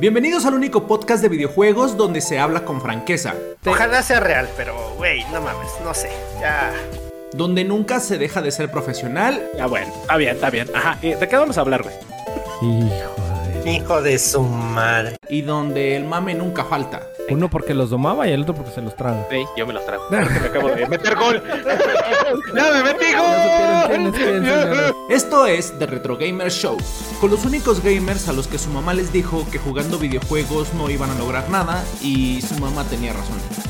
Bienvenidos al único podcast de videojuegos donde se habla con franqueza. Ojalá sea real, pero güey, no mames, no sé. Ya. Donde nunca se deja de ser profesional. Ya bueno, está bien, está bien. Ajá, ¿y ¿de qué vamos a hablar, güey? Hijo de... Hijo de su madre. Y donde el mame nunca falta. Uno porque los domaba y el otro porque se los traga. Sí, yo me los trago. Porque me acabo de meter gol. ¡Ya me metí gol! Esto es The Retro Gamer Show, con los únicos gamers a los que su mamá les dijo que jugando videojuegos no iban a lograr nada y su mamá tenía razón.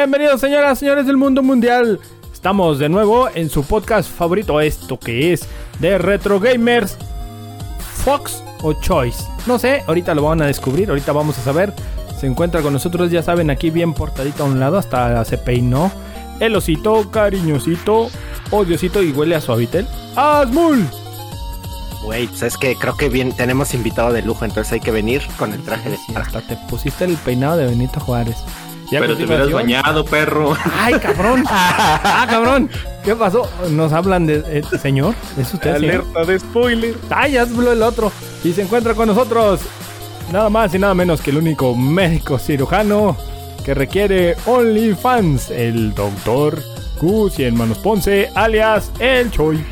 Bienvenidos señoras, señores del mundo mundial. Estamos de nuevo en su podcast favorito, esto que es de Retro Gamers Fox o Choice. No sé, ahorita lo van a descubrir, ahorita vamos a saber. Se encuentra con nosotros, ya saben, aquí bien portadito a un lado, hasta se peinó. El osito, cariñosito, odiosito y huele a suavitel. ¡Asmul! Güey, pues es que creo que bien tenemos invitado de lujo, entonces hay que venir con el traje de Sí, hasta te pusiste el peinado de Benito Juárez. Pero te hubieras bañado, perro. ¡Ay, cabrón! ¡Ah, cabrón! ¿Qué pasó? Nos hablan de... eh, señor, ¿es usted, señor? Alerta de spoiler. ¡Ay, ya habló el otro! Y se encuentra con nosotros nada más y nada menos que el único médico cirujano que requiere OnlyFans, el doctor Gus y Hermanos Ponce, alias El Choi.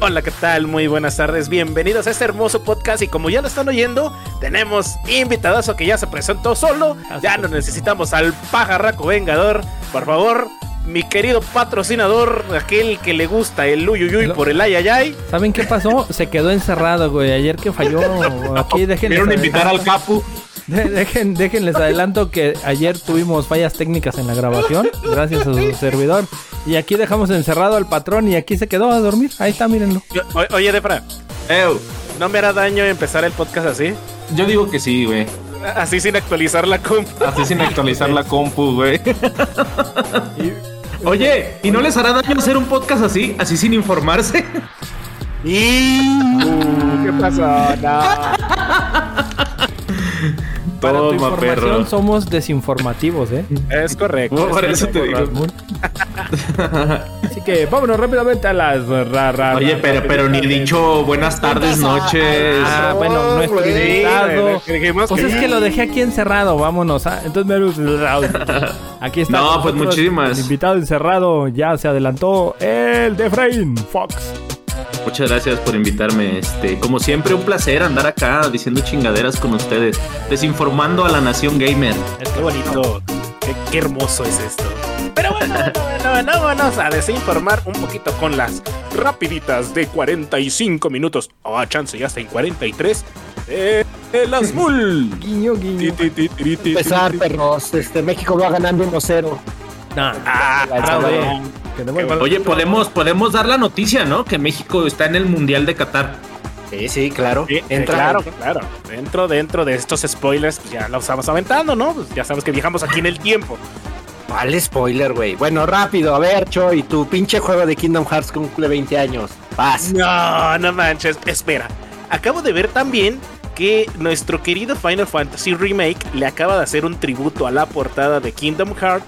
Hola, ¿qué tal? Muy buenas tardes. Bienvenidos a este hermoso podcast. Y como ya lo están oyendo, tenemos invitadazo que ya se presentó solo. Ya no necesitamos al pajarraco vengador. Por favor, mi querido patrocinador, aquel que le gusta el uyuyuy por el ayayay. ¿Saben qué pasó? Se quedó encerrado, güey. Ayer que falló. Aquí déjenles, Vieron invitar al Capu. de- dejen, déjenles adelanto que ayer tuvimos fallas técnicas en la grabación. Gracias a su servidor. Y aquí dejamos encerrado al patrón y aquí se quedó a dormir. Ahí está, mírenlo. Yo- o- oye, Defra, Ew. ¿no me hará daño empezar el podcast así? Yo digo que sí, güey. Así sin actualizar la comp. Así sin actualizar la compu, güey. Oye, ¿y no les hará daño hacer un podcast así? Así sin informarse. ¿Qué pasó? No. Para tu Toma, información, perro. somos desinformativos, ¿eh? Es correcto. Por eso te digo. Así que vámonos rápidamente a las ra, ra, Oye, ra- pero, pero ni he dicho buenas tardes, noches. Ah, bueno, nuestro invitado. Pues que- es que lo dejé aquí encerrado, vámonos. ah, Entonces, me- aquí está. No, pues muchísimas. El invitado encerrado ya se adelantó, el de Efraín Fox. Muchas gracias por invitarme. Este, como siempre, un placer andar acá diciendo chingaderas con ustedes, desinformando a la nación gamer. Qué bonito. Qué, qué hermoso es esto. Pero bueno, bueno, vamos a desinformar un poquito con las rapiditas de 45 minutos. Oh, chance, ya está en 43. Eh, el Azmul. Guiño, guiño. Empezar, perros. Este, México va ganando 1-0. Nah, Ah, Oye, podemos, podemos dar la noticia, ¿no? Que México está en el Mundial de Qatar. Sí, sí, claro. Sí, eh, Entra. claro, claro. Dentro, dentro de estos spoilers, pues ya lo estamos aventando, ¿no? Pues ya sabemos que viajamos aquí en el tiempo. ¿Cuál spoiler, güey? Bueno, rápido. A ver, Choy, tu pinche juego de Kingdom Hearts cumple 20 años. Vas. No, no manches. Espera. Acabo de ver también que nuestro querido Final Fantasy Remake le acaba de hacer un tributo a la portada de Kingdom Hearts.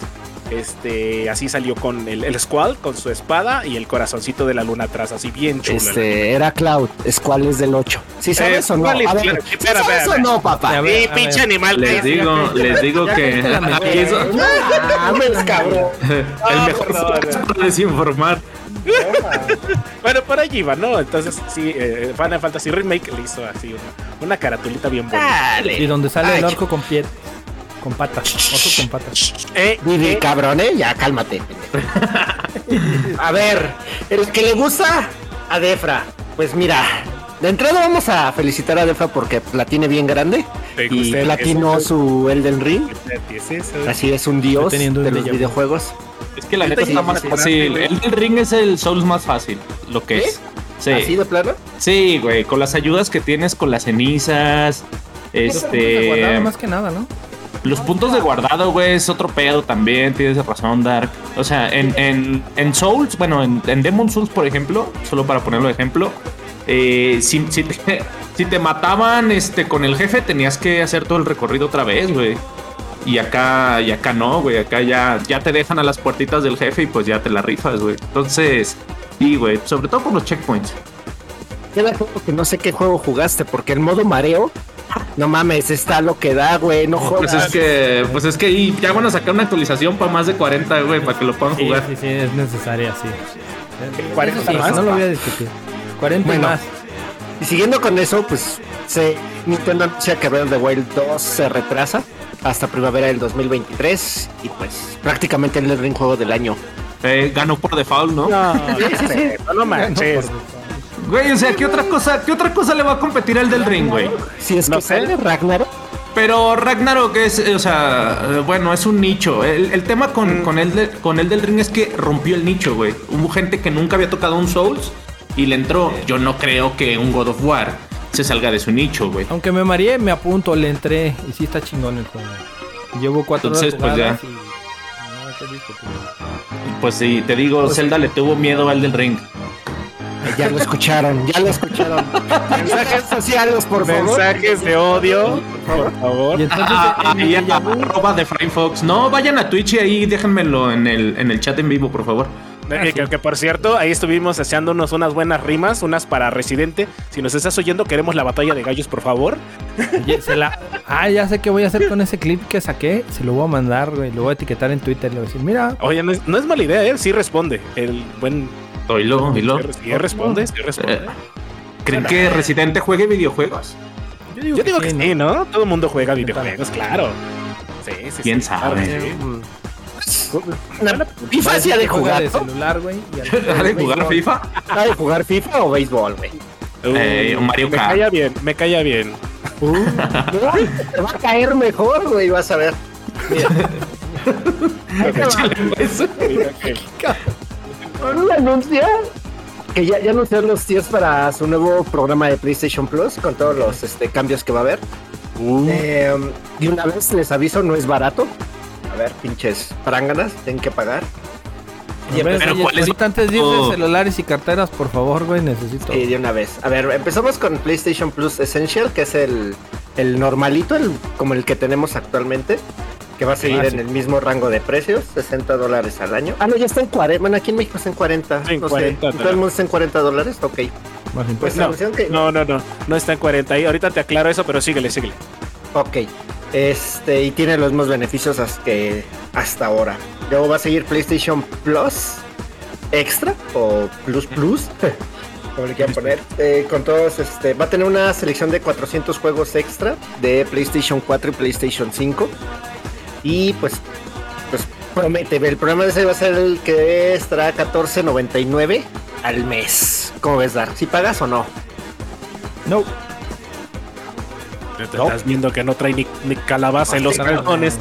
Este, así salió con el, el Squall, con su espada y el corazoncito de la luna atrás, así bien chulo. Este, era Cloud. Squall es del 8. ¿Sí sabes Eh, o no? ¿cuál es? A ver, Espera, ¿sí espera, ¿sabes espera, o no, papá? Sí, pinche animal. Les digo, les digo que aquí es No mames, cabrón. el mejor no, no. para desinformar. Bueno, por allí va, ¿no? Entonces, sí, eh, Final Fantasy Remake le hizo así una, una caratulita bien bonita. Y donde sale Ay, el orco con pie. Con patas. Orco con patas. Eh, Vivi, eh, cabrón, ¿eh? Ya, cálmate. A ver, el que le gusta a Defra, pues mira, de entrada vamos a felicitar a Defra porque la tiene bien grande. Y platinó su Elden Ring. es eso. Así es un dios de los videojuegos. Es que la Neta, está sí, más fácil. güey. El del ring es el Souls más fácil, lo que es. Sí. Así de plano. Sí, güey, con las ayudas que tienes con las cenizas. Este... Este. Más que nada, ¿no? Los puntos de guardado, güey, es otro pedo también. Tienes razón, Dark. O sea, en, en, en Souls, bueno, en, Demon Souls, por ejemplo, solo para ponerlo de ejemplo, eh, si, si te, si te mataban este, con el jefe, tenías que hacer todo el recorrido otra vez, güey. Y acá, y acá no, güey. Acá ya, ya te dejan a las puertitas del jefe y pues ya te la rifas, güey. Entonces, sí, güey. Sobre todo por los checkpoints. Queda claro que no sé qué juego jugaste, porque el modo mareo, no mames, está lo que da, güey, no Pues jodas. es que, pues es que y ya van a sacar una actualización para más de 40, güey, para que lo puedan Sí, jugar. sí, sí, es necesaria, sí. 40 Eso sí, más. no lo voy a discutir. 40 Bueno. más. Y siguiendo con eso, pues se, Nintendo anuncia que Breath of the Wild 2 se retrasa hasta primavera del 2023 y pues prácticamente el Ring juego del año. Eh, ganó por default, ¿no? No, no, no manches. Güey, o sea, ¿qué otra cosa, qué otra cosa le va a competir al del ring, güey? Si es No que sé. sale Ragnarok, Pero Ragnarok es, eh, o sea, eh, bueno, es un nicho. El, el tema con, con, el de- con el del ring es que rompió el nicho, güey. Hubo gente que nunca había tocado un Souls y le entró. Yo no creo que un God of War se salga de su nicho, güey. Aunque me mareé, me apunto, le entré. Y sí está chingón el juego. Llevo cuatro Entonces, horas pues, ya. y nada que discutir. Pues sí, te digo, Zelda le tuvo miedo al del ring. Ya lo escucharon, ya lo escucharon. Mensajes sociales, por favor. Mensajes de odio, por favor. Y entonces, Ah, en el arroba de Frame Fox. No, vayan a Twitch y ahí déjenmelo en el, en el chat en vivo, por favor. Eh, que, que, por cierto, ahí estuvimos echándonos unas buenas rimas, unas para Residente. Si nos estás oyendo, queremos la batalla de gallos, por favor. oye, se la... Ah, ya sé qué voy a hacer con ese clip que saqué. Se lo voy a mandar, güey. Lo voy a etiquetar en Twitter. Le voy a decir, mira, Oye, no es, no es mala idea, ¿eh? Sí responde. El buen. Oílo, oílo. Sí, sí responde, sí responde. Eh, ¿Creen que Residente juegue videojuegos? yo digo, Yo digo que sí, sí, ¿no? Todo el mundo juega videojuegos, claro. Sí, sí, sí. ¿Quién claro, sabe? sí. Una FIFA sí ha de jugar. de ¿Ha de jugar FIFA? ¿Ha de jugar FIFA o béisbol, güey? Eh, o Mario me Kart. caía bien, me caía bien. Uh, te va a caer mejor, güey, vas a ver. Mira que- Con un anuncio que ya, ya anunciaron los tíos para su nuevo programa de PlayStation Plus con todos los este, cambios que va a haber. Eh, de una vez les aviso, no es barato. A ver, pinches pránganas, tienen que pagar. Ver, pero oye, ¿cuál es- ahorita antes de ir Oh. de celulares y carteras, por favor, güey, necesito. Sí, de una vez. A ver, empezamos con PlayStation Plus Essential, que es el, el normalito, el, como el que tenemos actualmente. Que va a seguir Ah, en sí. el mismo rango de precios, 60 dólares al año. Ah, no, ya está en 40. Bueno, aquí en México está en 40. En no 40 sé. ¿Todo el mundo está en 40 dólares? Ok. Más Pues impuestos. No, que. no, no, no. No está en 40 ahí. Ahorita te aclaro eso, pero síguele, síguele. Ok. Este, y tiene los mismos beneficios hasta, que, hasta ahora. Luego va a seguir PlayStation Plus Extra o Plus Plus, como le quieran poner. Eh, con todos, este, va a tener una selección de 400 juegos extra de PlayStation 4 y PlayStation 5. Y pues, pues promete. El programa de ese va a ser el que estará 14.99 al mes. ¿Cómo ves, Dar? ¿Si pagas o no? No, Te No. estás viendo que no trae ni, ni calabaza en los calzones.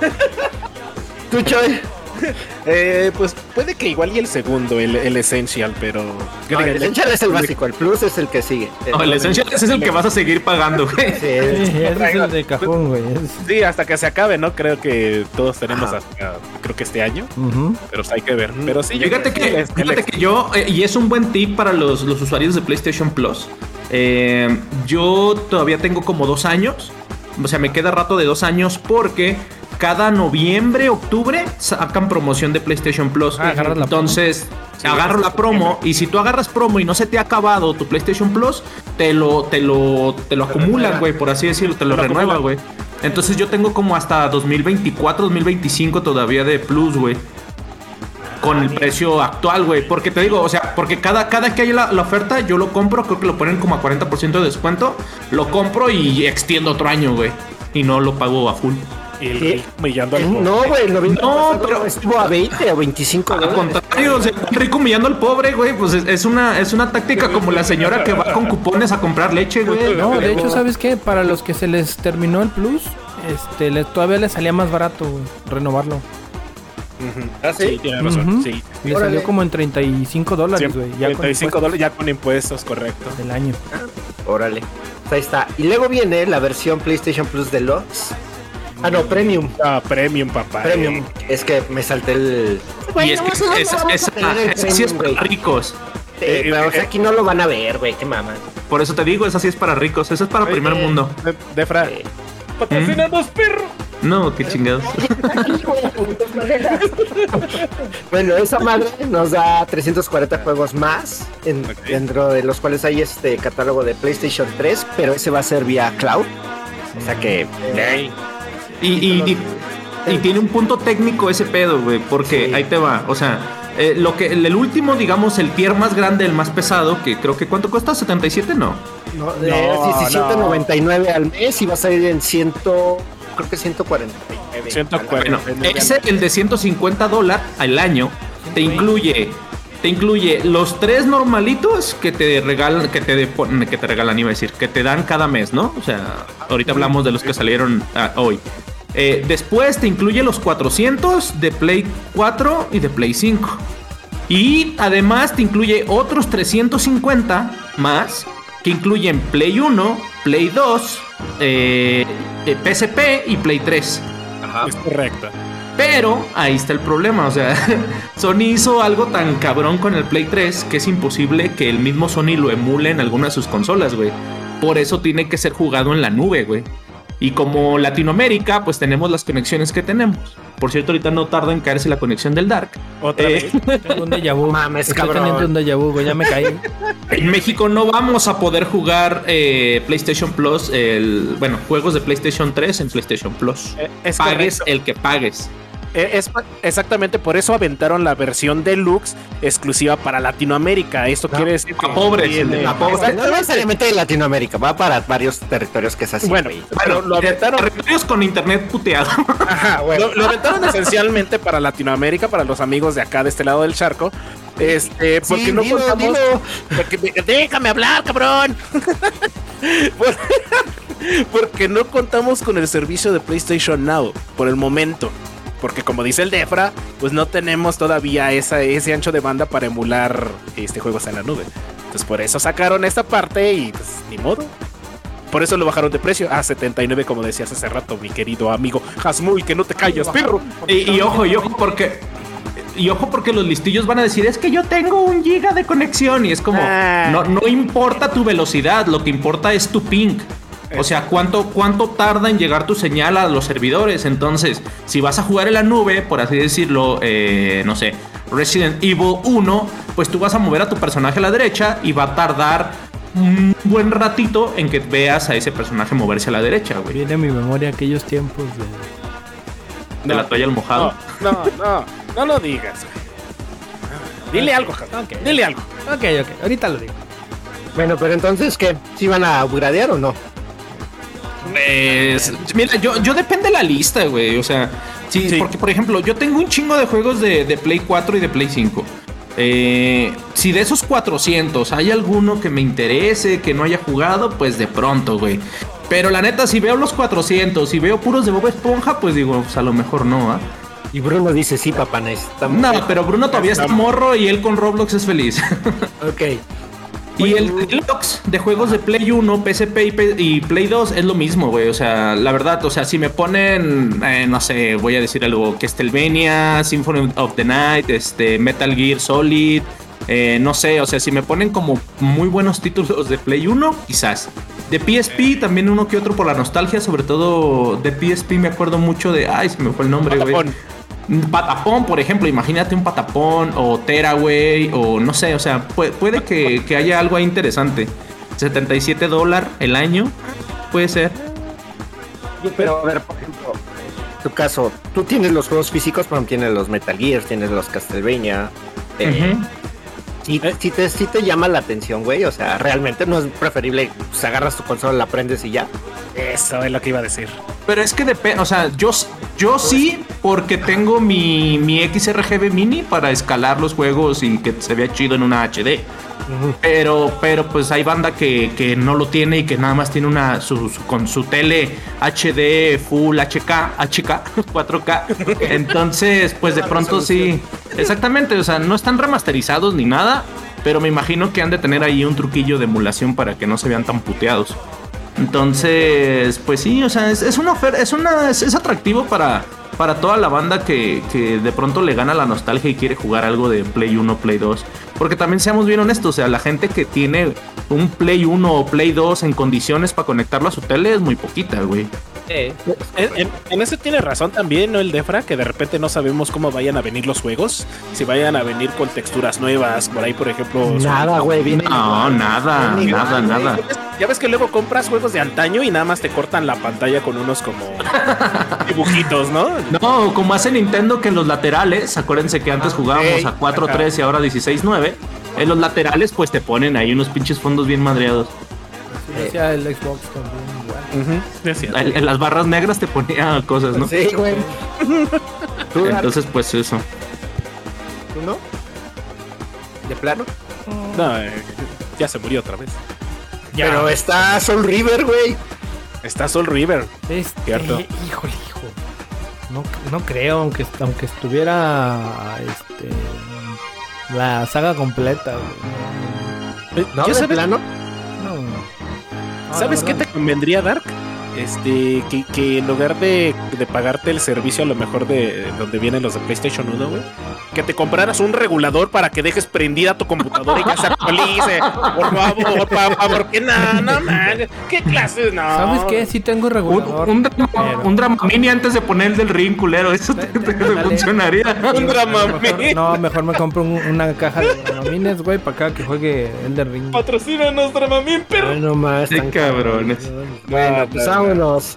¿Tú, Choy? Eh, pues puede que igual y el segundo, el, el Essential, pero. No, el Essential es el básico, el Plus es el que sigue. No, el Essential ese es el que vas a seguir pagando, güey. Sí, es el de cajón, güey. Sí, hasta que se acabe, ¿no? Creo que todos tenemos hasta, creo que este año, pero hay que ver. Pero sí, yo Fíjate que, el- fíjate el- que yo, eh, y es un buen tip para los, los usuarios de PlayStation Plus. eh, yo todavía tengo como dos años. O sea, me queda rato de dos años porque cada noviembre, octubre sacan promoción de PlayStation Plus. Ah, agarras la Entonces, Sí, agarro la promo y si tú agarras promo y no se te ha acabado tu PlayStation Plus, te lo, te lo, te lo acumulan, güey, por así decirlo, te lo, lo renueva, güey. Entonces yo tengo como hasta 2024, 2025 todavía de Plus, güey con el precio actual, güey. Porque te digo, o sea, porque cada, cada que hay la, la oferta, yo lo compro, creo que lo ponen como a 40% de descuento. Lo compro y extiendo otro año, güey. Y no lo pago a full. Y el humillando al pobre. No, güey, el noviembre No, pero- estuvo a 20 o 25 Al contrario, o sea, rico humillando al pobre, güey, pues es, es una, es una táctica como la señora que va con cupones a comprar leche, güey. No, de hecho, ¿sabes qué? Para los que se les terminó el plus, este, le- todavía les salía más barato, güey, renovarlo. ¿Ah, Sí, sí? tiene razón. Sí. Le Órale. salió como en 35 dólares, güey. Ya con 35 impuestos dólares ya con impuestos, correcto. del año. Órale. Ahí está. Y luego viene la versión PlayStation Plus Deluxe. Ah, no, Premium. Ah, premium, papá. Premium. Es que me salté el. Y es que es- es- esa sí es para ricos. Eh, pero, o sea, aquí no lo van a ver, güey. Qué mama. Por eso te digo, esa sí es para ricos. Esa es para primer mundo. De, Defra. Eh, Patrocinanos, perro. No, qué chingados. Bueno, esa madre nos da 340 juegos más, en- dentro de los cuales hay este catálogo de PlayStation 3, pero ese va a ser vía cloud. O sea que. Y, y- y- y tiene un punto técnico ese pedo, güey, porque Sí. ahí te va. O sea, eh, lo que el, el último, digamos, el tier más grande, el más pesado, que creo que ¿cuánto cuesta? ¿77? No. No, No, es 17.99 al mes y va a salir en 100, creo que 149. 140. Bueno, ese, el de 150 dólares al año, te incluye. Te incluye los tres normalitos que te regalan, que te, de- que te regalan, iba a decir, que te dan cada mes, ¿no? O sea, ahorita hablamos de los que salieron ah, hoy. Eh, después te incluye los 400 de Play 4 y de Play 5. Y además te incluye otros 350 más que incluyen Play 1, Play 2, eh, eh, PSP y Play 3. Es correcto. Pero ahí está el problema, o sea, Sony hizo algo tan cabrón con el Play 3 que es imposible que el mismo Sony lo emule en alguna de sus consolas, güey. Por eso tiene que ser jugado en la nube, güey. Y como Latinoamérica, pues tenemos las conexiones que tenemos. Por cierto, ahorita no tarda en caerse la conexión del Dark. Otra Eh, vez. Tengo un déjà vu. Mames, Estoy cabrón. teniendo un déjà vu, güey. Ya me caí. En México no vamos a poder jugar eh, PlayStation Plus, el, bueno, juegos de PlayStation 3 en PlayStation Plus. Eh, Es pagues correcto. el que pagues. Eh, Es exactamente por eso aventaron la versión deluxe exclusiva para Latinoamérica. Esto No, quiere decir que a pobres, tiene- a pobres. No necesariamente de Latinoamérica, va para varios territorios que es así. Bueno, pero lo aventaron, Territorios con internet puteado. Ajá, bueno. lo, lo aventaron esencialmente para Latinoamérica, para los amigos de acá de este lado del charco. Este, porque Sí, no dilo, contamos. dilo. porque- déjame hablar, cabrón. Por- porque no contamos con el servicio de PlayStation Now por el momento. Porque como dice el Defra, pues no tenemos todavía esa, ese ancho de banda para emular este juegos en la nube. Entonces por eso sacaron esta parte y pues ni modo. Por eso lo bajaron de precio a 79, como decías hace rato, mi querido amigo Hasmul, que no te calles, perro. Y, y ojo, y ojo, porque. Y ojo, porque los listillos van a decir: Es que yo tengo un giga de conexión. Y es como: Ah. no, no importa tu velocidad, lo que importa es tu ping. O sea, cuánto, cuánto tarda en llegar tu señal a los servidores. Entonces, si vas a jugar en la nube, por así decirlo, eh, no sé, Resident Evil 1, pues tú vas a mover a tu personaje a la derecha y va a tardar un buen ratito en que veas a ese personaje moverse a la derecha, güey. Viene a mi memoria aquellos tiempos de. De la toalla al mojado. No, no, no, no lo digas. Dile algo, Hasmul. Ok. Dile algo. Ok, ok. Ahorita lo digo. Bueno, pero entonces, ¿qué? ¿Sí van a upgradear o no? Pues, mira, yo, yo depende de la lista, güey. O sea, sí, Sí. porque por ejemplo, yo tengo un chingo de juegos de, de Play 4 y de Play 5. Eh, si de esos 400 hay alguno que me interese, que no haya jugado, pues de pronto, güey. Pero la neta, si veo los 400 y veo puros de Bob Esponja, pues digo, pues a lo mejor no, ¿ah? Y Bruno dice, sí, papá, necesitamos. No, pero Bruno todavía está morro y él con Roblox es feliz. Ok. Y el Deluxe de juegos de Play 1, PSP y Play 2 es lo mismo, güey. O sea, la verdad, o sea, si me ponen, eh, no sé, voy a decir algo, Castlevania, Symphony of the Night, este, Metal Gear Solid, eh, no sé, o sea, si me ponen como muy buenos títulos de Play 1, quizás. De PSP también uno que otro por la nostalgia, sobre todo de PSP me acuerdo mucho de, ay, se me fue el nombre, güey. Patapón. Patapón, por ejemplo, imagínate un patapón o Teraway o no sé, o sea, puede, puede que, que haya algo ahí interesante. 77 dólares el año, puede ser. Pero, a ver, por ejemplo, tu caso, tú tienes los juegos físicos, pero tienes los Metal Gear, tienes los Castlevania. Eh, Ujú. sí, sí te, sí te llama la atención, güey. O sea, realmente no es preferible, pues agarras tu consola, la prendes y ya. Eso es lo que iba a decir. Pero es que depende, o sea, yo, yo sí, porque tengo mi, mi XRGB mini para escalar los juegos y que se vea chido en una HD. Pero, pero pues hay banda que, que no lo tiene y que nada más tiene una su, su- con su tele HD Full HK, HK, 4K. Entonces, pues de pronto sí. Exactamente, o sea, no están remasterizados ni nada, pero me imagino que han de tener ahí un truquillo de emulación para que no se vean tan puteados. Entonces, pues sí, o sea, es, es una oferta, es una, es, es atractivo para, para toda la banda que, que de pronto le gana la nostalgia y quiere jugar algo de Play 1, Play 2. Porque también seamos bien honestos, o sea, la gente que tiene un Play 1 o Play 2 en condiciones para conectarlo a su tele es muy poquita, güey. En, en- en eso tiene razón también, ¿no? El Defra, que de repente no sabemos cómo vayan a venir los juegos. Si vayan a venir con texturas nuevas, por ahí, por ejemplo. Nada, güey, viene. No, nada, nada, igual, nada. Ya ves- Ya ves que luego compras juegos de antaño y nada más te cortan la pantalla con unos como dibujitos, ¿no? No, como hace Nintendo que en los laterales, acuérdense que antes jugábamos ey, a 4-3 y ahora 16-9. En los laterales, pues te ponen ahí unos pinches fondos bien madreados. Sí, decía el Xbox también. es. En las barras negras te ponía cosas, ¿no? Sí, güey. ¿Tú, Dark, Entonces, pues eso. tú no? ¿De plano? No, eh, ya se murió otra vez. Ya. Pero está Soul River, güey. Está Soul River. Este, Cierto. híjole, hijo. No, no creo, aunque, aunque estuviera este, la saga completa. güey. Eh, ¿No? ¿ya ¿De sabes, plano? No. No, ¿Sabes la qué te convendría, Dark? Este, que, que en lugar de, de pagarte el servicio a lo mejor de donde vienen los de PlayStation 1, güey, que te compraras un regulador para que dejes prendida tu computadora y ya se actualice. Por favor, papá, porque no, no, man. ¿Qué clases? No. ¿Sabes qué? Sí tengo Un, regulador. un drama, pero- un drama mini antes de poner el del ring culero. Eso te, te- te Ándale. funcionaría. Un drama Mejor- no, mejor me compro un- una caja de dramamines, güey, para acá que juegue Elder Ring. Patrocínanos, Dramamín, perro. Ay, no más. Qué cabrones. Bueno, pues vámonos.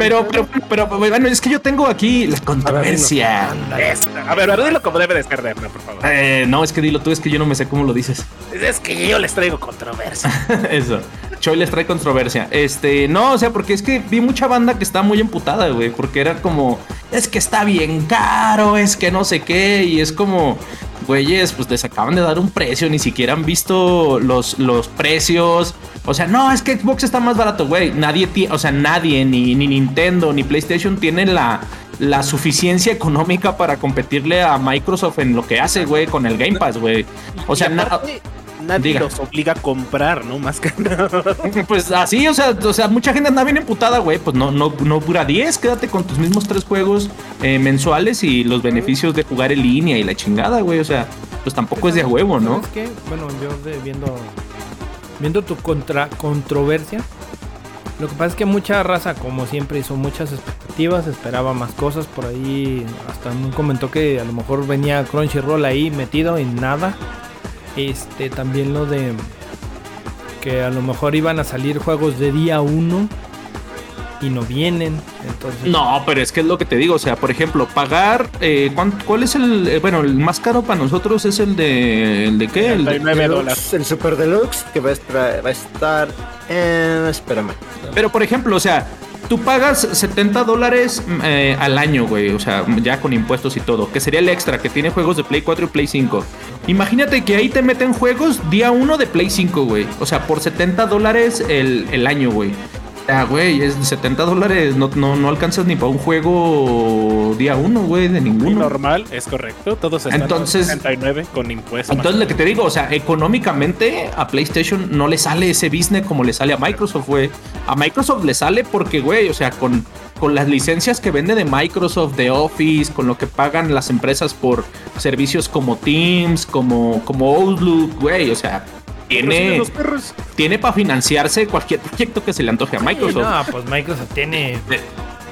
Pero, pero, pero, bueno, es que yo tengo aquí la controversia. A ver, pero dilo como debe de ser, por favor. Eh, no, es que dilo tú, es que yo no me sé cómo lo dices. Es que yo les traigo controversia. Eso. Choi les trae controversia. Este, no, o sea, porque es que vi mucha banda que está muy emputada, güey. Porque era como, es que está bien caro, es que no sé qué. Y es como, güeyes, pues les acaban de dar un precio, ni siquiera han visto los, los precios. O sea, no, es que Xbox está más barato, güey. Nadie tiene, o sea, nadie, ni, ni Nintendo, ni PlayStation tienen la, la suficiencia económica para competirle a Microsoft en lo que hace, güey, con el Game Pass, güey. O sea, Y na- aparte, nadie diga. los obliga a comprar, ¿no? Más que nada. Pues así, o sea, o sea, mucha gente anda bien emputada, güey. Pues no, no, no dura 10, quédate con tus mismos tres juegos eh, mensuales y los beneficios de jugar en línea y la chingada, güey. O sea, pues tampoco es de huevo, ¿no? ¿Sabes qué? Bueno, yo de- viendo viendo tu contra controversia, lo que pasa es que mucha raza, como siempre, hizo muchas expectativas, esperaba más cosas por ahí. Hasta un comentó que a lo mejor venía Crunchyroll ahí metido y nada. Este, también lo de que a lo mejor iban a salir juegos de día 1 y no vienen. Entonces, No, pero es que es lo que te digo, o sea, por ejemplo, pagar, eh, ¿cuán- ¿cuál es el, eh, bueno, el más caro para nosotros es el de, el de qué? El de- 39 Deluxe, dólares. El Super Deluxe que va a estar, va a estar en... Espérame. Pero por ejemplo, o sea, tú pagas 70 dólares mm, eh, al año, güey. O sea, ya con impuestos y todo. Que sería el extra, que tiene juegos de Play 4 y Play 5. Imagínate que ahí te meten juegos día 1 de Play 5, güey. O sea, por 70 dólares el, el año, güey. Ah, güey, es 70 dólares. No, no, no alcanzas ni para un juego día 1, güey, de Y ninguno. normal, es correcto. Todos están Entonces- en 69 con impuestos. Entonces, lo que te digo, o sea, económicamente a PlayStation no le sale ese business como le sale a Microsoft, güey. A Microsoft le sale porque, güey, o sea, con, con las licencias que vende de Microsoft, de Office, con lo que pagan las empresas por servicios como Teams, como, como Outlook, güey, o sea, tiene, tiene para financiarse cualquier proyecto que se le antoje a Sí, Microsoft. no, pues Microsoft tiene.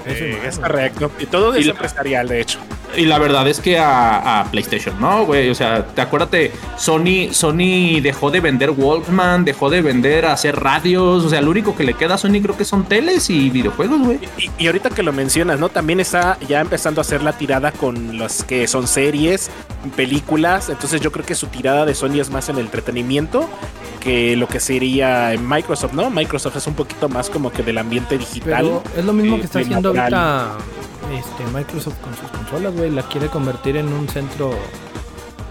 Eh, es correcto. Y todo es Y empresarial, de hecho. Y la verdad es que a, a PlayStation, ¿no, güey? O sea, te acuérdate, Sony, Sony dejó de vender Walkman, dejó de vender hacer radios. O sea, lo único que le queda a Sony creo que son teles y videojuegos, güey. Y, y ahorita que lo mencionas, ¿no? También está ya empezando a hacer la tirada con las que son series, películas. Entonces yo creo que su tirada de Sony es más en el entretenimiento que lo que sería en Microsoft, ¿no? Microsoft es un poquito más como que del ambiente digital. Pero es lo mismo eh, que está de haciendo. Ahorita este, Microsoft con sus consolas, güey. La quiere convertir en un centro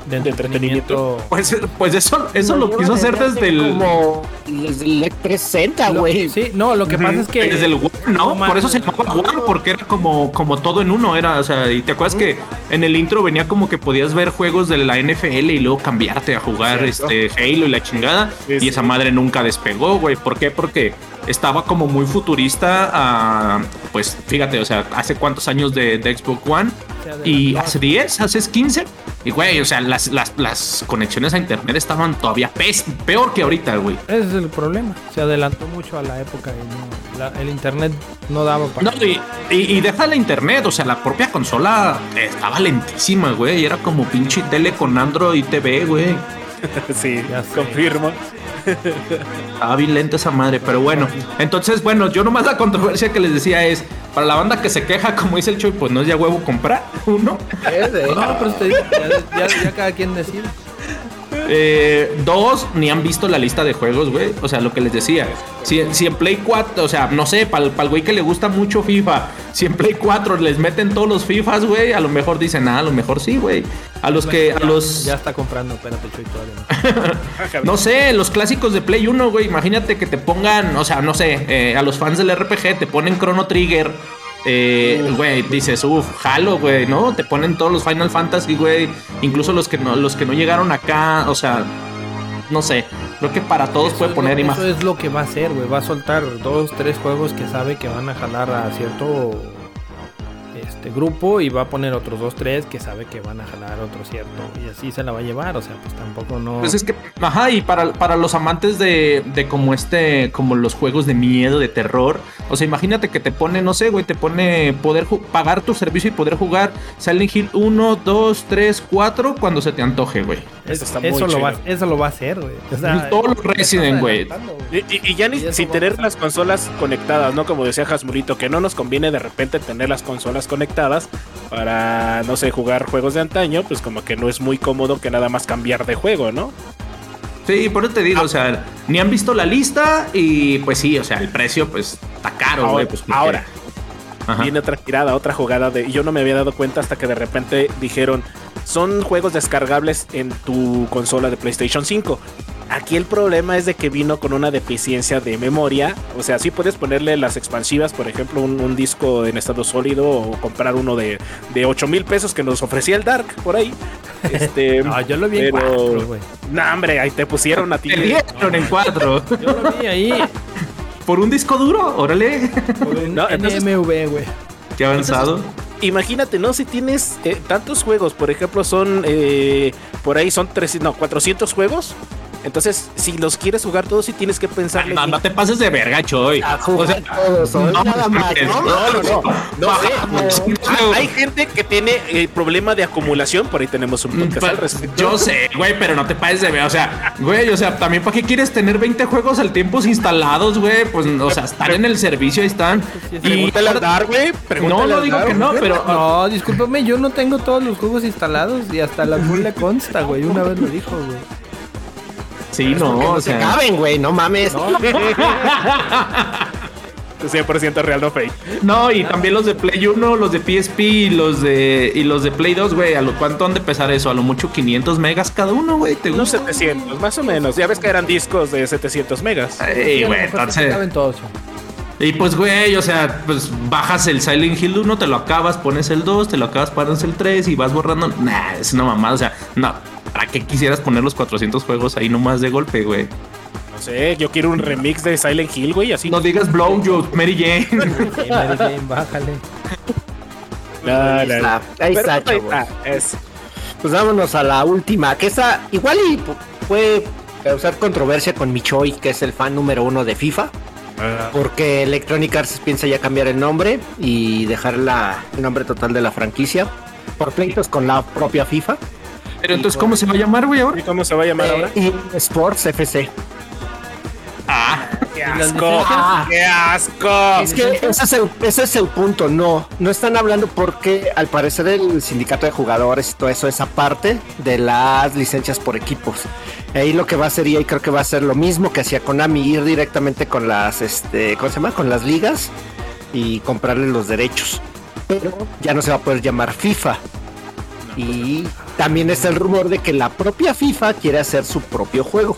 de entretenimiento. Pues, pues eso, eso lo quiso hacer desde el, Como desde el 360, Lo- güey. Sí, no, lo que pasa es que. desde el One, ¿no? No Por eso se llamaba One, porque era como, como todo en uno, era, o sea, y te acuerdas que en el intro venía como que podías ver juegos de la NFL y luego cambiarte a jugar Cierto. este Halo y la chingada, Sí, y sí. esa madre nunca despegó, güey. ¿Por qué? Porque estaba como muy futurista, a, pues fíjate, o sea, hace cuántos años de, de Xbox One. Y hace 10, hace 15. Y güey, o sea, las, las, las conexiones a internet estaban todavía peor que ahorita, güey. Ese es el problema. Se adelantó mucho a la época y no- la- el internet no daba para. No, y, y, y deja la internet, o sea, la propia consola estaba lentísima, güey. y Era como pinche tele con Android TV, güey. sí, Ya sé. confirmo. Estaba bien lenta esa madre, pero bueno. Entonces, bueno, yo nomás la controversia que les decía es, para la banda que se queja, como dice el Choy, pues no es ya huevo comprar uno. No, pero te digo, ya, ya- ya cada quien decide. Eh, dos, ni han visto la lista de juegos, güey. O sea, lo que les decía. Si, si en Play 4, o sea, no sé, para el güey que le gusta mucho FIFA, si en Play 4 les meten todos los FIFAs, güey, a lo mejor dicen, ah, a lo mejor sí, güey. A los que, a Ya- los... Ya está comprando, espérate, Chuy, todavía no. No sé, los clásicos de Play 1, güey. Imagínate que te pongan, o sea, no sé, eh, a los fans del RPG te ponen Chrono Trigger. Eh, güey, dices, uff, jalo, güey, ¿no? Te ponen todos los Final Fantasy, güey. Incluso los que no, los que no llegaron acá, o sea, no sé. Creo que para todos Eso puede poner imagen. Eso es lo que va a hacer, güey. Va a soltar dos, tres juegos que sabe que van a jalar a cierto este grupo y va a poner otros dos, tres que sabe que van a jalar otro cierto. Y así se la va a llevar. O sea, pues tampoco no. Pues es que, ajá, y para, para los amantes de, de como este, como los juegos de miedo, de terror, o sea, imagínate que te pone, no sé, güey, te pone poder pagar tu servicio y poder jugar Silent Hill 1, 2, 3, 4 cuando se te antoje, güey. Eso está muy eso, lo va, eso lo va a hacer, güey. O sea, Todos los Resident, güey. Y, y- y ya ni Y sin tener las consolas conectadas, ¿no? Como decía Jasmurito, que no nos conviene de repente tener las consolas conectadas para, no sé, jugar juegos de antaño, pues como que no es muy cómodo que nada más cambiar de juego, ¿no? Sí, por eso te digo, o sea, ni han visto la lista y pues sí, o sea, el precio pues está caro, Ahora- güey. Pues, ahora. Ajá. Viene otra tirada, otra jugada de. y Yo no me había dado cuenta hasta que de repente dijeron: son juegos descargables en tu consola de PlayStation 5. Aquí el problema es de que vino con una deficiencia de memoria. O sea, sí puedes ponerle las expansivas, por ejemplo, un, un disco en estado sólido o comprar uno de, de 8 mil pesos que nos ofrecía el Dark por ahí. Este, No, yo lo vi en pero- cuatro, güey. No, hombre, ahí te pusieron a ti. Te dieron en cuatro. Yo lo vi ahí ¿Por un disco duro? Órale. por un No, entonces- NMV, güey. Qué avanzado. Imagínate, ¿no? Si tienes eh, tantos juegos, por ejemplo, son eh, por ahí son 300, no, 400 juegos. Entonces, si los quieres jugar todos, sí tienes que pensarle. No, no te pases de verga, Choy. A O jugar sea, todos, no, nada más. No, no, no, sé, hay gente que tiene eh, problema de acumulación, por ahí tenemos un podcast al respecto. Yo sé, güey, pero no te pases de ver. O sea, güey, o sea, también para qué quieres tener 20 juegos al tiempo instalados, güey. Pues, o sea, están en el servicio, ahí están. Y Pregúntale al Dar, güey. no, no digo Dar. que no, pero No, discúlpame, yo no tengo todos los juegos instalados y hasta la azul le consta, güey. Una vez lo dijo, güey. Sí, no, Que o no se sea. acaben, güey, no mames. 100% real, no fake. No, y también los de Play 1, los de PSP y los de y los de Play 2, güey, a lo cuánto han de pesar eso, a lo mucho 500 megas cada uno, güey, ¿te Unos gusta? 700, más o menos. Ya ves que eran discos de 700 megas. Ey, güey, entonces todos. Y pues, güey, o sea, pues bajas el Silent Hill 1, te lo acabas, pones el 2, te lo acabas, pones el 3 y vas borrando. Nah, es una mamada, o sea, no. ¿Para qué quisieras poner los 400 juegos ahí nomás de golpe, güey? No sé, yo quiero un remix de Silent Hill, güey, así. No digas Blow You, Mary Jane. Mary Jane, bájale. No, Ahí no, está, no. ahí está, pues, es- vámonos a la última, que esa igual y pu- puede causar controversia con Michoy, que es el fan número uno de FIFA, ah, porque Electronic Arts piensa ya cambiar el nombre y dejar la, el nombre total de la franquicia. por pleitos con la propia FIFA. Pero entonces, ¿cómo se va a llamar, güey, ahora? ¿Y cómo se va a llamar ahora? Eh, y Sports FC. Ah, ¡Qué asco! ¡Qué asco! Es que ese es, el, ese es el punto, no, no están hablando porque al parecer el sindicato de jugadores y todo eso es aparte de las licencias por equipos. Ahí lo que va a hacer y creo que va a ser lo mismo que hacía Konami, ir directamente con las, este, ¿cómo se llama? Con las ligas y comprarle los derechos. Pero ya no se va a poder llamar FIFA. Y también está el rumor de que la propia FIFA quiere hacer su propio juego.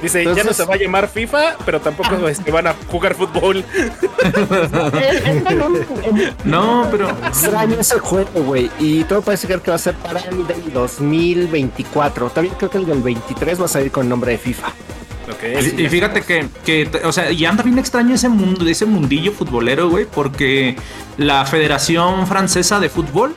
Dice, ya no se va a llamar FIFA, pero tampoco este, van a jugar fútbol. no, pero. extraño ese juego, güey. Y todo parece ser que va a ser para el del 2024. También creo que el del 23 va a salir con el nombre de FIFA. Y fíjate que, que, o sea, y anda bien extraño ese mundo, ese mundillo futbolero, güey, porque la Federación Francesa de Fútbol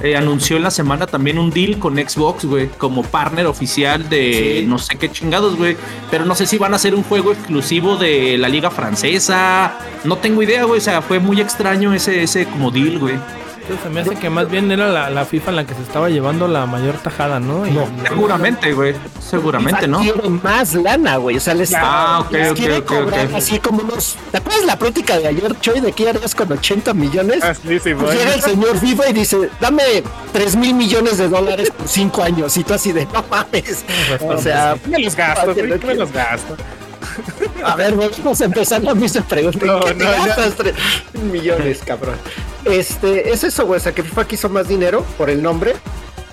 eh, anunció en la semana también un deal con Xbox, güey, como partner oficial de Sí. no sé qué chingados, güey. Pero no sé si van a hacer un juego exclusivo de la Liga Francesa. No tengo idea, güey. O sea, fue muy extraño ese, ese como deal, güey. Entonces, se me hace que más bien era la, la FIFA en la que se estaba llevando la mayor tajada, ¿no? Y- No. Seguramente, güey. Seguramente, FIFA ¿no? Quiere más lana, güey. O sea, les, Ah, les quiere cobrar así como unos. ¿Te acuerdas la práctica de ayer, Choy, de que harías con 80 millones? Ah, sí, Pues llega el señor FIFA y dice, dame 3 mil millones de dólares por 5 años. Y tú así de, no mames. O sea, Me los gasto, me los gasto. A ver, vamos a empezar la misma pregunta. ¿En No, qué no, tres millones, cabrón? Este, es eso, güey. O sea, que FIFA quiso más dinero por el nombre.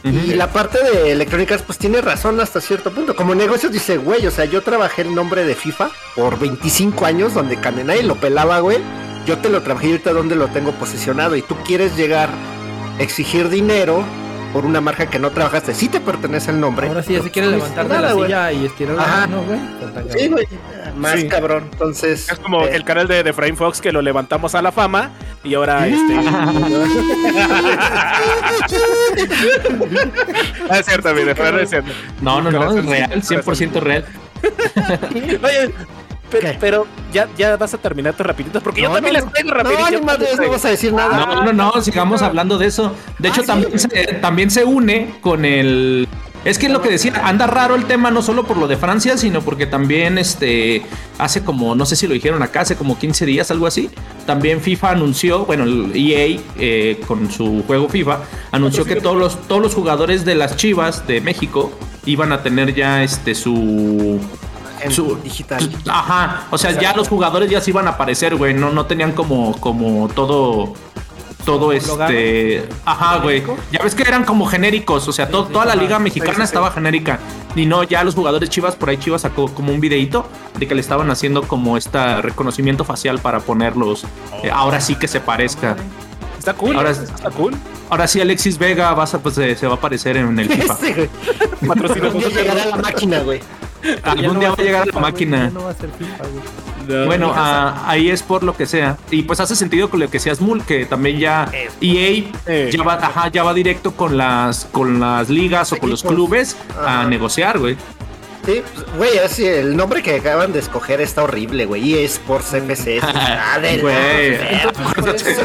Y la parte de electrónicas, pues tiene razón hasta cierto punto. Como negocios dice, güey, o sea, yo trabajé el nombre de FIFA por 25 años, donde Cane- nadie lo pelaba, güey. Yo te lo trabajé y ahorita donde lo tengo posicionado. Y tú quieres llegar, exigir dinero por una marca que no trabajaste. Sí te pertenece el nombre. Ahora sí ya se quiere pero levantar de nada, la güey. silla y estirar la mano, güey. Sí, güey. Más Sí. cabrón. Entonces. Es como eh, el canal de, de Frame Fox que lo levantamos a la fama y ahora este. ah, es cierto, mi de Fran, es cierto. No, no, no, es real, 100% real. Oye, pero, ya, ya vas a terminar tu rapidito porque yo No, también no, les traigo No, rapidito. ni madres, no vas a decir nada. No, no, no, sigamos hablando de eso. De hecho, Ah, sí. también, se, también se une con el. Es que lo que decía, anda raro el tema, no solo por lo de Francia, sino porque también este hace como, no sé si lo dijeron acá, hace como 15 días, algo así. También FIFA anunció, bueno, el EA eh, con su juego FIFA, anunció que todos los, todos los jugadores de las Chivas de México iban a tener ya este su En su- digital. Ajá, o sea, ya los jugadores ya se iban a aparecer, güey, no, no tenían como, como todo, todo este, ajá, güey, ya ves que eran como genéricos, o sea, to- toda la liga mexicana estaba genérica, y no, ya los jugadores Chivas, por ahí Chivas sacó como un videito de que le estaban haciendo como este reconocimiento facial para ponerlos, eh, ahora sí que se parezca, Está cool. Ahora- está cool. ahora sí Alexis Vega vas a, pues, se, se va a aparecer en el FIFA, llegará la máquina, güey. algún día va a llegar a la máquina. No va a ser FIFA, güey. Bueno, ah, ahí es por lo que sea. Y pues hace sentido con lo que decías Mul, que también ya EA Eh. ya, va, ajá, ya va directo con las, con las ligas o con los clubes a negociar, güey. Sí, pues, güey, así el nombre que acaban de escoger está horrible, güey. Y es por CPC. Ah, Güey.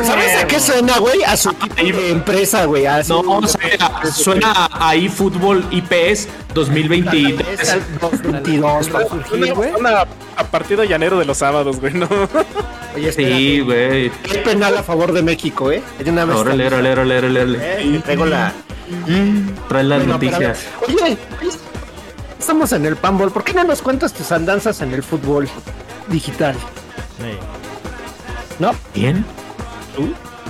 ¿Sabes a qué suena, güey? A su tipo de empresa, güey. No, o sea, suena ahí fútbol IPS 2023. Es al 2022, va a surgir, güey. a partido llanero de los sábados, güey, ¿no? Oye, espérate. Sí, güey. Qué penal a favor de México, ¿eh? Una vez. Órale, órale, órale, órale, órale. Eh, traigo la. Trae las Bueno, a noticias. Oye, estamos en el panball. ¿Por qué no nos cuentas tus andanzas en el fútbol digital? ¿No? ¿Quién?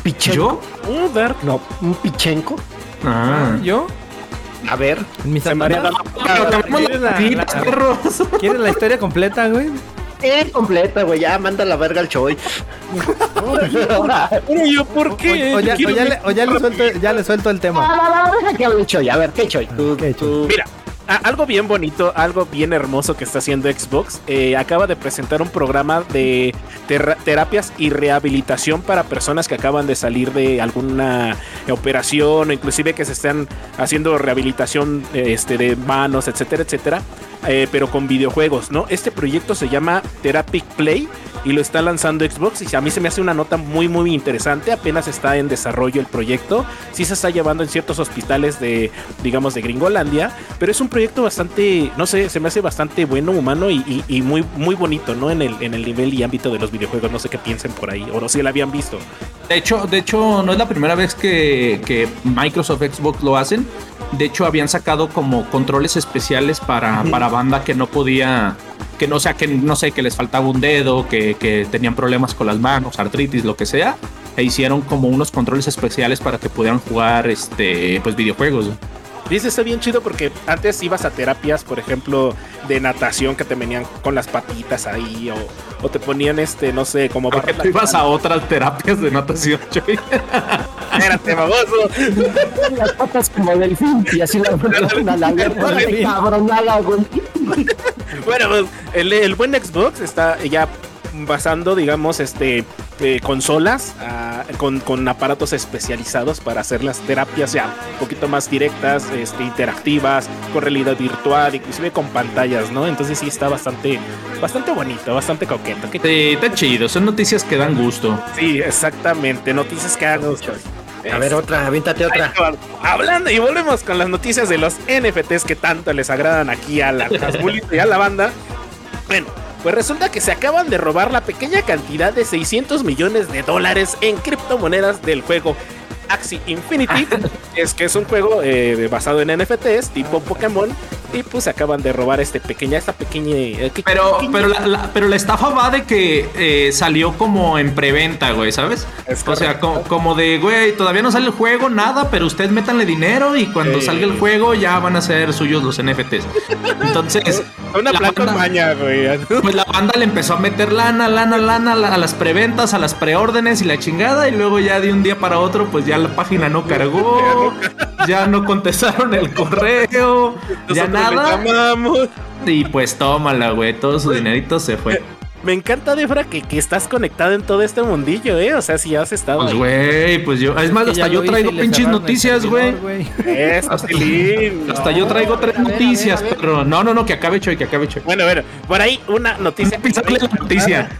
¿Pichenko? ¿Yo? Uh, Dark. No, un Pichenko. Ah. ¿Yo? A ver. Mis Se me haría andanzas. Pero acabamos ¿Quieres la-. ¿Quieres la historia completa, güey? Eh, completa, güey. Ya manda la verga al Choy. Pero yo, ¿por qué? o ya, Quiero o ya ver- le, o ya le suelto, ya le suelto el tema. Ah, deja que hable Choy. A ver, ¿qué Choy? Tú, ¿Qué, tú- Mira, algo bien bonito, algo bien hermoso que está haciendo Xbox. eh, acaba de presentar un programa de terapias y rehabilitación para personas que acaban de salir de alguna operación o inclusive que se están haciendo rehabilitación eh, este, de manos, etcétera, etcétera. Eh, pero con videojuegos, ¿no? Este proyecto se llama Therapic Play y lo está lanzando Xbox y a mí se me hace una nota muy muy interesante, apenas está en desarrollo el proyecto, sí se está llevando en ciertos hospitales de, digamos, de Gringolandia, pero es un proyecto bastante, no sé, se me hace bastante bueno, humano y, y, muy, muy bonito, ¿no? En el, en el nivel y ámbito de los videojuegos, no sé qué piensen por ahí, o no si lo habían visto. De hecho, de hecho, no es la primera vez que, que Microsoft Xbox lo hacen. De hecho, habían sacado como controles especiales para, para banda que no podía que no sea que no sé que les faltaba un dedo, que, que, tenían problemas con las manos, artritis, lo que sea, e hicieron como unos controles especiales para que pudieran jugar este pues videojuegos. Dice, está bien chido porque antes ibas a terapias, por ejemplo, de natación que te venían con las patitas ahí o, o te ponían este, no sé, como para tú ibas a otras terapias de natación, Choy. Espérate, baboso. Las patas como delfín y así la una la cabronada, güey. Bueno, pues el, el buen Xbox está ya basando, digamos, este eh, consolas uh, con, con, aparatos especializados para hacer las terapias ya un poquito más directas, este, interactivas, con realidad virtual, inclusive con pantallas, ¿no? Entonces sí está bastante, bastante bonito, bastante coqueto. Sí, está chido, son noticias que dan gusto. Sí, exactamente, noticias que dan gusto. A ver, otra, avíntate otra. Hablando y volvemos con las noticias de los NFTs que tanto les agradan aquí a la y a la banda. Bueno, pues resulta que se acaban de robar la pequeña cantidad de 600 millones de dólares en criptomonedas del juego Axie Infinity. es que es un juego eh, basado en NFTs tipo Pokémon. Y pues acaban de robar este pequeña, esta pequeña. Eh, pero, pequeña... pero, la, la, pero la estafa va de que eh, salió como en preventa, güey, ¿sabes? Es o sea, como, como, de, güey, todavía no sale el juego, nada, pero usted métanle dinero y cuando eh. salga el juego ya van a ser suyos los NFTs. Entonces. Una plata maña, güey. Pues la banda le empezó a meter lana, lana, lana a las preventas, a las preórdenes y la chingada. Y luego ya de un día para otro, pues ya la página no cargó. ya no contestaron el correo. ya nada. Y pues tómala, güey. Todo su dinerito se fue. Me encanta, Defra, que, que, estás conectado en todo este mundillo, ¿eh? O sea, si has estado. Pues, güey, pues yo. Es más, hasta yo traigo pinches noticias, güey. Hasta, hasta yo traigo tres noticias, pero. No, no, no, que acabe Choy, que acabe Choy. Bueno, bueno, por ahí una noticia. Pisarle la noticia.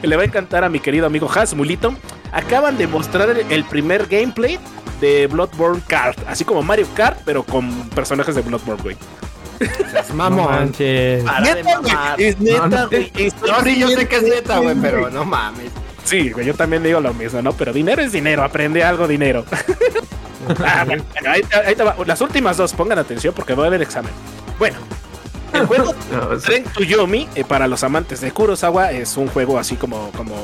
que le va a encantar a mi querido amigo Hasmulito. Acaban de mostrar el primer gameplay de Bloodborne Kart, así como Mario Kart, pero con personajes de Bloodborne, güey. Mamón. No. Neta, güey. Es neta, güey. No, sí, yo sé que es neta, güey, pero no mames. Sí, güey, yo también digo lo mismo, ¿no? Pero dinero es dinero, aprende algo, dinero. ah, bueno, ahí, ahí te va. Las últimas dos, pongan atención porque va a haber examen. Bueno, el juego Tren to Yomi, eh, para los amantes de Kurosawa, es un juego así como, como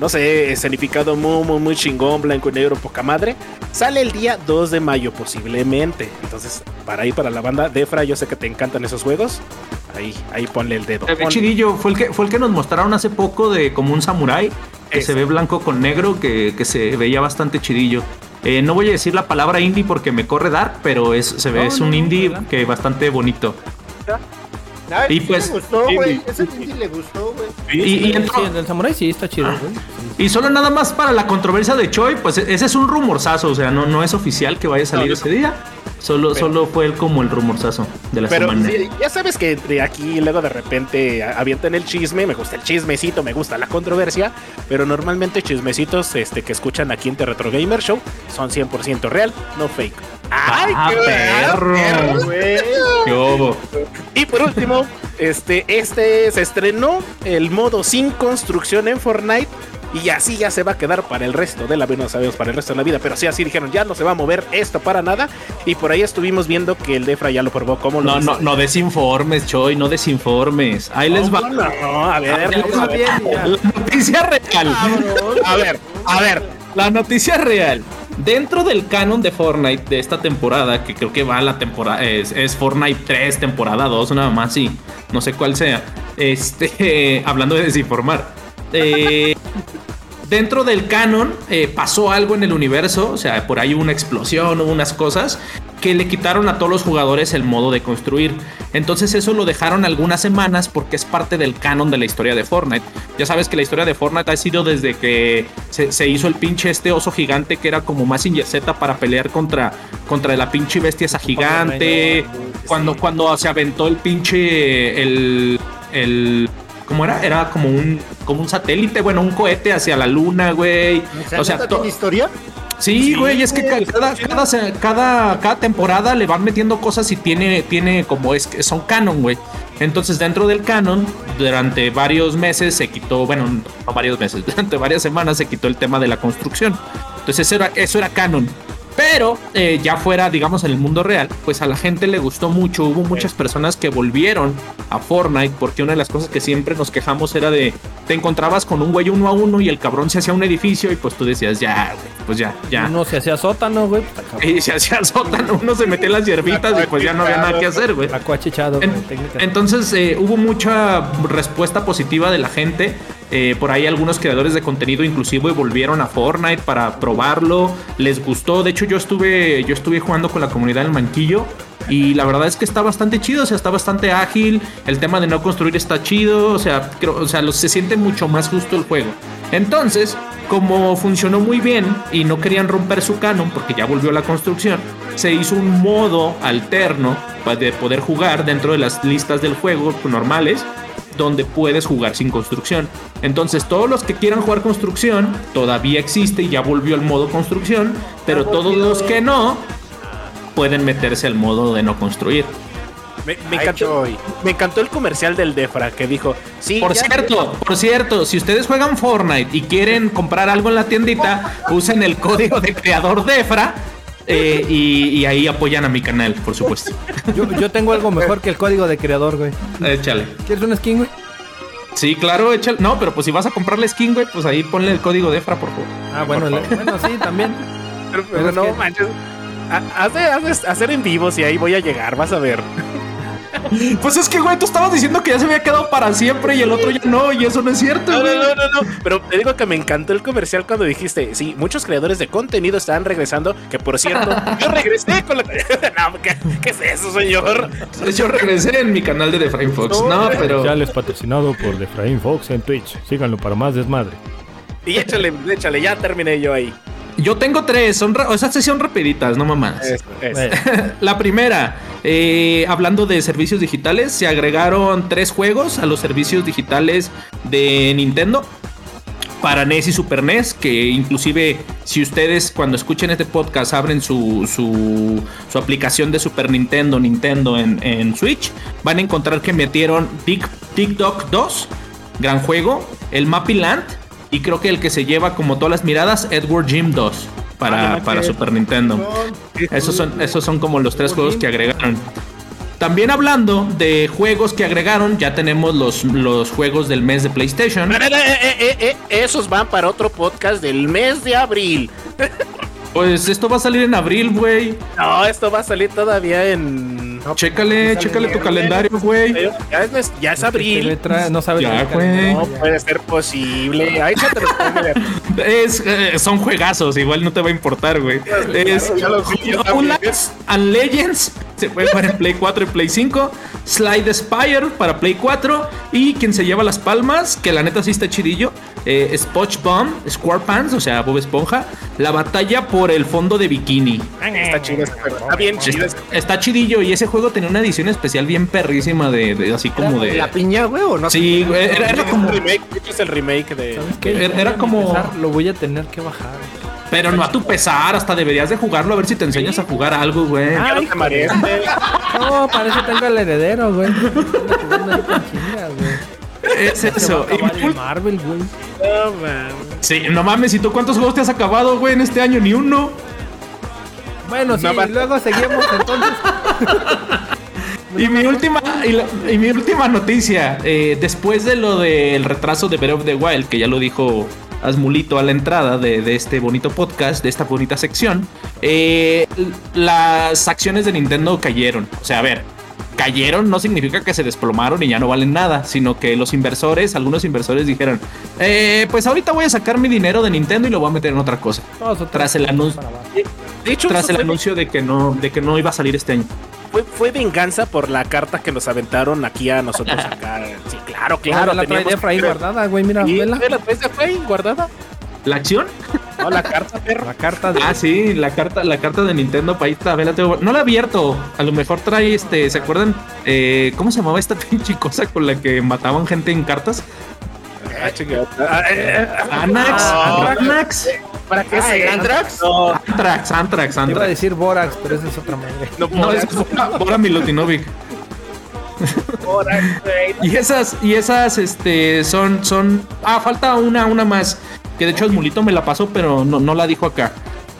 no sé, escenificado muy, muy, muy chingón, blanco y negro, poca madre. Sale el día 2 de mayo, posiblemente. Entonces, para ahí, para la banda Defra, yo sé que te encantan esos juegos. Ahí, ahí ponle el dedo. Chidillo, fue el, que, fue el que nos mostraron hace poco de como un samurái que se ve blanco con negro, que, que se veía bastante chidillo. Eh, no voy a decir la palabra indie porque me corre Dark, pero es, se ve, no, es un no, indie no, que bastante bonito. Ay, y pues. Le gustó, güey. Ese indie le gustó, güey. Y, y entró... sí, el samurai sí está chido, güey. Y solo nada más para la controversia de Choi, pues ese es un rumorzazo, o sea, no, no es oficial que vaya a salir ese día. Solo, pero, solo fue el, como el rumorzazo de la pero, semana. Sí, ya sabes que de aquí luego de repente avientan el chisme, me gusta el chismecito, me gusta la controversia, pero normalmente chismecitos este, que escuchan aquí en The Retro Gamer Show son 100% real, no fake. ¡Ay, ah, qué perro! perro güey. ¡Qué obo! Y por último, este, este se estrenó el modo sin construcción en Fortnite y así ya se va a quedar para el resto de la vida, no sabemos para el resto de la vida, pero sí así dijeron, ya no se va a mover esto para nada y por ahí estuvimos viendo que el Defra ya lo probó como No, no, no desinformes, Choy, no desinformes. Ahí les va. No, no, a ver, a ver, a ver la noticia real. A ver, a ver, la noticia real. Dentro del canon de Fortnite de esta temporada, que creo que va a la temporada, es, Fortnite 3, temporada 2, nada más, sí, no sé cuál sea. Este, hablando de desinformar. Eh, dentro del canon eh, pasó algo en el universo, o sea, por ahí hubo una explosión, hubo unas cosas que le quitaron a todos los jugadores el modo de construir. Entonces eso lo dejaron algunas semanas porque es parte del canon de la historia de Fortnite. Ya sabes que la historia de Fortnite ha sido desde que se, hizo el pinche este oso gigante que era como más Z para pelear contra, contra la pinche bestia esa gigante. Cuando, cuando se aventó el pinche el, el ¿cómo era? Era como un, como un satélite, bueno, un cohete hacia la luna, güey. O sea, ¿tiene historia? Sí, güey, es que cada, cada, cada, temporada le van metiendo cosas y tiene, tiene como es que son canon, güey. Entonces, dentro del canon, durante varios meses se quitó, bueno, no varios meses, durante varias semanas se quitó el tema de la construcción. Entonces, eso era, eso era canon. Pero eh, ya fuera, digamos, en el mundo real, pues a la gente le gustó mucho. Hubo muchas personas que volvieron a Fortnite porque una de las cosas que siempre nos quejamos era de te encontrabas con un güey uno a uno y el cabrón se hacía un edificio y pues tú decías, ya, güey, pues ya, ya. Uno se hacía sótano, güey. Y se hacía sótano, uno se metía en las hierbitas y pues ya no había nada que hacer, güey. entonces eh, hubo mucha respuesta positiva de la gente. Eh, por ahí algunos creadores de contenido inclusive volvieron a Fortnite para probarlo. Les gustó. De hecho, yo estuve, yo estuve jugando con la comunidad del manquillo. Y la verdad es que está bastante chido, o sea, está bastante ágil. El tema de no construir está chido, o sea, o sea, se siente mucho más justo el juego. Entonces, como funcionó muy bien y no querían romper su canon porque ya volvió la construcción, se hizo un modo alterno para poder jugar dentro de las listas del juego normales donde puedes jugar sin construcción. Entonces, todos los que quieran jugar construcción todavía existe y ya volvió el modo construcción, pero todos los que no pueden meterse al modo de no construir. Me, encantó, me encantó el comercial del Defra que dijo, sí. Por cierto, por cierto, si ustedes juegan Fortnite y quieren comprar algo en la tiendita, usen el código de creador Defra eh, y, ahí apoyan a mi canal, por supuesto. Yo, tengo algo mejor que el código de creador, güey. Échale. ¿Quieres una skin, güey? Sí, claro, échale. No, pero pues si vas a comprarle skin, güey, pues ahí ponle el código de EFRA, por favor. Ah, bueno, bueno, sí, también. Pero, no manches. hacer en vivo si ahí voy a llegar, vas a ver. Pues es que, güey, tú estabas diciendo que ya se había quedado para siempre y el otro ya no, y eso no es cierto, no, No, no, no, Pero te digo que me encantó el comercial cuando dijiste, sí, muchos creadores de contenido estaban regresando, que por cierto, yo regresé con la... no, ¿qué, es eso, señor? Yo regresé en mi canal de The Frame Fox, no, pero... Ya les patrocinado por The Frame Fox en Twitch, síganlo para más desmadre. Y échale, échale, ya terminé yo ahí. Yo tengo tres, son esas son rapiditas, no mamás. la primera, eh, hablando de servicios digitales, se agregaron tres juegos a los servicios digitales de Nintendo para NES y Super NES, que inclusive si ustedes cuando escuchen este podcast abren su, su, su aplicación de Super Nintendo, Nintendo en, en, Switch, van a encontrar que metieron TikTok 2, gran juego, el Mappy Land y creo que el que se lleva como todas las miradas, Edward Jim 2 para, ah, para Super Nintendo. Esos son, esos son como los tres juegos que agregaron. También hablando de juegos que agregaron, ya tenemos los, los juegos del mes de PlayStation. Eh, eh, eh, esos van para otro podcast del mes de abril. Pues esto va a salir en abril, güey. No, esto va a salir todavía en. Chécale, chécale tu calendario, güey. Ya es, ya es abril. no sabes. Ya, güey. No puede ser posible. Te es, eh, Son juegazos, igual no te va a importar, güey. Es and Legends. Se puede jugar en Play 4 y Play 5. Slide Spire para Play 4. Y quien se lleva las palmas, que la neta sí está chidillo. Eh, SpongeBob, Squarepants, o sea, Bob Esponja. La batalla por el fondo de bikini. Está chido, está bien chido. Está, chidillo y ese juego tenía una edición especial bien perrísima de, así como de. ¿La piña, güey, o no? Sí, güey. Era, como. Es el remake de. ¿Sabes qué? Era, como. lo voy a tener que bajar. Pero no a tu pesar, hasta deberías de jugarlo a ver si te enseñas a jugar algo, güey. no te No, parece que tenga el heredero, güey. Es eso. Y Marvel, güey. No mames. Sí, no mames, ¿y tú cuántos juegos te has acabado, güey, en este año? Ni uno. Bueno, sí, luego seguimos entonces. y mi última y, mi última noticia, eh, después de lo del retraso de Breath of the Wild, que ya lo dijo Asmulito a la entrada de, este bonito podcast, de esta bonita sección, eh, las acciones de Nintendo cayeron. O sea, a ver, cayeron no significa que se desplomaron y ya no valen nada, sino que los inversores, algunos inversores dijeron, eh, pues ahorita voy a sacar mi dinero de Nintendo y lo voy a meter en otra cosa. Tras el anuncio. De hecho, tras el anuncio de que no, de que no iba a salir este año. Fue, fue venganza por la carta que nos aventaron aquí a nosotros acá. Sí, claro, Claro, claro. la trae teníamos Efra ahí guardada, güey, mira. ¿la traes guardada? ¿La acción? No, la carta, perro. La carta de... Ah, sí, la carta, la carta de Nintendo para ahí está, vela, tengo- No la he abierto. A lo mejor trae este. ¿Se acuerdan? Eh, ¿Cómo se llamaba esta pinche cosa con la que mataban gente en cartas? Ah, chingada. Ah, eh, eh, Anax, Ah, Anax, ¿Para qué Ah, se. No, Antrax, Antrax, Te iba a Antrax. decir Borax, pero esa es otra madre. no, No, es Bora, Milutinovic. Borax, güey. Y esas, y esas, este, son, son. Ah, falta una, una más. Que de hecho el mulito me la pasó, pero no, no la dijo acá.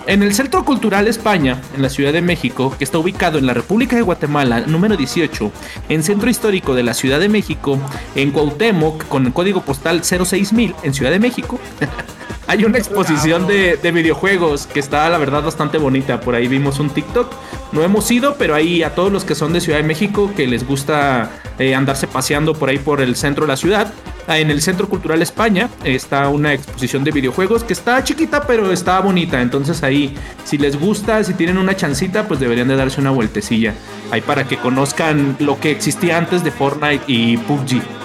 En el Centro Cultural España, en la Ciudad de México, que está ubicado en la República de Guatemala, número 18, en Centro Histórico de la Ciudad de México, en Cuauhtémoc, con el código postal 06000, en Ciudad de México, hay una exposición de, de videojuegos que está, la verdad, bastante bonita. Por ahí vimos un TikTok. No hemos ido, pero ahí a todos los que son de Ciudad de México, que les gusta eh, andarse paseando por ahí por el centro de la ciudad, en el Centro Cultural España está una exposición de videojuegos que está chiquita, pero está bonita. Entonces ahí, si les gusta, si tienen una chancita, pues deberían de darse una vueltecilla. Ahí para que conozcan lo que existía antes de Fortnite y PUBG.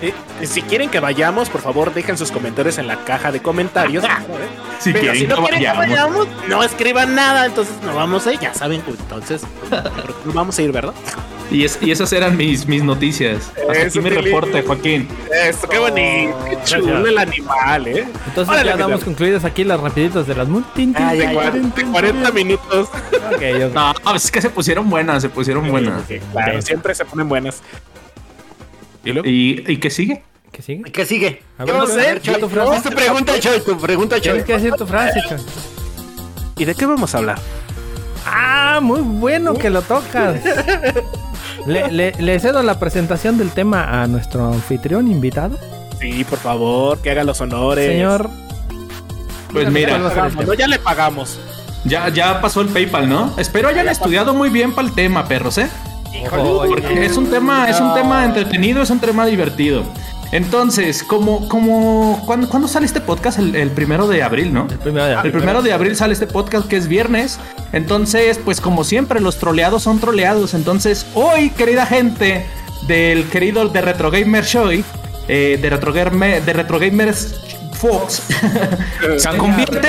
Eh, si quieren que vayamos, por favor, dejen sus comentarios en la caja de comentarios. Si Pero quieren si no que quieren que vayamos. vayamos, no escriban nada, entonces no vamos a ir, ya saben, pues, entonces no vamos a ir, ¿verdad? Y, es- y esas eran mis, mis noticias. Hasta aquí mi reporte. Joaquín. Eso, qué bonito, qué Gracias. chulo el animal, ¿eh? Entonces Órale, ya damos concluidas aquí las rapiditas de las tin, Ah, ya, De, tin, ya. cua- tin, de tin, 40 tin. minutos. No, es que se pusieron buenas, se pusieron buenas. Claro, siempre se ponen buenas. ¿Y luego? ¿Y, y qué sigue? ¿Qué sigue? ¿Qué sigue? A ¿Qué ver, vamos a hacer, Choy? tu frase. Es tu pregunta, Choy, tu pregunta, Choy. Tienes que decir tu frase, Chon. ¿Y de qué vamos a hablar? Ah, muy bueno que lo tocas. Le, le- le cedo la presentación del tema a nuestro anfitrión invitado, Sí, por favor, que haga los honores. señor. Pues mira, Pagamos, ¿no? Ya le pagamos. ya, ya pasó el PayPal, ¿no? Espero hayan estudiado muy bien para el tema, perros, ¿eh? Porque es un tema, es un tema entretenido, es un tema divertido. Entonces, como, como, ¿cuándo, cuándo sale este podcast? El, el primero de abril, ¿no? El primero de El abril. primero de abril sale este podcast que es viernes. Entonces, pues como siempre, los troleados son troleados. Entonces, hoy, querida gente del querido de Retro Gamer Show, eh, de, Retro Gamer- de Retro Gamers Fox, se convierte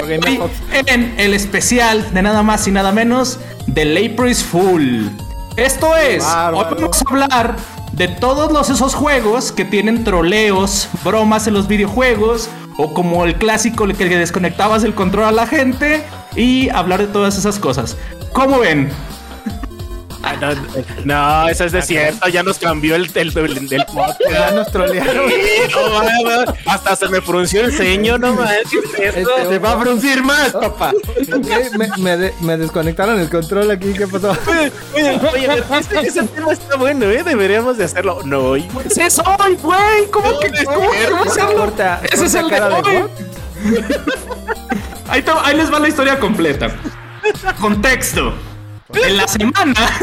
en el especial de nada más y nada menos del April Fool. Esto es, hoy vamos a hablar de todos los esos juegos que tienen troleos, bromas en los videojuegos, o como el clásico el que desconectabas el control a la gente, y hablar de todas esas cosas. ¿Cómo ven? Ah, no, no, eso es desierto. Ya nos cambió el, el, el- el podcast. Ya nos trolearon. Sí, no, hasta se me frunció el ceño, no manches. esto. Este, Te va a fruncir más, papá. Me, me de- me desconectaron el control aquí, ¿qué pasó? Oye, oye, ese, ese tema está bueno, ¿eh? Deberíamos de hacerlo. No, hoy. ¡Ese es hoy, güey! ¿Cómo que, cómo que a hacerlo? Corta, Ese es corta el de cara de hoy. Ahí, ahí les va la historia completa. Contexto. En la semana,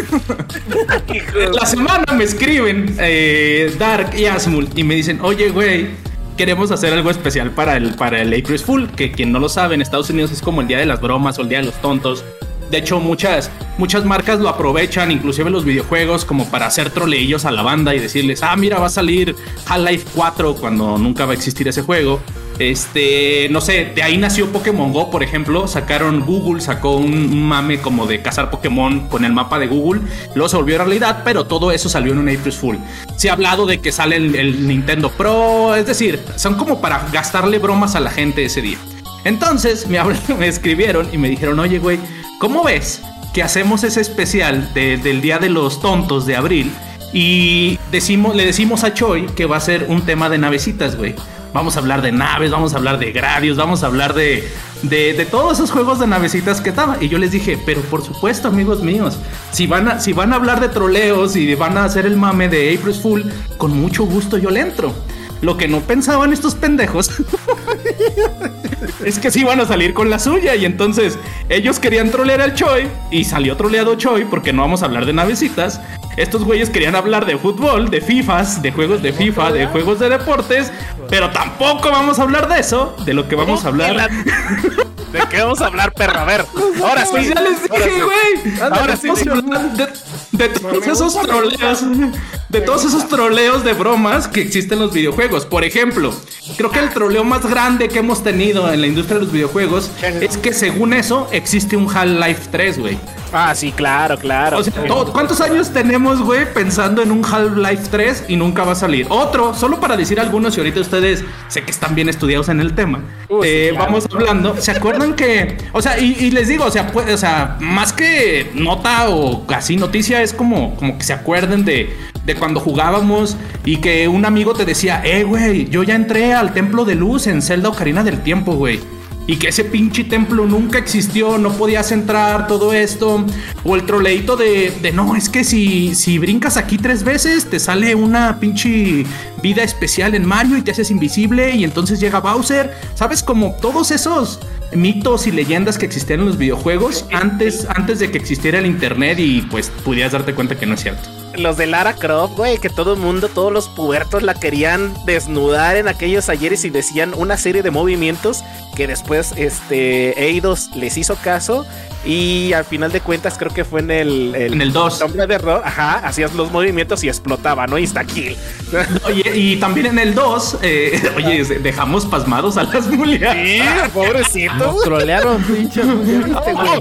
en la semana me escriben eh, Dark y Asmul y me dicen, oye, güey, queremos hacer algo especial para el, para el April Fool, que quien no lo sabe, en Estados Unidos es como el día de las bromas o el día de los tontos. De hecho, muchas, muchas marcas lo aprovechan, inclusive los videojuegos, como para hacer troleillos a la banda y decirles, ah, mira, va a salir Half-Life 4 cuando nunca va a existir ese juego. Este, no sé, de ahí nació Pokémon Go, por ejemplo. Sacaron Google, sacó un, mame como de cazar Pokémon con el mapa de Google. Luego se volvió realidad, pero todo eso salió en un April Fool. Se ha hablado de que sale el, Nintendo Pro, es decir, son como para gastarle bromas a la gente ese día. Entonces me, me escribieron y me dijeron, oye, güey, ¿cómo ves que hacemos ese especial de- del Día de los Tontos de abril? Y decimos, le decimos a Choi que va a ser un tema de navecitas, güey. Vamos a hablar de naves, vamos a hablar de Gradius, vamos a hablar de, de, todos esos juegos de navecitas que estaban. Y yo les dije, pero por supuesto, amigos míos, si van, a, si van a hablar de troleos y van a hacer el mame de April Fool, con mucho gusto yo le entro. Lo que no pensaban estos pendejos es que sí iban a salir con la suya y entonces ellos querían trolear al Choi y salió troleado Choi porque no vamos a hablar de navecitas estos güeyes querían hablar de fútbol, de FIFAs, de juegos de FIFA, de juegos de deportes, pero tampoco vamos a hablar de eso, de lo que vamos a hablar. ¿De qué vamos a hablar, perro? A ver, ahora sí. Pues ya les ahora dije, güey. Ahora Ahora sí, vamos a sí. hablar de, de todos esos troleos. De todos esos troleos de bromas que existen en los videojuegos. Por ejemplo, creo que el troleo más grande que hemos tenido en la industria de los videojuegos es que según eso existe un Half-Life 3, güey. Ah, sí, claro, claro. O sea, ¿cuántos años tenemos, güey, pensando en un Half-Life 3 y nunca va a salir? Otro, solo para decir algunos, y ahorita ustedes sé que están bien estudiados en el tema. Uh, sí, eh, claro. Vamos hablando. ¿Se acuerdan que, o sea, y, y les digo, o sea, pues, o sea, más que nota o casi noticia, es como, como que se acuerden de, de cuando jugábamos y que un amigo te decía, eh, güey, yo ya entré al templo de luz en Zelda Ocarina del Tiempo, güey. Y que ese pinche templo nunca existió, no podías entrar, todo esto. O el troleito de, de no, es que si, si brincas aquí tres veces, te sale una pinche vida especial en Mario y te haces invisible y entonces llega Bowser. ¿Sabes? Como todos esos mitos y leyendas que existían en los videojuegos antes, antes de que existiera el internet y pues pudieras darte cuenta que no es cierto. Los de Lara Croft, güey, que todo el mundo, todos los pubertos la querían desnudar en aquellos ayeres y decían una serie de movimientos que después este Eidos les hizo caso y al final de cuentas creo que fue en el, En el 2. Sombra de error, ajá, hacías los movimientos y explotaba, ¿no? Insta kill. Oye, y también en el 2, eh, oye, dejamos pasmados a las mulias. Sí, pobrecito. Nos trolearon, pinche. ¿viste, güey?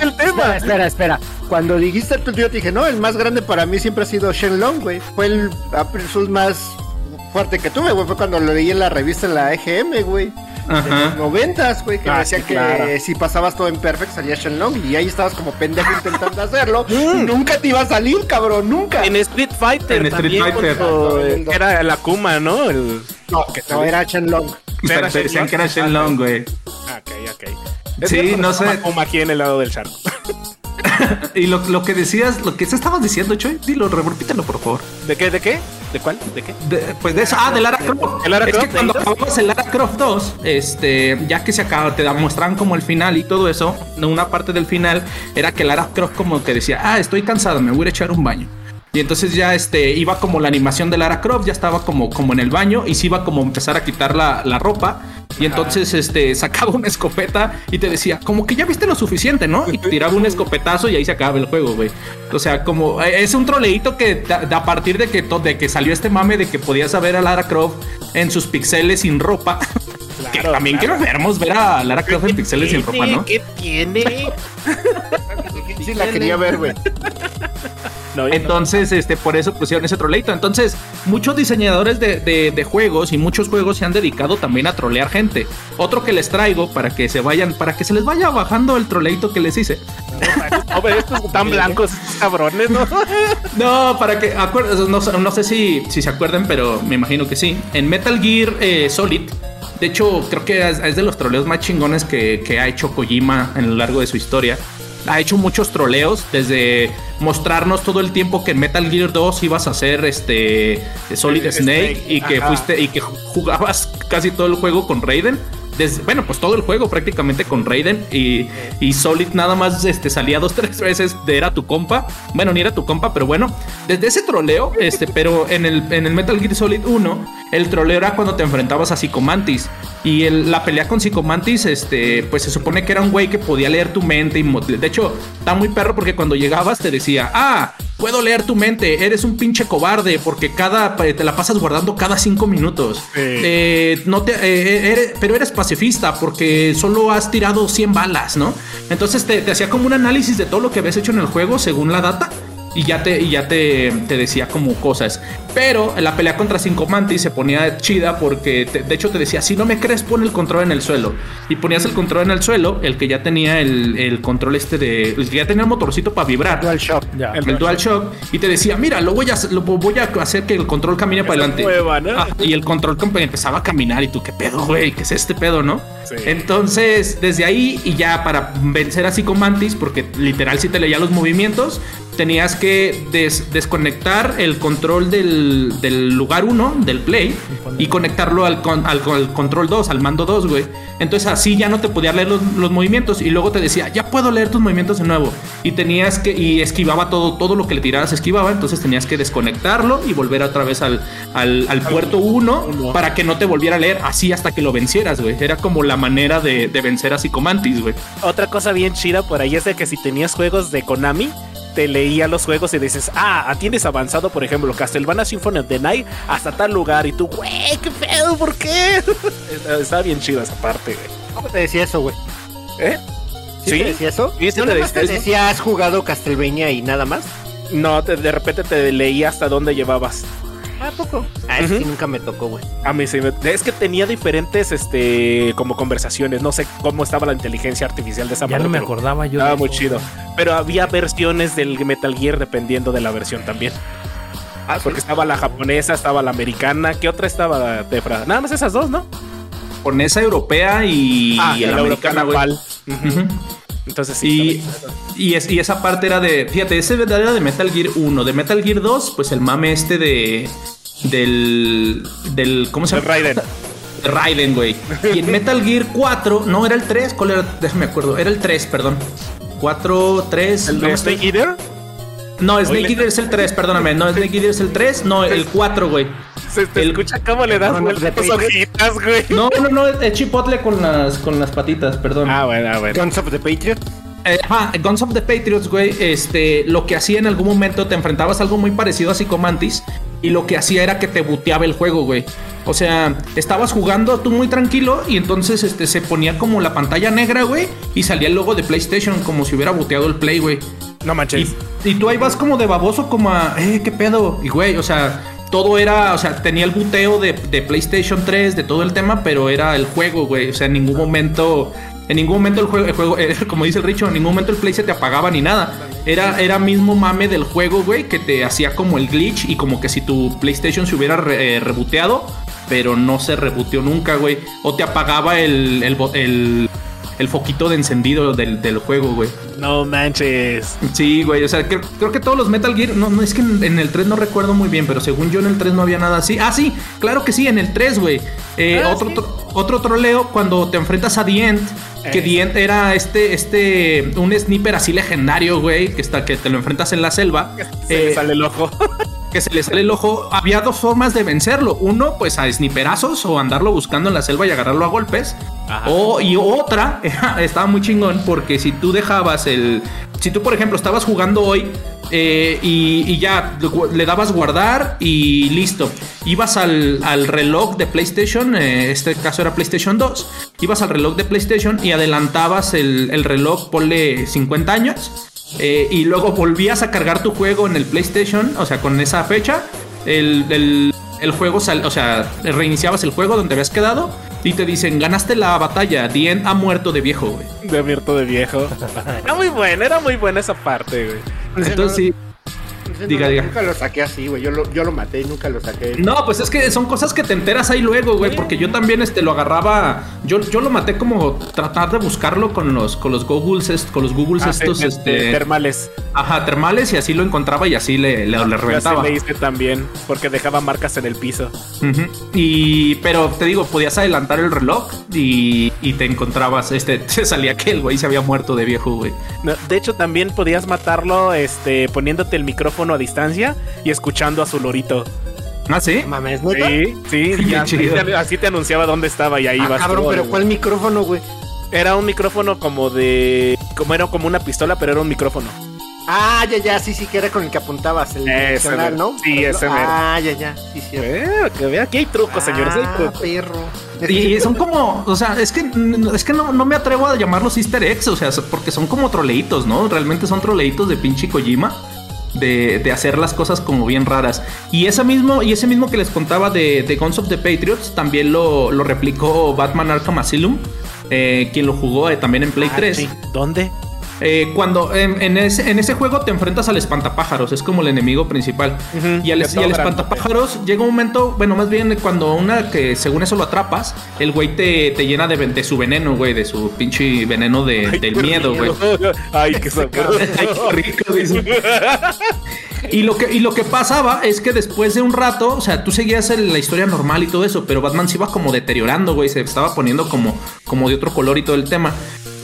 el tema. Espera, espera, espera. Cuando dijiste yo te dije, no, el más grande para mí siempre ha sido Shenlong, güey. Fue el April más fuerte que tuve, güey. Fue cuando lo leí en la revista en la EGM, güey. De los Ajá. noventas, güey, que Ah, decía sí, que claro. si pasabas todo en perfect salía Shenlong y ahí estabas como pendejo intentando hacerlo. nunca te iba a salir, cabrón, nunca. En Street Fighter En Street también Fighter. cuando era la Kuma, ¿no? El... No, no era Shenlong. ¿Era Te decían que era Shenlong, güey. Ah, Ok, ok. Sí, no sé. Kuma aquí en el lado del charco. Y lo, lo que decías, lo que estabas diciendo, Choy, dilo, repítelo, por favor. ¿De qué? ¿De qué? ¿De cuál? ¿De qué? De- pues de eso, ah, de Lara Croft. ¿De Lara es que cuando acabamos el Lara Croft 2, este, ya que se acaba, te muestran como el final y todo eso, una parte del final era que Lara Croft como que decía, ah, estoy cansado, me voy a echar un baño. Y entonces ya este, iba como la animación de Lara Croft, ya estaba como, como en el baño y se iba como a empezar a quitar la, la ropa. Y entonces este, sacaba una escopeta y te decía, como que ya viste lo suficiente, ¿no? Y tiraba un escopetazo y ahí se acababa el juego, güey. O sea, como eh, es un troleito que da- da- a partir de que, de que salió este mame de que podías ver a Lara Croft en sus pixeles sin ropa. que también claro. quiero vernos ver a Lara Croft en pixeles sin ropa, ¿no? ¿Qué tiene? Sí, la quería ver, güey. No, no. Entonces, este, por eso pusieron ese troleito. Entonces, muchos diseñadores de, de- de juegos y muchos juegos se han dedicado también a trolear gente. Otro que les traigo para que se vayan, para que se les vaya bajando el troleito que les hice. Hombre, estos tan blancos, estos cabrones, ¿no? No, para que no, no sé si, si se acuerdan, pero me imagino que sí. En Metal Gear eh, Solid, de hecho, creo que es, es de los troleos más chingones que, que ha hecho Kojima en lo largo de su historia. Ha hecho muchos troleos, desde mostrarnos todo el tiempo que en Metal Gear 2 ibas a hacer este Solid Snake, Snake, y que ajá. fuiste y que jugabas casi todo el juego con Raiden. Desde- bueno, pues todo el juego prácticamente con Raiden y, y Solid nada más este, salía dos, tres veces de era tu compa. Bueno, ni era tu compa, pero bueno, desde ese troleo, este, pero en el, en el Metal Gear Solid 1, el troleo era cuando te enfrentabas a Psychomantis. Y el- la pelea con Psychomantis, este, pues se supone que era un güey que podía leer tu mente. Y, de hecho, está muy perro porque cuando llegabas te decía, ah, puedo leer tu mente, eres un pinche cobarde porque cada, te la pasas guardando cada cinco minutos. Eh, no te, eh, eres- pero eres porque solo has tirado 100 balas, ¿no? Entonces te, te hacía como un análisis de todo lo que habías hecho en el juego según la data. Y ya te, y ya te, te decía como cosas. Pero la pelea contra Cinco Mantis se ponía chida porque te- de hecho te decía, si no me crees, pon el control en el suelo. Y ponías el control en el suelo, el que ya tenía el, el control este de... El que ya tenía el motorcito para vibrar. Dual Shock. Ya. El, Dual Shock y te decía, mira, lo voy a, hacer- lo voy a hacer que el control camine para adelante. mueva, ¿no? Ah, y el control empezaba a caminar y tú, ¿qué pedo, güey? ¿Qué es este pedo, no? Sí. Entonces, desde ahí y ya para vencer así con Mantis, porque literal sí te leía los movimientos, tenías que des- desconectar el control del, del lugar 1, del play, y conectarlo al, con- al, con- al control 2, al mando 2, güey. Entonces así ya no te podía leer los, los movimientos y luego te decía, ya puedo leer tus movimientos de nuevo. Y tenías que, y esquivaba todo, todo lo que le tiraras esquivaba, entonces tenías que desconectarlo y volver otra vez al, al, puerto 1 uno. para que no te volviera a leer así hasta que lo vencieras, güey. Era como la manera de, de vencer a Psicomantis, güey. Otra cosa bien chida por ahí es de que si tenías juegos de Konami, te leía los juegos y dices, ah, tienes avanzado, por ejemplo, Castlevania Symphony of the Night hasta tal lugar. Y tú, güey, qué pedo, ¿por qué? Está- Está bien chido esa parte, güey. ¿Cómo te decía eso, güey? ¿Eh? ¿Sí, te decía eso? Sí, sí ¿No te decía has jugado Castlevania y nada más? No, te- de repente te leía hasta dónde llevabas. ¿A poco? Ah, Ujú. sí nunca me tocó, güey. A mí sí me- Es que tenía diferentes, este, como conversaciones. No sé cómo estaba la inteligencia artificial de esa Ya no me pero acordaba yo. Estaba de muy eso. chido. Pero había versiones del Metal Gear dependiendo de la versión también. Ah, Porque estaba la japonesa, estaba la americana. ¿Qué otra estaba, Defra? Nada más esas dos, ¿no? Japonesa, europea y, Ah, y la americana, güey. Ujú. Entonces sí. Y, y, es- y esa parte era de. Fíjate, ese era de Metal Gear 1. De Metal Gear 2, pues el mame este de. Del. del ¿Cómo se llama? Raiden. De Raiden, güey. Y en Metal Gear 4, no, era el 3. ¿Cuál era? Déjame acuerdo. Era el 3, perdón. 4, 3. ¿El de Snake Eater? No, Snake Oye. Eater es el 3, perdóname. No, Snake Eater es el 3. No, el 4, güey. Se te El- escucha cómo le das No, no, hojitas, güey. No, no, no, es chipotle con las, con las patitas, perdón. Ah, bueno, ah, bueno. Guns of the Patriot. Eh, ajá, Guns of the Patriots, güey, este, lo que hacía en algún momento te enfrentabas a algo muy parecido a Psychomantis y lo que hacía era que te buteaba el juego, güey. O sea, estabas jugando tú muy tranquilo y entonces este, se ponía como la pantalla negra, güey, y salía el logo de PlayStation como si hubiera buteado el Play, güey. No manches. Y, y tú ahí vas como de baboso, como a, eh, qué pedo. Y güey, o sea, todo era, o sea, tenía el buteo de, de PlayStation 3, de todo el tema, pero era el juego, güey. O sea, en ningún momento, en ningún momento el juego, el juego eh, como dice el Richo, en ningún momento el Play se te apagaba ni nada. Era, era mismo mame del juego, güey, que te hacía como el glitch y como que si tu PlayStation se hubiera re- eh, reboteado, pero no se reboteó nunca, güey. O te apagaba el, el, el, el foquito de encendido del, del juego, güey. No manches. Sí, güey, o sea, creo, creo que todos los Metal Gear, no, no es que en, en el 3 no recuerdo muy bien, pero según yo en el 3 no había nada así. Ah, sí, claro que sí, en el 3, güey. Eh, Ah, otro, sí. tro- otro troleo cuando te enfrentas a The End, que Eh. The End era este, este, un sniper así legendario, güey, que, está, que te lo enfrentas en la selva. Se le Eh, sale el ojo. que se le sale el ojo. Había dos formas de vencerlo. Uno, pues a sniperazos o andarlo buscando en la selva y agarrarlo a golpes. Ajá. O, y otra, estaba muy chingón porque si tú dejabas el... Si tú, por ejemplo, estabas jugando hoy eh, y, ya le- le dabas guardar y listo. Ibas al, al reloj de PlayStation, eh, este caso era PlayStation 2. Ibas al reloj de PlayStation y adelantabas el, el reloj, ponle 50 años. eh, y luego volvías a cargar tu juego en el PlayStation, o sea, con esa fecha. El, el- el juego, sal- o sea, reiniciabas el juego donde habías quedado y te dicen, ganaste la batalla, Dien ha muerto de viejo, güey. De abierto de viejo. Era muy buena, era muy buena esa parte, güey. Entonces sí. Diga, no, diga. Nunca lo saqué así, güey. Yo lo, yo lo maté y nunca lo saqué. No, pues es que son cosas que te enteras ahí luego, güey, porque yo también este lo agarraba, yo, yo lo maté como tratar de buscarlo con los con los Googles, con los Googles Ah, estos este termales. ajá, termales y así lo encontraba y así le, le, le Yo así reventaba. le hice también, porque dejaba marcas en el piso. Y pero te digo, podías adelantar el reloj y, y te encontrabas este te salía que el güey se había muerto de viejo, güey. No, De hecho, también podías matarlo este, poniéndote el micrófono a distancia y escuchando a su lorito. Ah, sí. Mames, ¿neta? Sí, sí, ya, te- así te anunciaba dónde estaba y ahí Ah, ibas. cabrón, tú, pero. ¿cuál micrófono, güey? Era un micrófono como de. como era como una pistola, pero era un micrófono. Ah, ya, ya, sí, sí, que era con el que apuntabas, el Ese direccional, mero. ¿no? Sí, ese mero. Ah, ya, ya, sí, sí. Eh, que vea, aquí hay trucos, señores. hay Ah, trucos. perro. Y son como, o sea, es que es que no, no me atrevo a llamarlos Easter eggs, o sea, porque son como troleitos, ¿no? Realmente son troleitos de pinche Kojima. De, de hacer las cosas como bien raras. Y ese mismo, y ese mismo que les contaba de, de Guns of the Patriots, también lo, lo replicó Batman Arkham Asylum. eh, quien lo jugó eh, también en Play Ah, 3. sí. ¿Dónde? Eh, cuando en, en ese, en ese juego te enfrentas al espantapájaros, es como el enemigo principal. Y al, y espantapájaros llega un momento, bueno, más bien cuando una que según eso lo atrapas, el güey te, te llena de, su veneno, güey, de su pinche veneno de- Ay, del miedo, güey. Ay, qué. Ay, qué rico, dice. Y lo, que, y lo que pasaba es que después de un rato, o sea, tú seguías la historia normal y todo eso, pero Batman se iba como deteriorando, güey, se estaba poniendo como, como de otro color y todo el tema.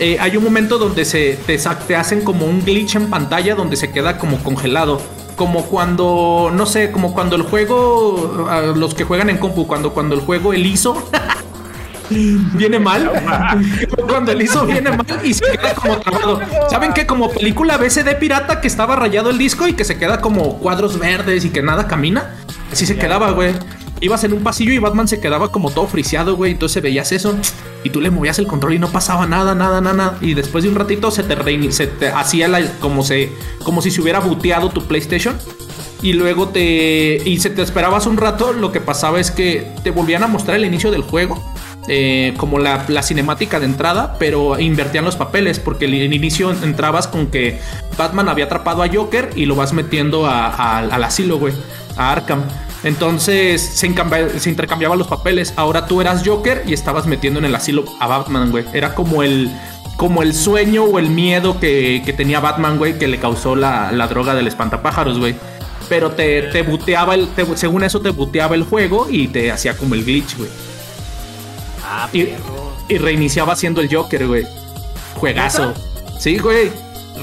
Eh, hay un momento donde se te, hacen como un glitch en pantalla donde se queda como congelado. Como cuando, no sé, como cuando el juego, los que juegan en compu, cuando, cuando el juego, el ISO, viene mal. Cuando el ISO viene mal y se queda como trabado. ¿Saben qué? Como película BCD pirata que estaba rayado el disco y que se queda como cuadros verdes y que nada camina. Así se quedaba, güey. Ibas en un pasillo y Batman se quedaba como todo friseado, güey. Entonces veías eso y tú le movías el control y no pasaba nada, nada, nada. Y después de un ratito se te, reini- se hacía como, se, como si se hubiera buteado tu PlayStation y luego te y se te esperabas un rato lo que pasaba es que te volvían a mostrar el inicio del juego eh, como la, la cinemática de entrada pero invertían los papeles porque el inicio entrabas con que Batman había atrapado a Joker y lo vas metiendo a- a- al asilo güey a Arkham entonces se, se intercambiaban los papeles ahora tú eras Joker y estabas metiendo en el asilo a Batman güey era como el como el sueño o el miedo que, que tenía Batman, güey, que le causó la, la droga del espantapájaros, güey. Pero te, te buteaba el, te- según eso te buteaba el juego y te hacía como el glitch, güey. Ah, Y, y reiniciaba siendo el Joker, güey. Juegazo. Sí, güey.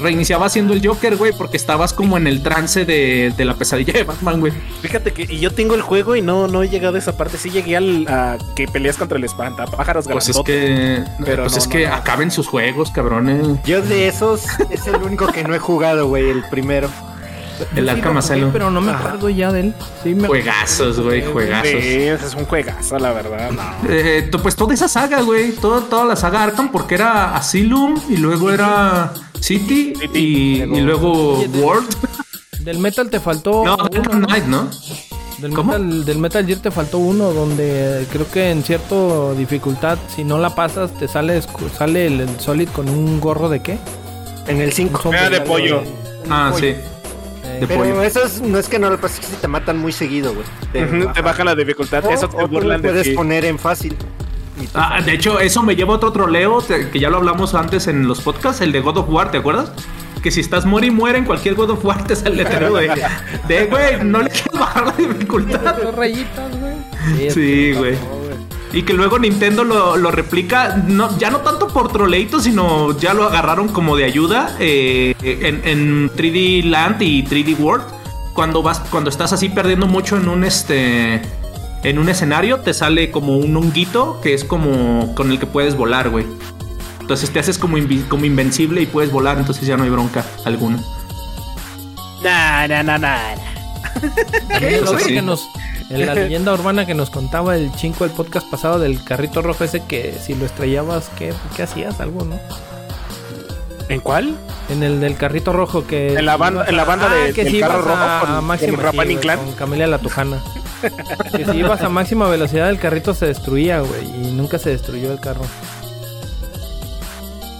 Reiniciaba siendo el Joker, güey, porque estabas como en el trance de, de la pesadilla de Batman, güey. Fíjate que y yo tengo el juego y no, no he llegado a esa parte. Sí llegué al a que peleas contra el espantapájaros Pues es que, Pero pues no, es no, que no. acaben sus juegos, cabrones. Yo de esos es el único que no he jugado, güey, el primero. El Sí, Arkham jugué, Pero no me acuerdo ya de él. Sí, me Juegazos, güey, juegazos. Sí, ese es un juegazo, la verdad. No. Eh, to- pues toda esa saga, güey. Toda, toda la saga Arkham, porque era Asylum y luego era City, City. y, y luego World. Del Metal te faltó. No, uno. Knight, ¿no? Del ¿Cómo? Metal, del Metal Gear te faltó uno donde creo que en cierta dificultad, si no la pasas, te sale, escu- sale el, el Solid con un gorro de qué? En el Un 5. sombrero de pollo. Ah, sí. Eh, De Pero pollo. esos no es que no lo pases, es que te matan muy seguido, güey. Te, Ujú, Te bajan. baja la dificultad. O- Eso o te tú lo burlan de puedes poner en fácil. Ah, de hecho, eso me lleva a otro troleo que ya lo hablamos antes en los podcasts, el de God of War, ¿te acuerdas? Que si estás muere y muere en cualquier God of War te sale el letrero de, de, güey, no le quieres bajar la dificultad. Rayitas, güey. Sí, güey. Y que luego Nintendo lo, lo replica, no, ya no tanto por troleito, sino ya lo agarraron como de ayuda eh, en, en 3D Land y 3D World. Cuando vas, cuando estás así perdiendo mucho en un este. En un escenario te sale como un honguito que es como con el que puedes volar, güey. Entonces te haces como, invi- como invencible y puedes volar, entonces ya no hay bronca alguna. Nah, nah, nah, nah. Sí. que nos, la leyenda urbana que nos contaba el chinco el podcast pasado del carrito rojo ese que si lo estrellabas, ¿qué, qué hacías? Algo, ¿no? ¿En cuál? En el del carrito rojo que... En la banda- en la banda Ah, de- que del si carro rojo a, con- a con máxima, Rapán sí, Inclán. con Camelia la Tujana. Que si ibas a máxima velocidad el carrito se destruía, güey, y nunca se destruyó el carro.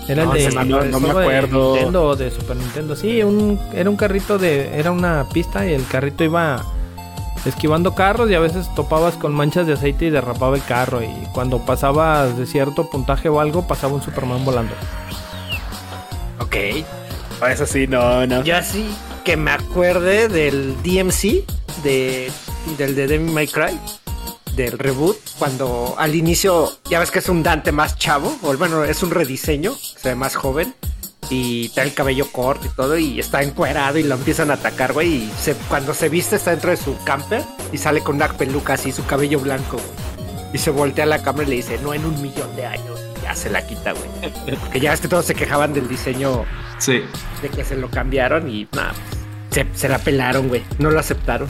Era No, el de, no- me de. Nintendo o de Super Nintendo. Sí, un, era un carrito de era una pista y el carrito iba esquivando carros y a veces topabas con manchas de aceite y derrapaba el carro y cuando pasabas de cierto puntaje o algo pasaba un Superman volando. Ok. Ah, Eso sí, no, no. Yo así que me acuerde del DMC, de, del de Devil May Cry, del reboot, cuando al inicio ya ves que es un Dante más chavo, o bueno, es un rediseño, se ve más joven. Y trae el cabello corto y todo, y está encuerado y lo empiezan a atacar, güey. Y se- cuando se viste está dentro de su camper y sale con una peluca así, su cabello blanco. Y se voltea la cámara y le dice, no en un millón de años. Y ya se la quita, güey. Porque ya ves que todos se quejaban del diseño Sí. de que se lo cambiaron y nada, se, se la pelaron, güey. No lo aceptaron.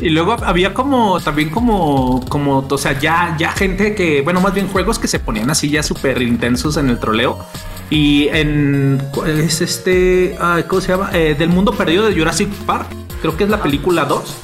Y luego había como, también como, como, o sea, ya, ya gente que, bueno, más bien juegos que se ponían así ya súper intensos en el troleo. Y en, ¿cuál es este, ay, ¿cómo se llama? Eh, del mundo perdido de Jurassic Park, creo que es la película 2.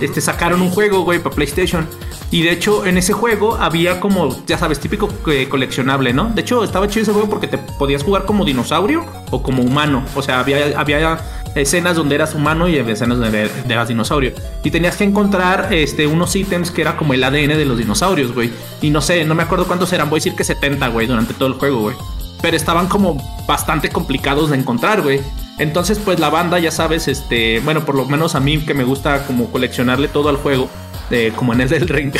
Este, sacaron un juego, güey, para PlayStation. Y de hecho, en ese juego había como, ya sabes, típico eh, coleccionable, ¿no? De hecho, estaba chido ese juego porque te podías jugar como dinosaurio o como humano. O sea, había, había escenas donde eras humano y había escenas donde eras dinosaurio. Y tenías que encontrar este, unos ítems que era como el ADN de los dinosaurios, güey. Y no sé, no me acuerdo cuántos eran. Voy a decir que 70, güey, durante todo el juego, güey. Pero estaban como bastante complicados de encontrar, güey. Entonces, pues la banda, ya sabes, este, bueno, por lo menos a mí que me gusta como coleccionarle todo al juego, de, como en el del ring.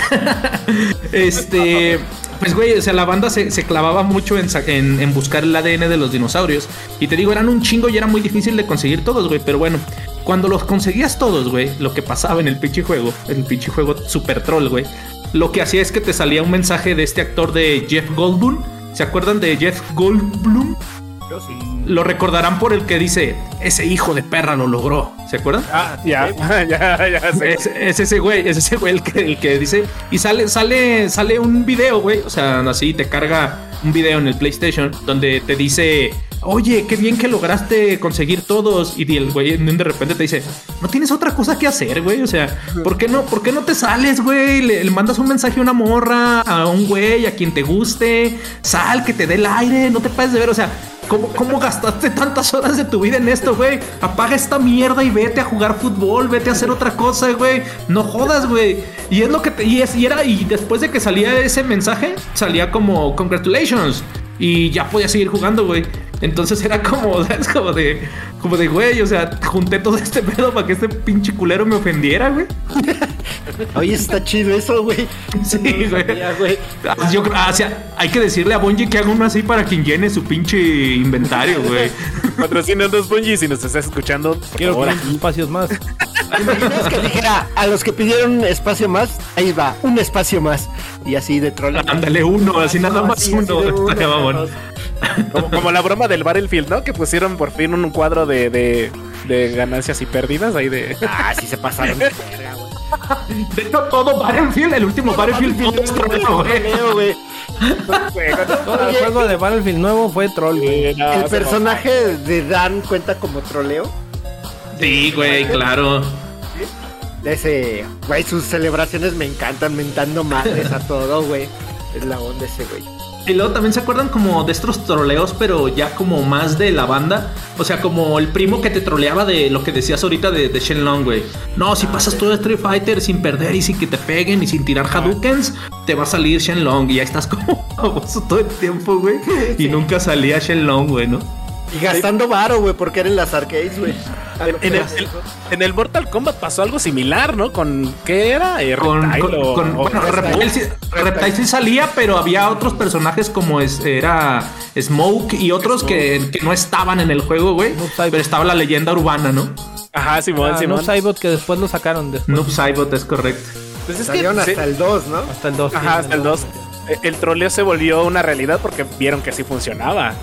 este, pues güey, o sea, la banda se, clavaba mucho en, en, buscar el ADN de los dinosaurios. Y te digo, eran un chingo y era muy difícil de conseguir todos, güey. Pero bueno, cuando los conseguías todos, güey, lo que pasaba en el pinche juego, en el pinche juego super troll, güey, lo que hacía es que te salía un mensaje de este actor de Jeff Goldblum. ¿Se acuerdan de Jeff Goldblum? Lo recordarán por el que dice, ese hijo de perra lo logró. ¿Se acuerdan? Ah, ya, ya, ya, Es, ese güey, es ese güey el que, el que dice. Y sale, sale, sale un video, güey. O sea, así te carga un video en el PlayStation donde te dice oye, qué bien que lograste conseguir todos. Y el güey de repente te dice, no tienes otra cosa que hacer, güey. O sea, ¿por qué no, por qué no te sales, güey? Le, mandas un mensaje a una morra, a un güey, a quien te guste. Sal, que te dé el aire, no te pases de ver. O sea, ¿Cómo, ¿Cómo, gastaste tantas horas de tu vida en esto, güey? Apaga esta mierda y vete a jugar fútbol, vete a hacer otra cosa, güey. No jodas, güey. Y es lo que te. Y, es, y era. Y después de que salía ese mensaje, salía como Congratulations. Y ya podía seguir jugando, güey. Entonces era como, ¿sabes? Como de, como de, güey, o sea, junté todo este pedo para que este pinche culero me ofendiera, güey. Oye, está chido eso, güey. Sí, güey. Ah, yo, ah, o sea, hay que decirle a Bungie que haga uno así para quien llene su pinche inventario, güey. Patrocina dos Bungie si nos estás escuchando. Quiero favor, espacios más. Imaginas que dijera a los que pidieron un espacio más, ahí va, un espacio más. Y así de troll. Ándale, uno, así nada más uno. uno como, la broma del Battlefield, ¿no? Que pusieron por fin un cuadro de, de, ganancias y pérdidas ahí de. Ah, sí se pasaron de hecho, todo Battlefield, el último Battlefield fue troleo, güey. Todo el juego de Battlefield nuevo fue troll, ¿El personaje de Dan cuenta como troleo? Sí, güey, claro. Ese, güey, sus celebraciones me encantan, mentando madres a todo, güey. Es la onda ese, güey. Y luego también se acuerdan como de estos troleos, pero ya como más de la banda. O sea, como el primo que te troleaba de lo que decías ahorita de, de Shenlong, güey. No, si pasas todo Street Fighter sin perder y sin que te peguen y sin tirar Hadoukens, te va a salir Shenlong. Y ya estás como famoso todo el tiempo, güey. Y nunca salía Shenlong, güey, ¿no? Y gastando varo, güey, porque eran las arcades, güey. En, el, Mortal Kombat pasó algo similar, ¿no? Con ¿qué era? Eh, con, con, bueno, Reptile, sí salía, pero había otros personajes como es, era Smoke y otros que, no estaban en el juego, güey. pero estaba la leyenda urbana, ¿no? Ajá, Simón, ah, Simón. Noob Saibot que después lo sacaron después. Noob Saibot es correcto. Pues es que, hasta el 2, ¿no? Hasta el 2. Ajá, hasta el 2. El troleo se volvió una realidad porque vieron que así funcionaba.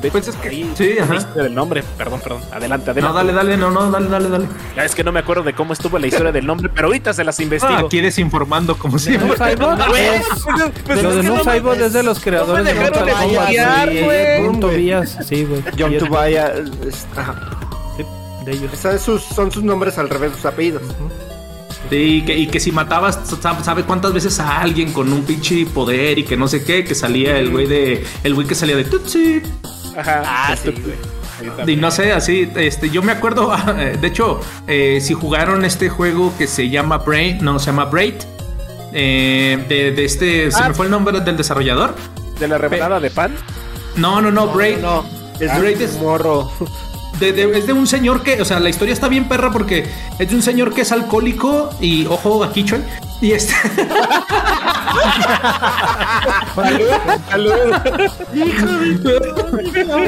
Pues es que sí, ajá. del nombre, perdón, perdón. Adelante, adelante. No, dale, dale, no, no, dale, dale, dale. Ya es que no me acuerdo de cómo estuvo la historia del nombre, pero ahorita se las investigo. Ah, aquí desinformando como siempre. Pues, lo de No Cyborg es de los creadores de Mortal Kombat. Tobias, sí, güey. John Tobias, ajá. de ellos. son sus nombres al revés, sus apellidos. Sí, y que si matabas, ¿sabe cuántas veces a alguien con un pinche poder y que no sé qué? Que salía el güey de. El güey que salía de Tutsi. Ah, sí, Y no sé, así, este, yo me acuerdo, de hecho, eh, si jugaron este juego que se llama Brain, no, se llama Braid, eh, de, este, ¿se me ah. fue el nombre del desarrollador? ¿De la revelada de pan? No, no, no, Braid. No, es Braid es morro. es de un señor que, o sea, la historia está bien perra porque es de un señor que es alcohólico y, ojo, aquí, Choy, y este.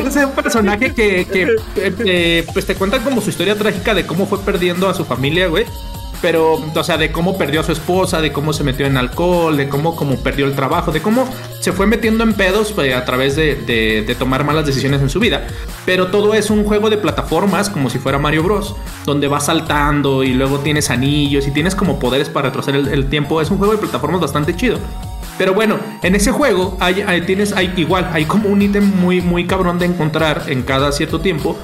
Es un personaje que, que eh, pues te cuenta como su historia trágica de cómo fue perdiendo a su familia, güey pero, o sea, de cómo perdió a su esposa, de cómo se metió en alcohol, de cómo, cómo perdió el trabajo, de cómo se fue metiendo en pedos pues, a través de, de, tomar malas decisiones en su vida. Pero todo es un juego de plataformas, como si fuera Mario Bros, donde vas saltando y luego tienes anillos y tienes como poderes para retroceder el, tiempo. Es un juego de plataformas bastante chido. Pero bueno, en ese juego hay, tienes, hay igual, hay como un ítem muy, muy cabrón de encontrar en cada cierto tiempo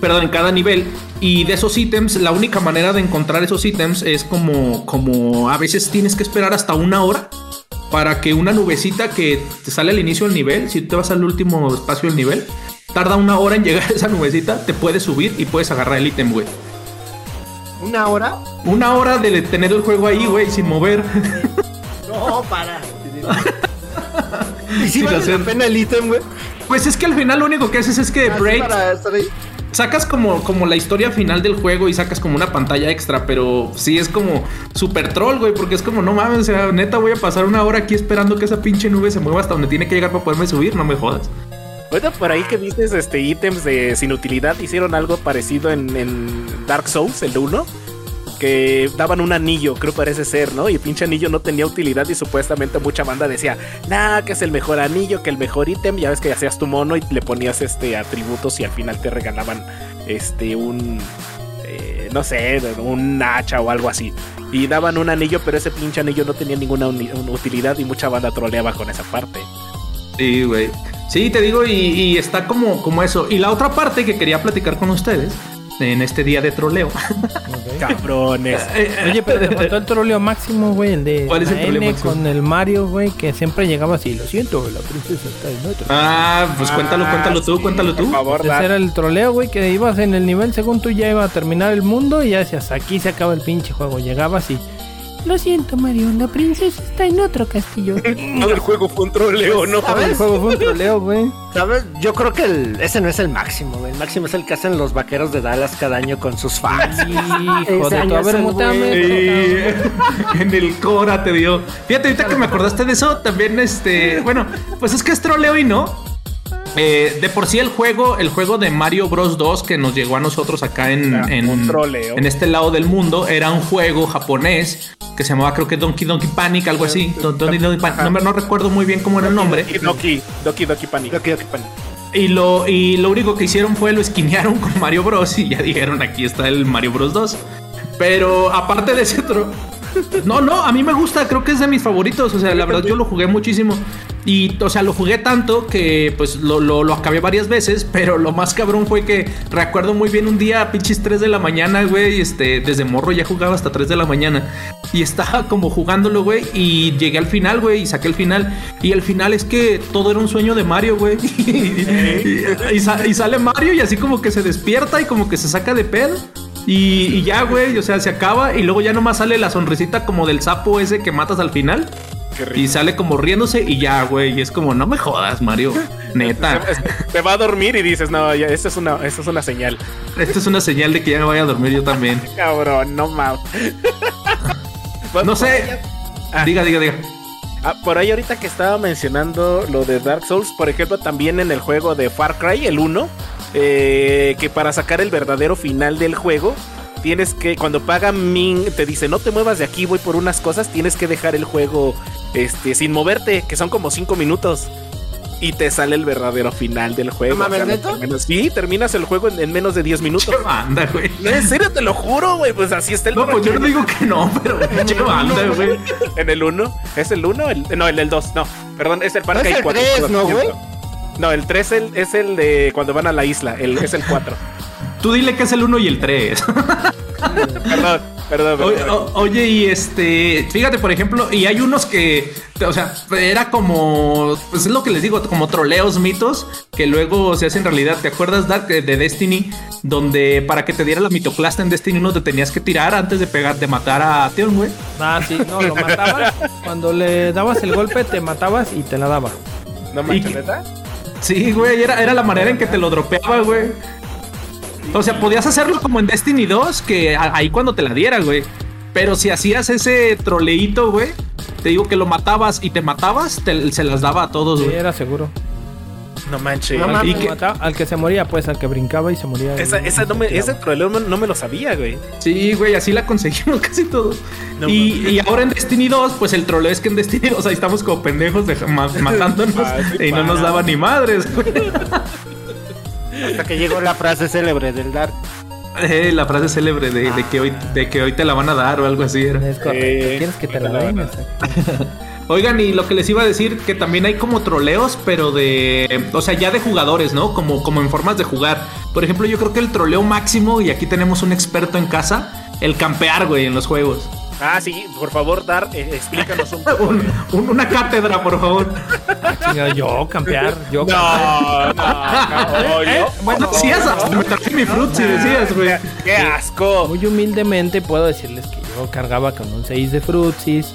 perdón, en cada nivel. Y de esos ítems, la única manera de encontrar esos ítems es como, como a veces tienes que esperar hasta una hora para que una nubecita que te sale al inicio del nivel, si te vas al último espacio del nivel, tarda una hora en llegar a esa nubecita, te puedes subir y puedes agarrar el ítem, güey. ¿Una hora? Una hora de tener el juego ahí, güey, sin mover. No, para. ¿Y si vale hacer- la pena el ítem, güey? Pues es que al final lo único que haces es que Así Braid para estar ahí. Sacas como, como la historia final del juego y sacas como una pantalla extra, pero sí es como super troll, güey, porque es como, no mames, o sea, neta voy a pasar una hora aquí esperando que esa pinche nube se mueva hasta donde tiene que llegar para poderme subir, no me jodas. Ahorita por ahí que viste este ítems de sin utilidad, hicieron algo parecido en, en Dark Souls, el 1. Que daban un anillo, creo parece ser, ¿no? Y el pinche anillo no tenía utilidad y supuestamente mucha banda decía, nah, que es el mejor anillo, que el mejor ítem. Ya ves que hacías tu mono y le ponías este atributos y al final te regalaban este un eh, no sé, un hacha o algo así. Y daban un anillo, pero ese pinche anillo no tenía ninguna utilidad y mucha banda troleaba con esa parte. Sí, güey. Sí, te digo, y, y está como, como eso. Y la otra parte que quería platicar con ustedes en este día de troleo. Cabrones. Oye, pero te faltó el troleo máximo, güey, el de ¿Cuál es el troleo N máximo? con el Mario, güey, que siempre llegaba así, lo siento, la princesa está en otro. Ah, pues cuéntalo, Ah, cuéntalo tú, sí, cuéntalo tú. Por favor, Ese era el troleo, güey, que ibas en el nivel según tú ya iba a terminar el mundo y ya decías, aquí se acaba el pinche juego. Llegabas y... Lo siento, Mario, la princesa está en otro castillo. Todo el juego fue un troleo, ¿no? el juego fue un troleo, güey. ¿Sabes? Yo creo que el- ese no es el máximo, güey. El máximo es el que hacen los vaqueros de Dallas cada año con sus fans. Hijo de tu... año A ver, mutame. Sí, en el Cora te dio. Fíjate, ahorita que me acordaste de eso, también este. Bueno, pues es que es troleo y no. Eh, de por sí el juego, el juego de Mario Bros 2 que nos llegó a nosotros acá en, en, un troleo. en este lado del mundo, era un juego japonés que se llamaba creo que Donkey Donkey Panic, algo así. Don- Donkey Donkey Panic. No, recuerdo muy bien cómo era el nombre. Doki, Doki Doki Panic. Doki Panic. Y lo, y lo único que hicieron fue lo esquinearon con Mario Bros. Y ya dijeron, aquí está el Mario Bros 2. Pero aparte de ese otro... No, no, a mí me gusta, creo que es de mis favoritos. O sea, la verdad yo lo jugué muchísimo. Y, o sea, lo jugué tanto que pues lo, lo, lo acabé varias veces. Pero lo más cabrón fue que recuerdo muy bien un día, pinches 3 de la mañana, güey. Este, desde morro ya jugaba hasta 3 de la mañana. Y estaba como jugándolo, güey. Y llegué al final, güey. Y saqué el final. Y el final es que todo era un sueño de Mario, güey. y sale Mario y así como que se despierta y como que se saca de pedo. Y, y ya, güey, o sea, se acaba y luego ya nomás sale la sonrisita como del sapo ese que matas al final. Y sale como riéndose y ya, güey. Y es como, no me jodas, Mario. Neta. Te va a dormir y dices, no, ya, esta es una, esta es una señal. Esto es una señal de que ya me vaya a dormir yo también. Cabrón, no mames. No sé. Diga, diga, diga. Ah, por ahí ahorita que estaba mencionando lo de Dark Souls, por ejemplo, también en el juego de Far Cry, el 1, eh, que para sacar el verdadero final del juego, tienes que, cuando paga Ming, te dice, no te muevas de aquí, voy por unas cosas, tienes que dejar el juego este, sin moverte, que son como 5 minutos. Y te sale el verdadero final del juego. ¿No mames, lo ¿neta? terminas- Sí, terminas el juego en, en menos de 10 minutos. Qué banda, güey. No, en serio, te lo juro, güey. Pues así está el No, pues yo no digo que no, pero qué banda, güey. En el 1. ¿Es el 1? No, el del 2. No, perdón, es el Far No es el 4. 3, ¿no, güey? No, el 3 el- es el de cuando van a la isla. El, es el 4. Tú dile que es el 1 y el 3. perdón, perdón. Oye, perdón. o- oye, y este, fíjate, por ejemplo, y hay unos que, o sea, era como, pues es lo que les digo, como troleos mitos que luego se hacen realidad. ¿Te acuerdas, Dark, de de Destiny? Donde para que te diera la mitoclasta en Destiny 1 te tenías que tirar antes de pegar, de matar a Theon, güey. Ah, sí, no, lo matabas. Cuando le dabas el golpe, te matabas y te la daba. no manches, ¿neta? Sí, güey, era, era la manera en que te lo dropeaba, güey. O sea, podías hacerlo como en Destiny 2, que ahí cuando te la diera, güey. Pero si hacías ese troleíto, güey, te digo que lo matabas y te matabas, te- se las daba a todos, Sí, güey. era seguro. No manches. No Al que, ¿Y mataba- al que se moría, pues, al que brincaba y se moría. Esa, esa no me, ese troleo no, me lo sabía, güey. Sí, güey, así la conseguimos casi todo. No y, y ahora en Destiny 2, pues el troleo es que en Destiny 2 ahí estamos como pendejos de, ma- matándonos Ah, y no nos daba ni madres, güey. Hasta que llegó la frase célebre del Dark. Eh, la frase célebre de, de que hoy, de que hoy te la van a dar o algo así era. Es correcto. Eh, ¿Quieres que te la den? No. Oigan, y lo que les iba a decir, que también hay como troleos, pero de. O sea, ya de jugadores, ¿no? Como, como en formas de jugar. Por ejemplo, yo creo que el troleo máximo, y aquí tenemos un experto en casa, el campear, güey, en los juegos. Ah, sí, por favor, Dar, eh, explícanos un poco. Un- un- una cátedra, por favor. Chinga, yo campear, yo No, no, no, Eh, yo- bueno, Decías, hasta me traje mi fruit, si decías, güey. ¡Qué asco! Muy humildemente puedo decirles que yo cargaba con un 6 de frutsis,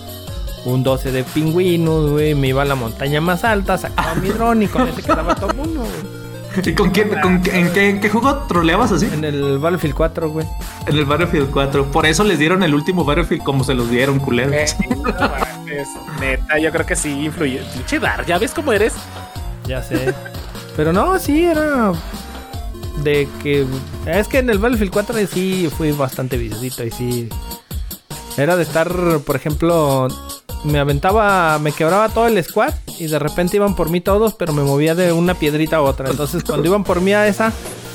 un 12 de pingüinos, güey. Me iba a la montaña más alta, sacaba mi dron y con ese quedaba todo mundo, güey. ¿Y con quién, con, qué- en, qué, en qué juego troleabas así? En el Battlefield 4, güey. En el Battlefield 4. Por eso les dieron el último Battlefield como se los dieron, culeros. Eh, no neta, yo creo que sí influye. Pinche Dar, ¿ya ves cómo eres? Ya sé. Pero no, sí, era de que... Es que en el Battlefield 4 sí fui bastante visito y sí... Era de estar, por ejemplo, me aventaba, me quebraba todo el squad y de repente iban por mí todos, pero me movía de una piedrita a otra. Entonces cuando iban por mí a esa,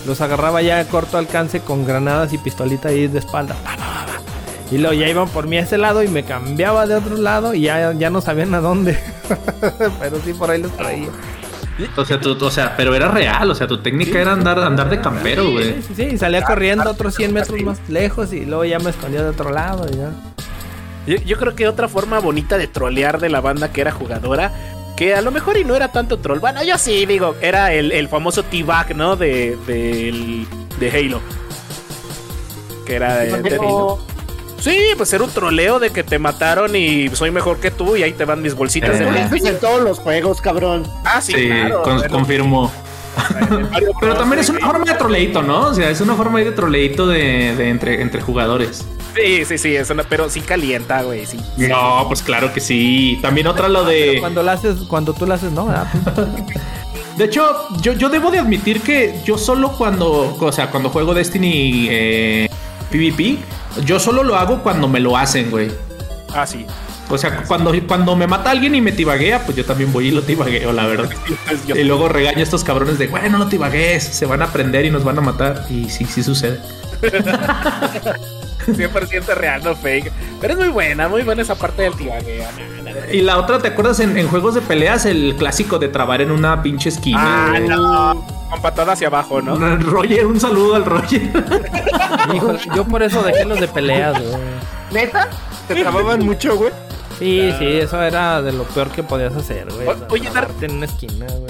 los agarraba ya a corto alcance con granadas y pistolita ahí de espalda. Pa, pa, pa, pa. Y luego ya iban por mí a ese lado y me cambiaba de otro lado y ya, ya no sabían a dónde. pero sí por ahí los traía. O sea, tú, o sea, pero era real, o sea, tu técnica era andar, andar de campero, güey. Sí, sí, sí, salía corriendo otros 100 metros más lejos y luego ya me escondía de otro lado y ya. Yo, yo creo que otra forma bonita de trolear de la banda que era jugadora, que a lo mejor y no era tanto troll. Bueno, yo sí, digo, era el, el famoso T-Bag, ¿no? De, de Halo. Que era de, de Halo. Sí, pues era un troleo de que te mataron y soy mejor que tú y ahí te van mis bolsitas Eh. de haces en todos los juegos, cabrón. Ah, sí, Sí, claro. con- Bueno, confirmo. Pero también es una forma de troleito, ¿no? O sea, es una forma ahí de troleito de, de entre, entre jugadores. Sí, sí, sí, es una- pero sí calienta, güey, sí. No, pues claro que sí. También otra lo de... Cuando lo haces, cuando tú lo haces, no, ¿verdad? De hecho, yo, yo debo de admitir que yo solo cuando, o sea, cuando juego Destiny eh, PvP, yo solo lo hago cuando me lo hacen, güey. Ah, sí. O sea, cuando, cuando me mata alguien y me tibaguea, pues yo también voy y lo tibagueo, la verdad. Pues Y luego regaño a estos cabrones de, güey, no lo tibagues, se van a prender y nos van a matar. Y sí, sí sucede. 100% real, no fake. Pero es muy buena, muy buena esa parte del no. Y la otra, ¿te acuerdas en, en juegos de peleas? El clásico de trabar en una pinche esquina. Ah, güey. no. Con patada hacia abajo, ¿no? Roger, un saludo al Roger. Híjole, yo por eso dejé los de peleas, güey. ¿Neta? ¿Te trababan mucho, güey? Sí, sí, eso era de lo peor que podías hacer, güey. O- oye, Dar- trabarte en una esquina, güey.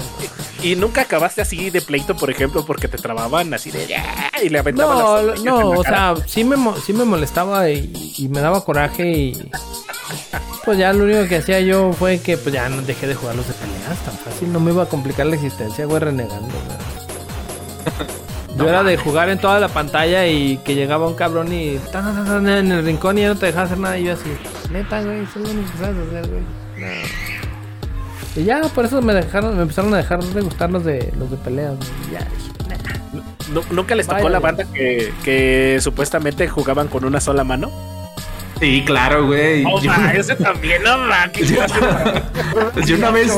Y nunca acabaste así de pleito, por ejemplo, porque te trababan así de "Ya", y le aventaban No, las no, o cara. sea, sí me, sí me molestaba y, y me daba coraje y pues ya lo único que hacía yo fue que pues ya no dejé de jugar los de peleas tan fácil, no me iba a complicar la existencia, güey, renegando, güey. Yo era de jugar en toda la pantalla y que llegaba un cabrón y tan, tan, en el rincón y ya no te dejaba hacer nada y yo así, neta, güey, es lo que sabes hacer, güey. No. Y ya, por eso me dejaron, me empezaron a dejar de gustar los de los de peleas, Ya, ¿Nunca les tocó Vaya. la banda que, que supuestamente jugaban con una sola mano? Sí, claro, güey. Oh, Yo- ma, ese también, no, ma, Pues yo una vez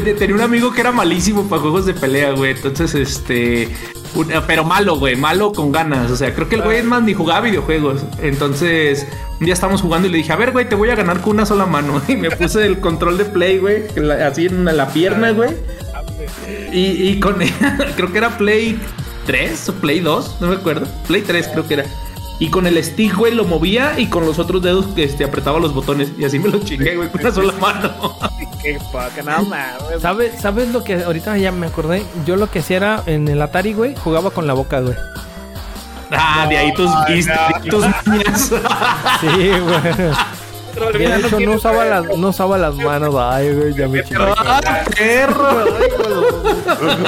ten- tenía un amigo que era malísimo para juegos de pelea, güey. Entonces, este. un- pero malo, güey. Malo con ganas. O sea, creo que el güey es más ni jugaba videojuegos. Entonces, un día estábamos jugando y le dije, a ver, güey, te voy a ganar con una sola mano. Y me puse el control de play, güey. Así en la pierna, güey. Y, y con creo que era Play 3 o Play 2, no me acuerdo. Play 3 creo que era. Y con el stick, güey, lo movía y con los otros dedos este, apretaba los botones. Y así me lo chingué, güey, con una sola mano. Qué fuck, no mames. ¿Sabes, ¿Sabes lo que ahorita ya me acordé? Yo lo que hacía era en el Atari, güey, jugaba con la boca, güey. Ah, de ahí tus ahí tus mañas. Sí, güey. De hecho, no usaba las, no usaba las manos. Ay, güey, ya me chingué. ¡Ah, perro!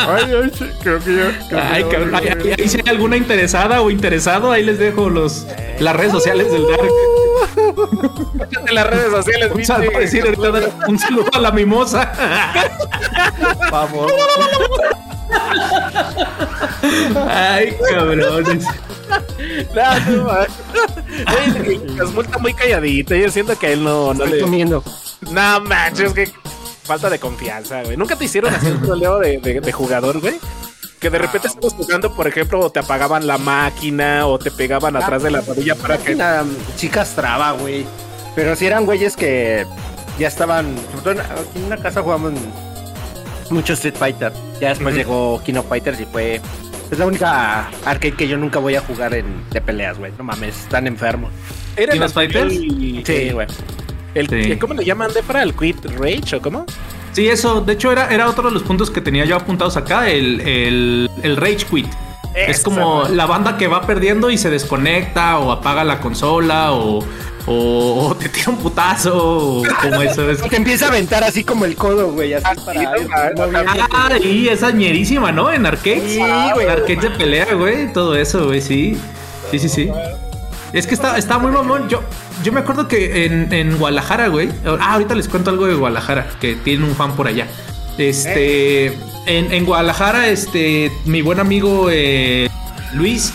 Ay, ay, creo que creo que Ay, cabrón, ahí, si hay alguna interesada o interesado, ahí les dejo los las redes sociales del Dark. en las redes sociales, Un saludo, decir, ahorita dar un saludo a la mimosa. Vamos. Ay, cabrones. No, no, Casmul está muy calladito. Yo siento que a él no, no Estoy le. comiendo. No manches, que falta de confianza, güey. ¿Nunca te hicieron hacer un troleo de, de, de jugador, güey? Que de repente estabas jugando, por ejemplo, o te apagaban la máquina o te pegaban atrás de la rodilla para que. Una chicas traba, güey. Pero si eran güeyes que ya estaban, en, una casa jugamos mucho Street Fighter. Ya después llegó King of Fighters y fue es la única arcade que yo nunca voy a jugar en, de peleas, güey. No mames, están enfermos. ¿Era ¿King el of Fighters? Sí, Sí. güey. El, Sí. el- ¿Cómo le llaman, Defra? ¿El Quit Rage o cómo? Sí, eso, de hecho era, era otro de los puntos que tenía yo apuntados acá, el, el, el Rage Quit. Es como la banda que va perdiendo y se desconecta o apaga la consola o, o, o te tira un putazo o como eso. Es, Te empieza a aventar así como el codo, güey, así para sí, no, no, ah, y esa ñerísima, ¿no? En arcades. Sí, güey. En arcades de pelea, güey. Todo eso, güey, sí. Sí, sí, sí. Es que está, está muy mamón. Yo, yo me acuerdo que en, en Guadalajara, güey. Ah, ahorita les cuento algo de Guadalajara, que tiene un fan por allá. Este. En, en Guadalajara, este. Mi buen amigo eh, Luis.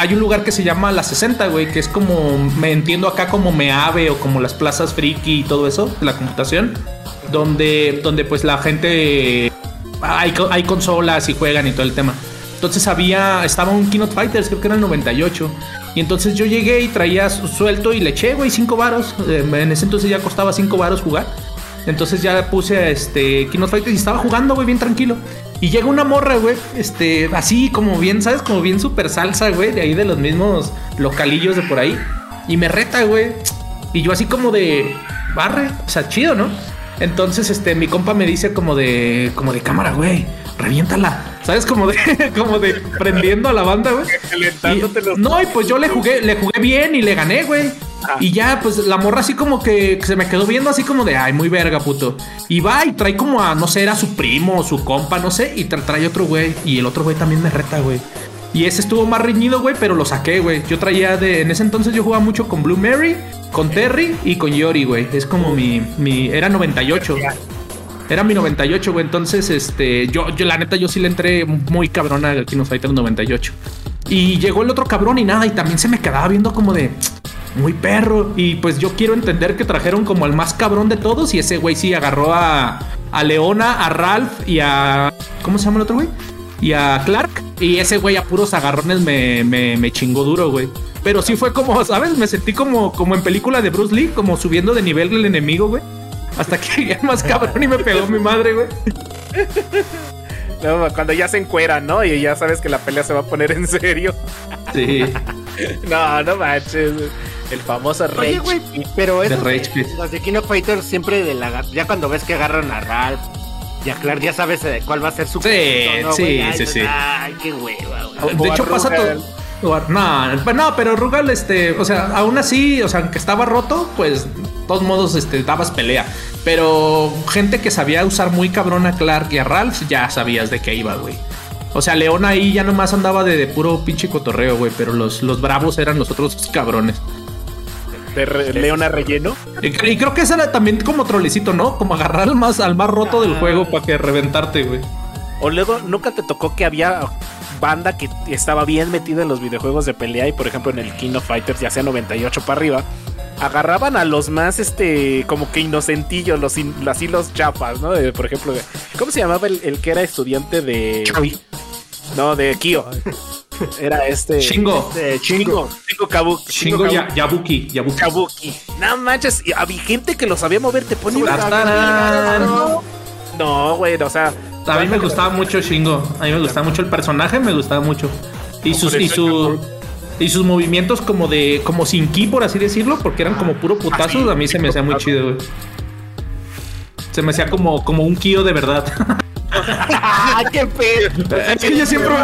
Hay un lugar que se llama La 60, güey, que es como, me entiendo acá como Meave o como las plazas friki y todo eso, la computación, donde, donde pues la gente hay, hay consolas y juegan y todo el tema. Entonces había, estaba un Keynote Fighters, creo que era el 98. Y entonces yo llegué y traía su- suelto y le eché, güey, 5 varos. Eh, En ese entonces ya costaba 5 varos jugar. Entonces ya puse este Keynote Fighters y estaba jugando, güey, bien tranquilo. Y llega una morra, güey, este, así como bien, ¿sabes? Como bien super salsa, güey, de ahí de los mismos localillos de por ahí. Y me reta, güey. Y yo así como de, barre, o sea, chido, ¿no? Entonces, este, mi compa me dice como de, como de cámara, güey, reviéntala. ¿Sabes? Como de, como de prendiendo a la banda, güey. Y- No, y pues yo le jugué, le jugué bien y le gané, güey. Ah. Y ya, pues la morra así como que se me quedó viendo así como de, ay, muy verga, puto. Y va y trae como a, no sé, era su primo o su compa, no sé, y tra- trae otro güey. Y el otro güey también me reta, güey. Y ese estuvo más reñido, güey, pero lo saqué, güey. Yo traía de, en ese entonces yo jugaba mucho con Blue Mary, con Terry y con Yori, güey. Es como mi, mi, era 98. Era mi 98, güey. Entonces, este, yo, yo la neta, yo sí le entré muy cabrón al King of Fighters 98. Y llegó el otro cabrón y nada, y también se me quedaba viendo como de muy perro. Y pues yo quiero entender que trajeron como al más cabrón de todos. Y ese güey sí agarró a, a Leona, a Ralph y a. ¿Cómo se llama el otro güey? Y a Clark. Y ese güey a puros agarrones me, me, me chingó duro, güey. Pero sí fue como, ¿sabes? Me sentí como, como en película de Bruce Lee, como subiendo de nivel el enemigo, güey. Hasta que llegué más cabrón y me pegó mi madre, güey. No, cuando ya se encuera, ¿no? Y ya sabes que la pelea se va a poner en serio. Sí. No, no manches. El famoso Rage. Oye, güey, pero De eso Rage Quit. los de King of Fighters siempre de la ya cuando ves que agarran a Ralph y a Clark ya sabes eh, cuál va a ser su Sí, punto, sí, güey? Ay, sí, pues, sí. Ay, qué hueva, güey. De hecho, pasa todo. No, no, pero Rugal, este, o sea, aún así, o sea, aunque estaba roto, pues, de todos modos, este, dabas pelea. Pero gente que sabía usar muy cabrón a Clark y a Ralph, ya sabías de qué iba, güey. O sea, León ahí ya nomás andaba de, de puro pinche cotorreo, güey, pero los, los bravos eran los otros cabrones. de re- Leona Relleno. Y, y creo que ese era también como trolecito, ¿no? Como agarrar al más, al más roto del juego para que reventarte, güey. O luego, ¿nunca te tocó que había banda que estaba bien metida en los videojuegos de pelea y por ejemplo en el King of Fighters, ya sea 98 para arriba, agarraban a los más, este, como que inocentillos, los, in- así los chapas, ¿no? De, por ejemplo, de- ¿cómo se llamaba el, el que era estudiante de... No, de Kyo. Era este... Shingo. Este, chingo. Shingo, Shingo Kabuki. Ya, Yabuki. Yabuki. Kabuki. No manches, y había gente que lo sabía mover, te ponía... Tartarán. No, güey, o sea... A mí me gustaba mucho Shingo. A mí me gustaba mucho el personaje, me gustaba mucho. Y sus, y su, y sus movimientos como de, como sin ki, por así decirlo, porque eran como puro putazos, a mí se me hacía muy chido, güey. Se me hacía como, como un kio de verdad. ¡Ah, qué pedo! es que yo siempre,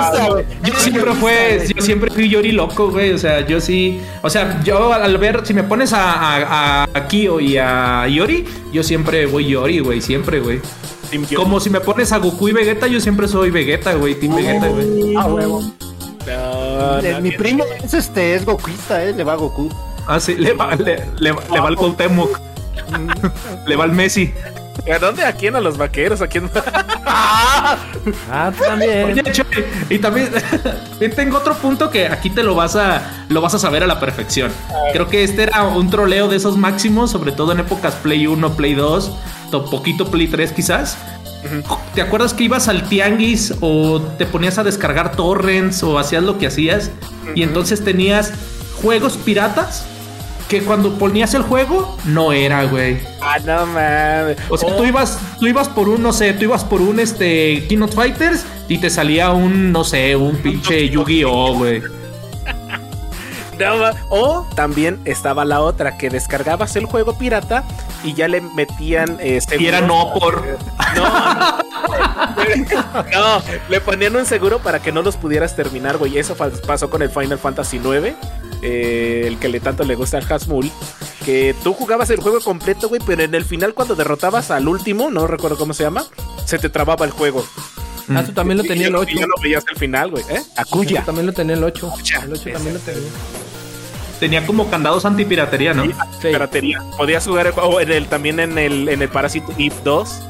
yo siempre fue, yo siempre fui Yori loco, güey. O sea, yo sí, o sea, yo al ver, si me pones a, a, a Kyo y a Yori, yo siempre voy Yori, güey, siempre, güey. Como si me pones a Goku y Vegeta, yo siempre soy Vegeta, güey, Team Vegeta, güey. Ah, huevo. No, no, Mi primo es este, es Gokuista, eh, le va a Goku. Ah, sí, le va, le, le- le va al Cuauhtémoc. le va al Messi. ¿A dónde? ¿A quién? ¿A los vaqueros? ¿A quién? Ah, también. Oye, Choy, y también, tengo otro punto que aquí te lo vas a lo vas a saber a la perfección. Creo que este era un troleo de esos máximos, sobre todo en épocas Play 1, Play 2, to- poquito Play 3 quizás. ¿Te acuerdas que ibas al tianguis o te ponías a descargar torrents o hacías lo que hacías? Y entonces tenías juegos piratas que cuando ponías el juego, no era, güey. Ah, no mames. O sea, Oh, tú ibas, tú ibas por un, no sé, tú ibas por un este Keynote Fighters y te salía un, no sé, un pinche Yu-Gi-Oh, güey. No O también estaba la otra, que descargabas el juego pirata y ya le metían. eh, Y era no por. No, no. No, le ponían un seguro para que no los pudieras terminar, güey. Eso pasó con el Final Fantasy IX, eh, el que le tanto le gusta al Hasmul. Que tú jugabas el juego completo, güey, pero en el final, cuando derrotabas al último, no recuerdo cómo se llama, se te trababa el juego. Ah, tú también lo Y tenía ya el no- 8. y ya no veías el final, güey. ¿Eh? Akuya. Yo también lo tenía el 8. Akuya. El 8 también lo tenía. Tenía como candados antipiratería, ¿no? Sí, piratería. Podías jugar el juego en el, también en el, en el Parasite Eve 2.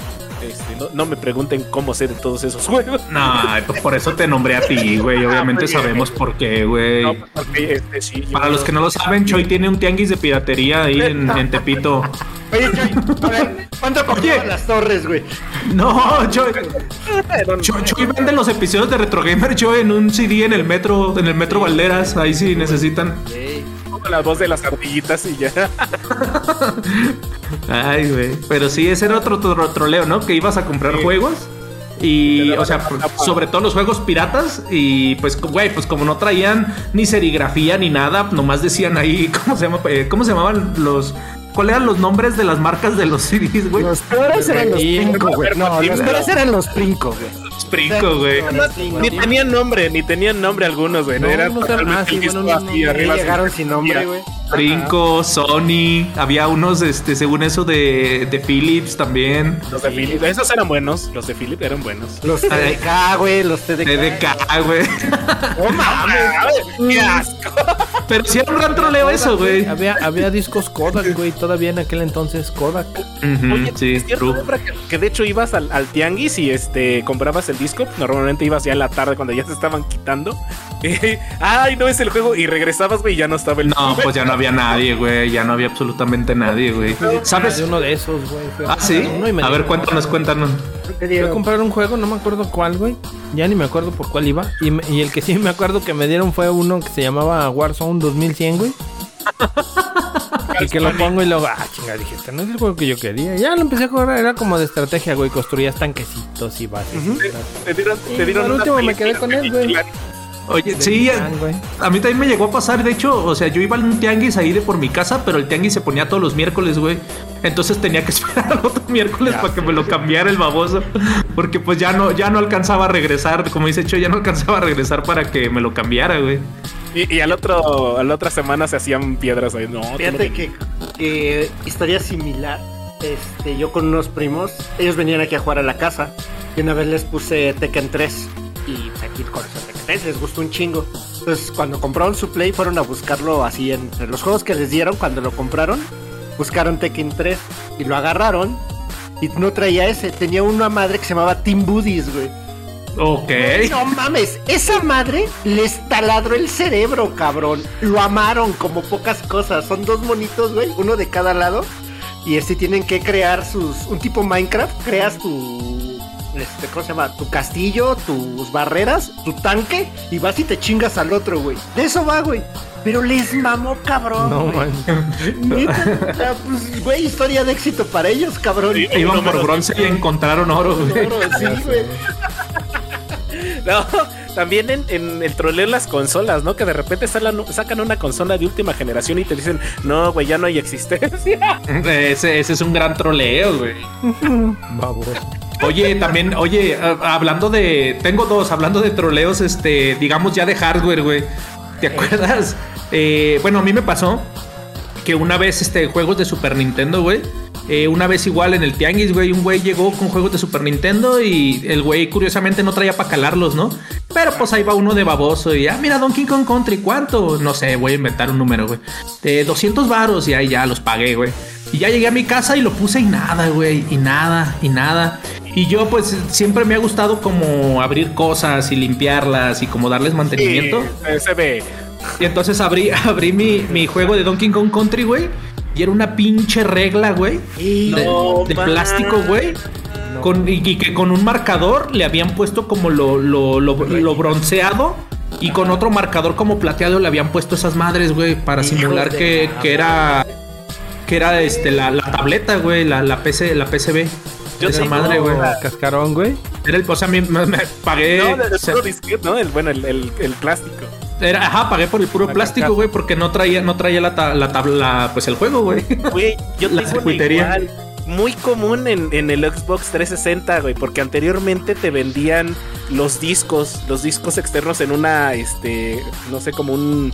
Este, no, no me pregunten cómo sé de todos esos juegos. No, pues por eso te nombré a ti, güey. Obviamente muy bien. sabemos por qué, güey. No, porque este, sí, Para los que no lo saben, Choi tiene un tianguis de piratería ahí en, en Tepito. Oye, Choy, a ver, ¿cuánto costaban las torres, güey? No, Choi, Choi vende los episodios de Retro Gamer Choi en un CD en el metro, en el metro Valderas. Ahí sí necesitan. Con la voz de las ardillitas y ya. Ay, güey. Pero sí, ese era otro tro- troleo, ¿no? Que ibas a comprar juegos. Y, o sea, sobre todo los juegos piratas. Y pues, güey, pues como no traían ni serigrafía ni nada, nomás decían ahí, ¿cómo se llama? Eh, ¿Cómo se llamaban los. ¿Cuáles eran los nombres de las marcas de los CDs, güey? Los peores eran los Princo, güey. No, los peores eran los Princo, güey. Güey. Ni tenían nombre, ni tenían nombre algunos, güey. No, No, eran no ah, sí, bueno, llegaron sin nombre, güey. Brinco, Sony, había unos, este, según eso, de, de Philips también. Los de Philip, esos eran buenos. Los de Philip eran buenos. Los TDK, güey, los TDK. TDK, güey. No mames. ¡Qué asco! Pero sí era un gran troleo eso, güey. Había, había discos Kodak, güey. Todavía en aquel entonces Kodak. Ujú, Oye, sí, ¿es cierto, true. Que, que de hecho ibas al, al tianguis y este comprabas el disco. Normalmente ibas ya en la tarde cuando ya se estaban quitando. Ay, no es el juego. Y regresabas, güey, y ya no estaba el No, pues ya no había nadie, güey. Ya no había absolutamente nadie, güey. ¿Sabes? De uno de esos, güey. Ah, sí. A ver, cuéntanos, cuéntanos. Fui a comprar un juego, no me acuerdo cuál, güey. Ya ni me acuerdo por cuál iba. Y, me- y el que sí me acuerdo que me dieron fue uno que se llamaba Warzone 2100, güey. y que lo pongo y luego, ah, chinga, dije, este no es el juego que yo quería. Ya lo empecé a jugar, era como de estrategia, güey. Construías tanquecitos y bases. y tal. Te dieron, Y te dieron al último me quedé con él, güey. Oye, sí, a mí también me llegó a pasar, de hecho, o sea, yo iba a un tianguis ahí de por mi casa, pero el tianguis se ponía todos los miércoles, güey. Entonces tenía que esperar al otro miércoles para que me lo cambiara el baboso, porque pues ya no, ya no alcanzaba a regresar, como dice Cho, ya no alcanzaba a regresar para que me lo cambiara, güey. Y, y al otro, a la otra semana se hacían piedras ahí. No, Fíjate que, que historia similar. Este, yo con unos primos, ellos venían aquí a jugar a la casa. Y una vez les puse Tekken 3. Y aquí con 3 les gustó un chingo. Entonces, cuando compraron su Play, fueron a buscarlo así entre los juegos que les dieron cuando lo compraron. Buscaron Tekken 3 y lo agarraron. Y no traía ese, tenía una madre que se llamaba Team Buddies, güey. Ok. No mames, esa madre les taladró el cerebro, cabrón. Lo amaron como pocas cosas. Son dos monitos, güey, uno de cada lado. Y este tienen que crear sus. Un tipo Minecraft, creas tu. Este, ¿Cómo se llama? Tu castillo, tus barreras, tu tanque. Y vas y te chingas al otro, güey. De eso va, güey. Pero les mamó, cabrón. No, güey. man. Neta, o sea, pues, güey, historia de éxito para ellos, cabrón. Sí, Iban por bronce y encontraron oro, güey. Oro, sí, güey. No, también en, en el troleo en las consolas, ¿no? Que de repente sacan, sacan una consola de última generación y te dicen, no, güey, ya no hay existencia. Ese, ese es un gran troleo, güey. Baboso. Oye, también, oye, a- hablando de. Tengo dos, hablando de troleos, este, digamos ya de hardware, güey. ¿Te acuerdas? Eh, bueno, a mí me pasó que una vez, este, juegos de Super Nintendo, güey. eh, una vez igual en el Tianguis, güey, un güey llegó con juegos de Super Nintendo y el güey curiosamente no traía para calarlos, ¿no? Pero pues ahí va uno de baboso y, ah, mira, Donkey Kong Country, ¿cuánto? No sé, voy a inventar un número, güey. De 200 varos y ahí ya los pagué, güey. Y ya llegué a mi casa y lo puse y nada, güey, y nada, y nada. Y yo pues siempre me ha gustado como abrir cosas y limpiarlas y como darles mantenimiento. Sí, se ve. Y entonces abrí, abrí mi, mi juego de Donkey Kong Country, güey. Y era una pinche regla, güey. De, No, de plástico, güey. Con, y, y que con un marcador le habían puesto como lo, lo, lo, lo bronceado y con otro marcador como plateado le habían puesto esas madres, güey, para Hijos simular que, que era que era este la, la tableta, güey, la, la PC, la PCB. Yo esa tengo- madre, güey. Cascarón, güey. Era el, o sea, me, me- me pagué. No, sea, puro disquete, ¿no? El, bueno, el, el, el plástico. era, ajá, pagué por el puro La plástico, güey, porque no traía, no traía la, ta- la tabla, pues el juego, güey. Güey, yo La circuitería. igual, muy común en, en el Xbox 360, güey, porque anteriormente te vendían los discos, los discos externos en una, este, no sé, como un,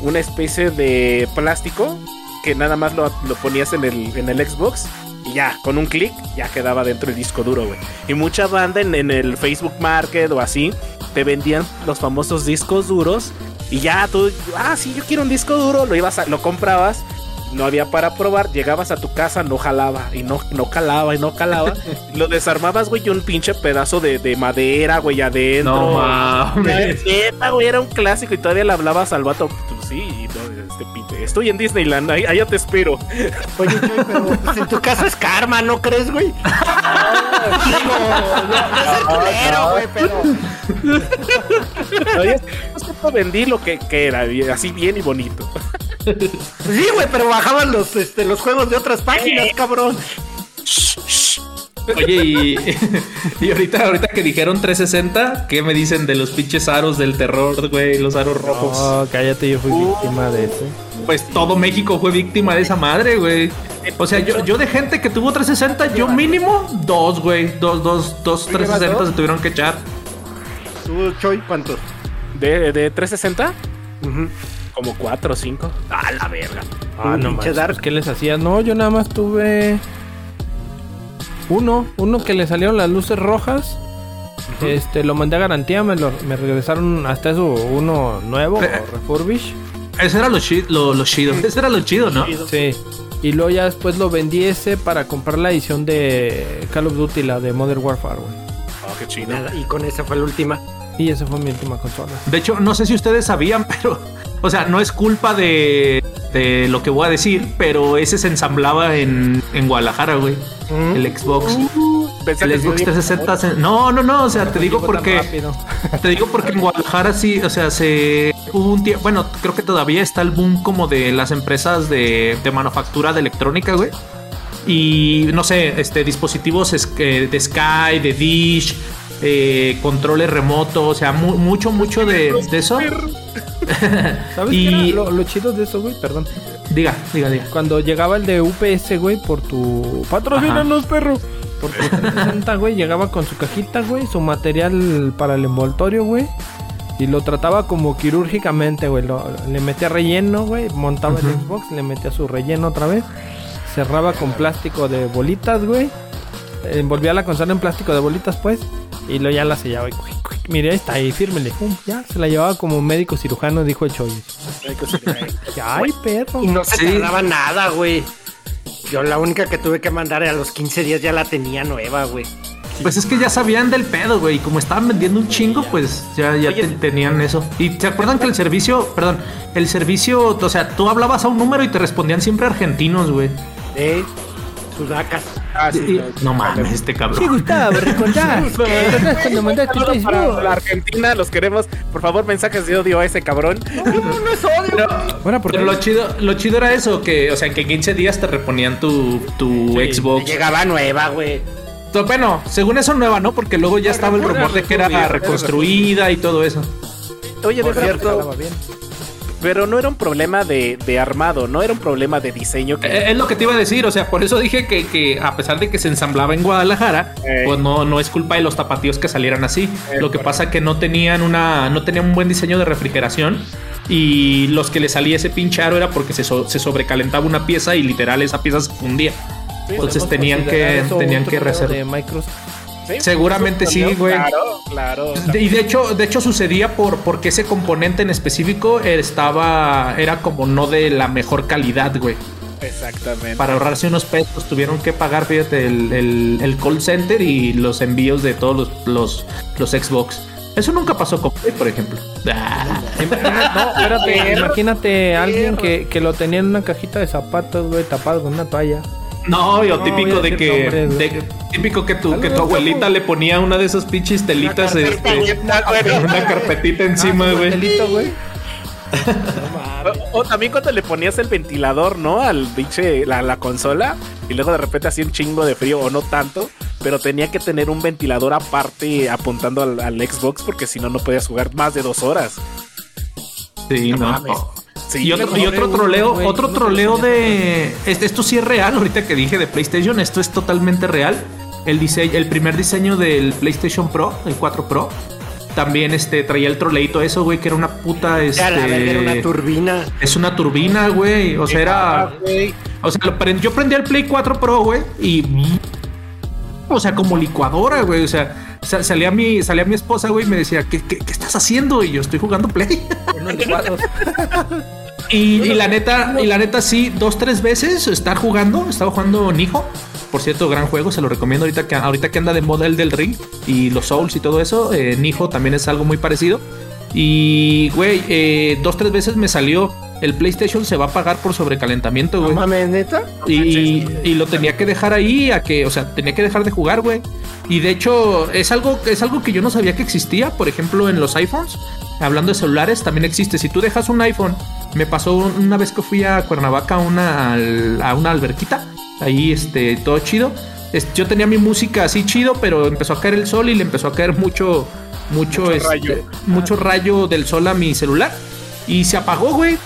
una especie de plástico que nada más lo, lo ponías en el, en el Xbox y ya, con un clic ya quedaba dentro el disco duro, güey. Y mucha banda en, el Facebook Market o así te vendían los famosos discos duros y ya tú, ah, sí, yo quiero un disco duro, lo ibas a, lo comprabas no había para probar, llegabas a tu casa, no jalaba, y no, no calaba, y no calaba. lo desarmabas, güey, y un pinche pedazo de, de madera, güey, adentro. No mames. Neta, güey, era un clásico y todavía le hablabas al vato. Pues sí, y no, este pinche. Estoy en Disneyland, ahí- allá te espero. Oye, Choy, pero pues, en tu caso es karma, ¿no crees, güey? Digo, no, no es ser culero, güey, pero. Oye, es que te vendí lo que, que era, así bien y bonito. Sí, güey, pero bajaban los, este, los juegos de otras páginas, cabrón. Oye, y, y ahorita, ahorita que dijeron 360, ¿qué me dicen de los pinches aros del terror, güey? Los aros rojos. Oh, cállate, yo fui víctima de eso. Pues todo México fue víctima de esa madre, güey. O sea, yo, yo de gente que tuvo 360, yo mínimo dos, güey. Dos, dos, dos 360 se tuvieron que echar. Tú, Choy, ¿cuántos? ¿De, de 360? Ujú. Como 4 o 5. A la verga. Ah, no manches, Dark. pues, ¿Qué les hacías? No, yo nada más tuve uno, uno que le salieron las luces rojas. Este, lo mandé a garantía, me, lo, me regresaron hasta eso uno nuevo Eh. o refurbish. Ese era lo, chi- lo, lo chido. Ese era lo chido, ¿no? Sí. Y luego ya después lo vendí ese para comprar la edición de Call of Duty, la de Modern Warfare, güey. Oh, qué chido. Y con esa fue la última. Y esa fue mi última consola. De hecho, no sé si ustedes sabían, pero. O sea, no es culpa de, de lo que voy a decir, pero ese se ensamblaba en, en Guadalajara, güey. El Xbox. Pensé El Xbox sí, 360. se- No, no, no. O sea, te digo porque. Te digo porque en Guadalajara sí, o sea, se hubo un tiempo, bueno, creo que todavía está el boom como de las empresas de, de manufactura de electrónica, güey. Y no sé, este dispositivos eh, de Sky, de Dish, eh, controles remotos, o sea, mu- mucho, mucho de, de eso. ¿Sabes Y- qué era lo, lo chido de eso, güey? Perdón. Diga, diga, diga. Cuando llegaba el de UPS, güey, por tu... Patrocínanos, perro. Por tu 360, güey, llegaba con su cajita, güey, su material para el envoltorio, güey. Y lo trataba como quirúrgicamente, güey. lo- Le metía relleno, güey. Montaba el Xbox, le metía su relleno otra vez. Cerraba con plástico de bolitas, güey. Envolvía la consola en plástico de bolitas, pues. Y luego ya la sellaba. Y, cuic, cuic. Mire, ahí está ahí, fírmele. Pum, ya, se la llevaba como médico cirujano, dijo el Choy. Ay, perro. Y no se Sí. tardaba nada, güey. Yo la única que tuve que mandar a los 15 días ya la tenía nueva, güey. Pues es que ya sabían del pedo, güey. Y como estaban vendiendo un chingo, pues ya, ya te- tenían eso. Y se acuerdan que el servicio, perdón, el servicio, o sea, tú hablabas a un número y te respondían siempre argentinos, güey. De sudacas. Ah, sí, Y- no mames, este cabrón. Gustavo, recordás. ¿Recordás cuando mandaste Saludos Facebook? para la Argentina, los queremos. Por favor, mensajes de odio a ese cabrón. Bueno, porque Pero lo chido, lo chido era eso, que, o sea, que en 15 días te reponían tu, tu Xbox. Llegaba nueva, güey. Bueno, según eso nueva, ¿no? Porque luego ya estaba el rumor de que era reconstruida y todo eso. Oye, Por de cierto, cierto, pero no era un problema de, de armado, no era un problema de diseño. Que... Eh, Es lo que te iba a decir, o sea, por eso dije que, que a pesar de que se ensamblaba en Guadalajara, Eh. pues no, no es culpa de los tapatíos que salieran así. lo que pasa que no tenían una, no tenían un buen diseño de refrigeración. Y los que le salía ese pinche aro era porque se, so- se sobrecalentaba una pieza y literal esa pieza se fundía. Entonces tenían que, tenían que reservar. Sí, seguramente sí, güey. Claro, claro. De- Y de hecho, de hecho sucedía por porque ese componente en específico estaba era como no de la mejor calidad, güey. Exactamente. Para ahorrarse unos pesos tuvieron que pagar, fíjate, el, el- el call center y los envíos de todos los, los, los Xbox. Eso nunca pasó con Play, por ejemplo. Ah, Imagina- no, espérate, imagínate a alguien que, que lo tenía en una cajita de zapatos, güey, tapado con una toalla. No, yo No, típico de que. nombres, güey. de- típico que tu, que tu abuelita le ponía una de esas pinches telitas. Una este, carpetita, güey. una carpetita encima, Ah, güey. pastelito, güey. O, o también cuando le ponías el ventilador, ¿no? Al pinche, la, la consola. Y luego de repente hacía un chingo de frío, o no tanto. Pero tenía que tener un ventilador aparte apuntando al, al Xbox, porque si no, no podías jugar más de dos horas. Sí, no. Sí, y otro, y otro troleo, otro troleo de. Este, esto sí es real, ahorita que dije de PlayStation, esto es totalmente real. El, diseño, el primer diseño del PlayStation Pro, el 4 Pro, también este, traía el troleito eso, güey, que era una puta. Este, era una turbina. es una turbina, güey. O sea, era. O sea, lo yo prendía el Play 4 Pro, güey, y. O sea, como licuadora, güey. O sea, sa- salía mi, salía mi esposa, güey, y me decía, ¿qué, qué, qué estás haciendo? Y yo estoy jugando Play. Y, y la neta, y la neta, sí, dos, tres veces estar jugando. Estaba jugando Nijo. Por cierto, gran juego, se lo recomiendo ahorita que, ahorita que anda de moda el del ring y los Souls y todo eso. Eh, Nijo también es algo muy parecido. Y, güey, eh, dos, tres veces me salió. El PlayStation se va a pagar por sobrecalentamiento, No güey. mames, neta. Y, y lo tenía que dejar ahí a que, o sea, tenía que dejar de jugar, güey. Y de hecho, es algo, es algo que yo no sabía que existía. Por ejemplo, en los iPhones, hablando de celulares, también existe. Si tú dejas un iPhone, me pasó una vez que fui a Cuernavaca a una, a una alberquita. Ahí, este, todo chido. Yo tenía mi música así chido, pero empezó a caer el sol y le empezó a caer mucho, mucho, Mucho este, rayo. mucho rayo del sol a mi celular. Y se apagó, güey.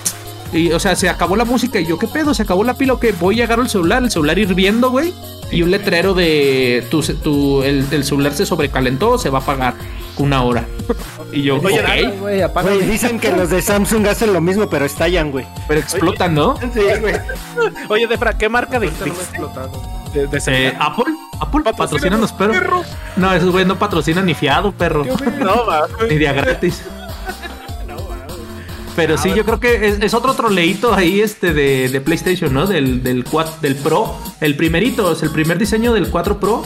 Y, o sea, se acabó la música y yo, ¿qué pedo? ¿Se acabó la pila o qué? Voy a agarrar el celular, el celular hirviendo, güey. Y un letrero de tu, tu el, el celular se sobrecalentó, se va a apagar una hora. y yo, Oye, dicen que los de Samsung hacen lo mismo, pero estallan, güey. pero explotan, ¿no? Sí, güey. Oye, Defra, ¿qué marca de, de, explotado. de- de Eh, celular? Apple, Apple, Patrocínanos, perro. perro. No, esos güey no patrocinan ni fiado, perro. No, va. Ni de a gratis. No, va. Pero sí, yo creo que es, es otro troleíto ahí este de, de PlayStation, ¿no? Del, del, cuat- del Pro. El primerito, es el primer diseño del 4 Pro.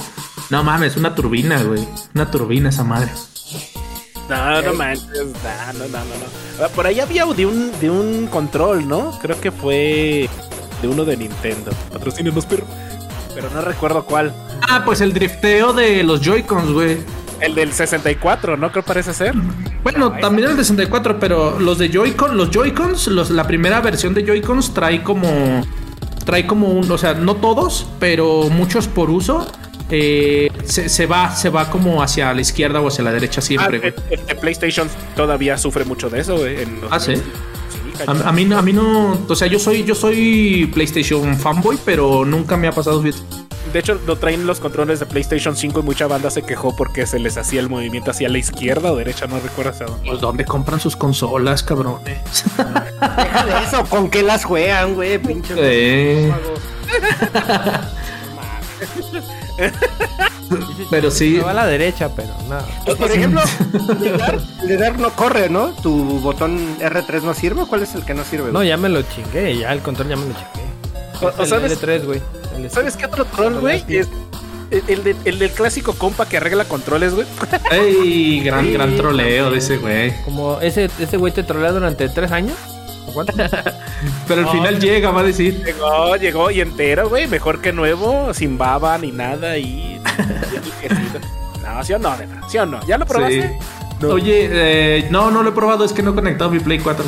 No mames, una turbina, güey. Una turbina esa madre. No, no manches. No, no, no, no. no. Ah, Por ahí había de un, de un control, ¿no? Creo que fue de uno de Nintendo. Patrocínenos, perro. Pero no recuerdo cuál. Ah, pues el drifteo de los Joy-Cons, güey. El del 64, ¿no? Creo parece ser. Bueno, también el de 64, pero los de Joy-Con, los Joy-Cons, los- la primera versión de Joy-Cons trae como. Trae como un. O sea, no todos, pero muchos por uso. eh, se, se va, se va como hacia la izquierda o hacia la derecha Ah, siempre, güey. el, PlayStation todavía sufre mucho de eso, güey. en los- Ah, sí. Sí, A, mí no, a mí no, o sea, yo soy, yo soy PlayStation fanboy, pero nunca me ha pasado bien. De hecho, lo traen los controles de PlayStation 5 y mucha banda se quejó porque se les hacía el movimiento hacia la izquierda o derecha, no recuerdo hacia dónde. Pues dónde compran sus consolas, cabrones. Deja de eso, ¿con qué las juegan, güey? Pinche. Eh, pero sí. Me va a la derecha, pero nada. Pues, por ejemplo, de Dark no corre, ¿no? ¿Tu botón R3 no sirve? ¿Cuál es el que no sirve? No, ya me lo chingué, ya el control ya me lo chingué. O- Es o el sabes- L3, güey. ¿Sabes qué otro troll, güey? Es el, el de- el del clásico compa que arregla controles, güey. Ey, gran, gran troleo de ese güey. Como ese, ese güey te trolea durante tres años. Pero al No, final llega, va a decir. Llegó, llegó y entero, güey. Mejor que nuevo, sin baba ni nada y. no, ¿sí o no, neta? ¿Sí o no? ¿Ya lo probaste? Sí. Oye, eh, no, no lo he probado, es que no he conectado mi Play 4.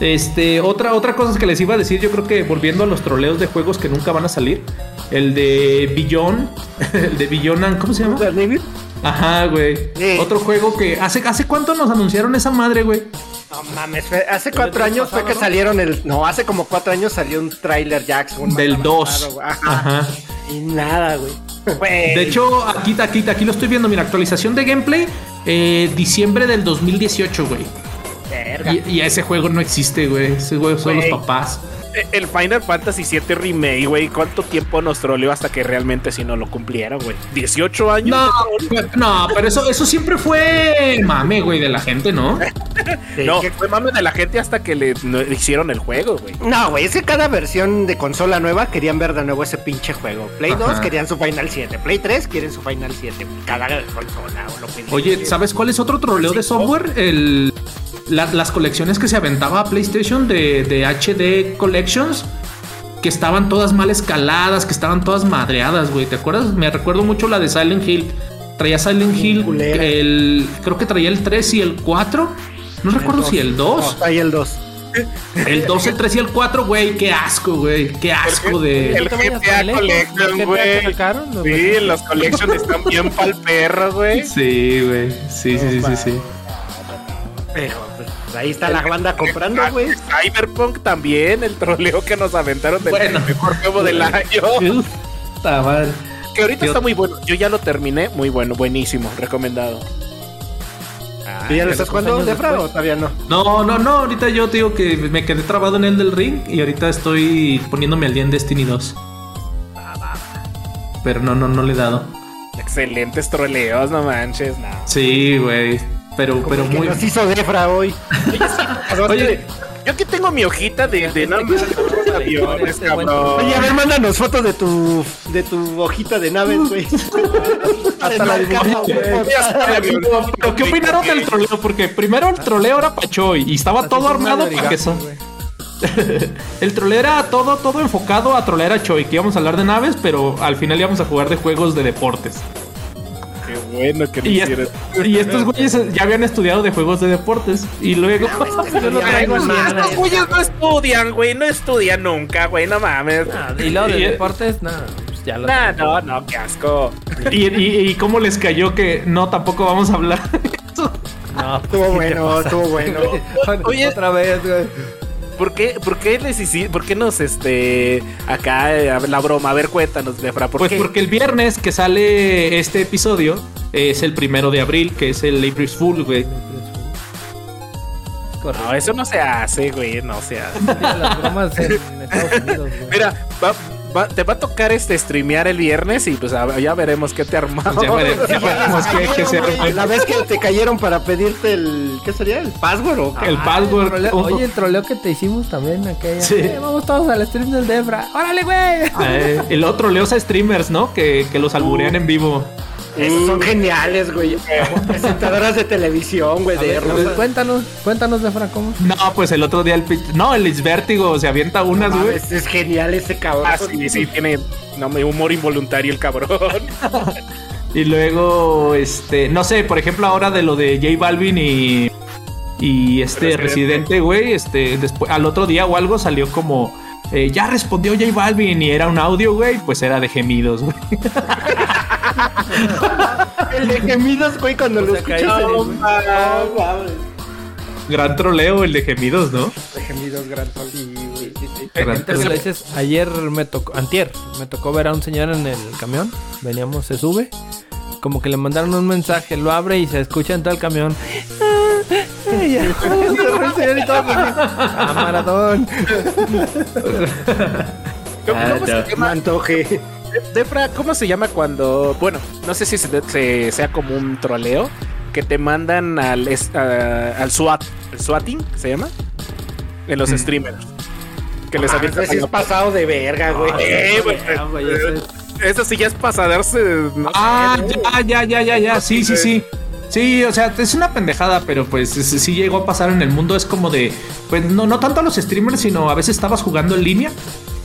Este, otra, otra cosa que les iba a decir, yo creo que volviendo a los troleos de juegos que nunca van a salir, el de Beyond, el de Beyond, ¿cómo se llama? Ajá, güey. Sí. Otro juego que hace, hace cuánto nos anunciaron esa madre, güey. No mames, fue- hace cuatro años fue que salieron el. No, hace como cuatro años salió un trailer Jackson. Del 2. Ajá. Ajá. Y nada, güey. Güey. De hecho, aquí, aquí, aquí lo estoy viendo. Mira, actualización de gameplay. eh, diciembre del 2018, güey. Y, y ese juego no existe, güey. Ese juego son los papás. Eh, El Final Fantasy VII Remake, güey. ¿Cuánto tiempo nos troleó hasta que realmente si no lo cumplieron, güey? ¿18 años? No, pues, no, pero eso, eso siempre fue mame, güey, de la gente, ¿no? No, que- fue mame de la gente hasta que le no- hicieron el juego, güey. No, güey, es que cada versión de consola nueva querían ver de nuevo ese pinche juego. Play Ajá. 2 querían su Final 7, Play 3 quieren su Final 7. Cada consola o lo que Oye, ¿sabes cuál es otro troleo de software? El, la- las colecciones que se aventaba a PlayStation de, de HD Collections. que estaban todas mal escaladas, que estaban todas madreadas, güey. ¿Te acuerdas? Me recuerdo mucho la de Silent Hill. Traía Silent Hill, culera. el, creo que traía el 3 y el 4. No recuerdo si el 2. Ahí el 2. El 2, el 3 y el 4, güey. Qué asco, güey. Qué asco de. El GTA Collection, el güey. ¿no? Sí, los collection están bien pa'l perro, güey. Sí, güey. Sí, sí, sí, sí, sí. Pero pues, ahí está la banda comprando, güey. Cyberpunk también, el troleo que nos aventaron del Bueno. mejor juego del año. Puta madre. Que ahorita Yo- está muy bueno. Yo ya lo terminé, muy bueno, buenísimo, recomendado. ¿Y ya lo estás jugando, Defra, o todavía no? No, no, no. Ahorita yo te digo que me quedé trabado en el del ring y ahorita estoy poniéndome al día en Destiny 2. Pero no, no, no le he dado. Excelentes troleos, no manches, no. Sí, güey. Pero, pero Que muy. nos hizo Defra hoy. Oye, Yo aquí tengo mi hojita de, de los aviones, Este cabrón. Oye, a ver, mándanos fotos de tu, de tu hojita de naves, güey. Hasta la güey. pero ¿qué opinaron del troleo? Porque primero el troleo era Pachoy y estaba todo armado para que eso. El troleo era todo, todo enfocado a trolear a Choi, que íbamos a hablar de naves, pero al final íbamos a jugar de juegos de deportes. Bueno que lo Y, est- y estos güeyes ya habían estudiado de juegos de deportes. Y luego. Yo no traigo Ay, nada. Estos güeyes no estudian, güey, no estudian nunca, güey, no mames. Y luego de Y- deportes, nada. pues ya lo Nah, no, no, qué asco. y, y, y cómo les cayó que no, tampoco vamos a hablar. de eso. No, Estuvo bueno, estuvo bueno. Oye. otra vez, güey. ¿Por qué, por qué les por qué nos, este, acá, eh, la broma? A ver, cuéntanos, Defra, ¿por Pues qué? porque el viernes que sale este episodio es el primero de abril, que es el April Fool, güey. Correcto. No, eso no se hace, güey, no se hace. Mira las bromas en Estados Unidos, güey. Mira, va- va- te va a tocar este streamear el viernes y pues a- ya veremos qué te armamos. Ya veremos, ya veremos qué, qué se arma. La vez que te cayeron para pedirte el. ¿Qué sería? ¿El password o qué? El Ah, password. troleo- Oye, el troleo que te hicimos también aquella. Sí. Eh, vamos todos al stream del Defra. ¡Órale, güey! Eh, el otro, Leosa Streamers, ¿no? Que, que los alburean en vivo. Esos son geniales, güey. Presentadoras de televisión, güey. De ver, cuéntanos, cuéntanos, Defra, ¿cómo? No, pues el otro día el No, el Isvértigo se avienta unas, No güey. es genial ese cabrón. Ah, sí, sí, tiene no, me- humor involuntario el cabrón. Y luego, este, no sé, por ejemplo, ahora de lo de J Balvin y. Y este Residente. residente, güey, este, después, al otro día o algo salió como. Eh, ya respondió J Balvin y era un audio, güey, pues era de gemidos, güey. El de gemidos, güey, cuando lo güey. No, mames. Gran troleo el de gemidos, ¿no? De gemidos, gran sol. Sí, güey, sí, sí. Gran Entonces troleo. le dices, ayer me tocó, antier, me tocó ver a un señor en el camión, veníamos, se sube, como que le mandaron un mensaje, lo abre y se escucha en todo el camión. Y ya, el señor y todo, sí. Ah, maratón. ¿Cómo, Ah, cómo se llama? Me antoje. Defra, ¿cómo se llama cuando, bueno, no sé si se, se- sea como un troleo, que te mandan al, a- al SWAT, el swatting, ¿se llama? En los Mm. streamers. Que les Ah, avientan ese es pasado de verga, güey. Eh, güey, Ah, güey, eso es- Eso sí ya es pasadarse. No Ah, sé, ya, ya, ya, ya, ya. Sí, sí, sí. Sí, o sea, es una pendejada, pero pues es- sí llegó a pasar en el mundo. Es como de, pues no, no tanto a los streamers, sino a veces estabas jugando en línea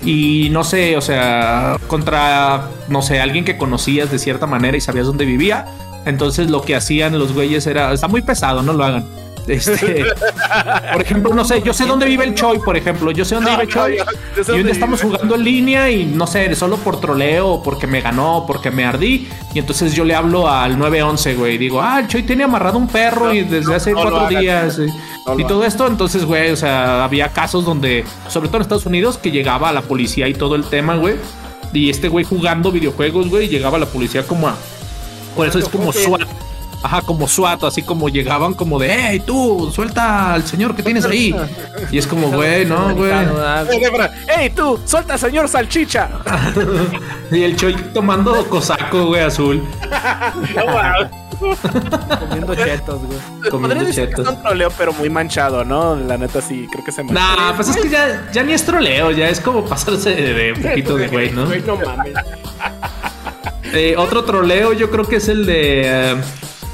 y no sé, o sea, contra, no sé, alguien que conocías de cierta manera y sabías dónde vivía. Entonces lo que hacían los güeyes era, está muy pesado, no lo hagan. Este, por ejemplo, no sé, yo sé dónde vive el Choi, por ejemplo, yo sé dónde vive el Choi. sé Y dónde día estamos jugando en línea y no sé, solo por troleo, porque me ganó, porque me ardí. Y entonces yo le hablo al 911, güey. y Digo, ah, el Choi tiene amarrado un perro y desde hace cuatro días. y- y todo esto, entonces, güey, o sea, había casos donde, sobre todo en Estados Unidos, que llegaba la policía y todo el tema, güey. Y este güey jugando videojuegos, güey, llegaba la policía como a. Por eso es como SWAT. Ajá, como SWAT, así como llegaban como de, hey, tú, suelta al señor que tienes ahí. Y es como, güey, no, güey. Ah, Eh, Defra, ¡Ey, tú! ¡Suelta, señor salchicha! Y el Choi tomando cosaco, güey, azul. Comiendo chetos, güey. Comiendo chetos. es un troleo, pero muy manchado, ¿no? La neta sí, creo que se manchó. Nah, pues es que ya, ya ni es troleo, ya es como pasarse de, de un poquito de güey, ¿no? Güey, no mames. Eh, otro troleo yo creo que es el de... eh,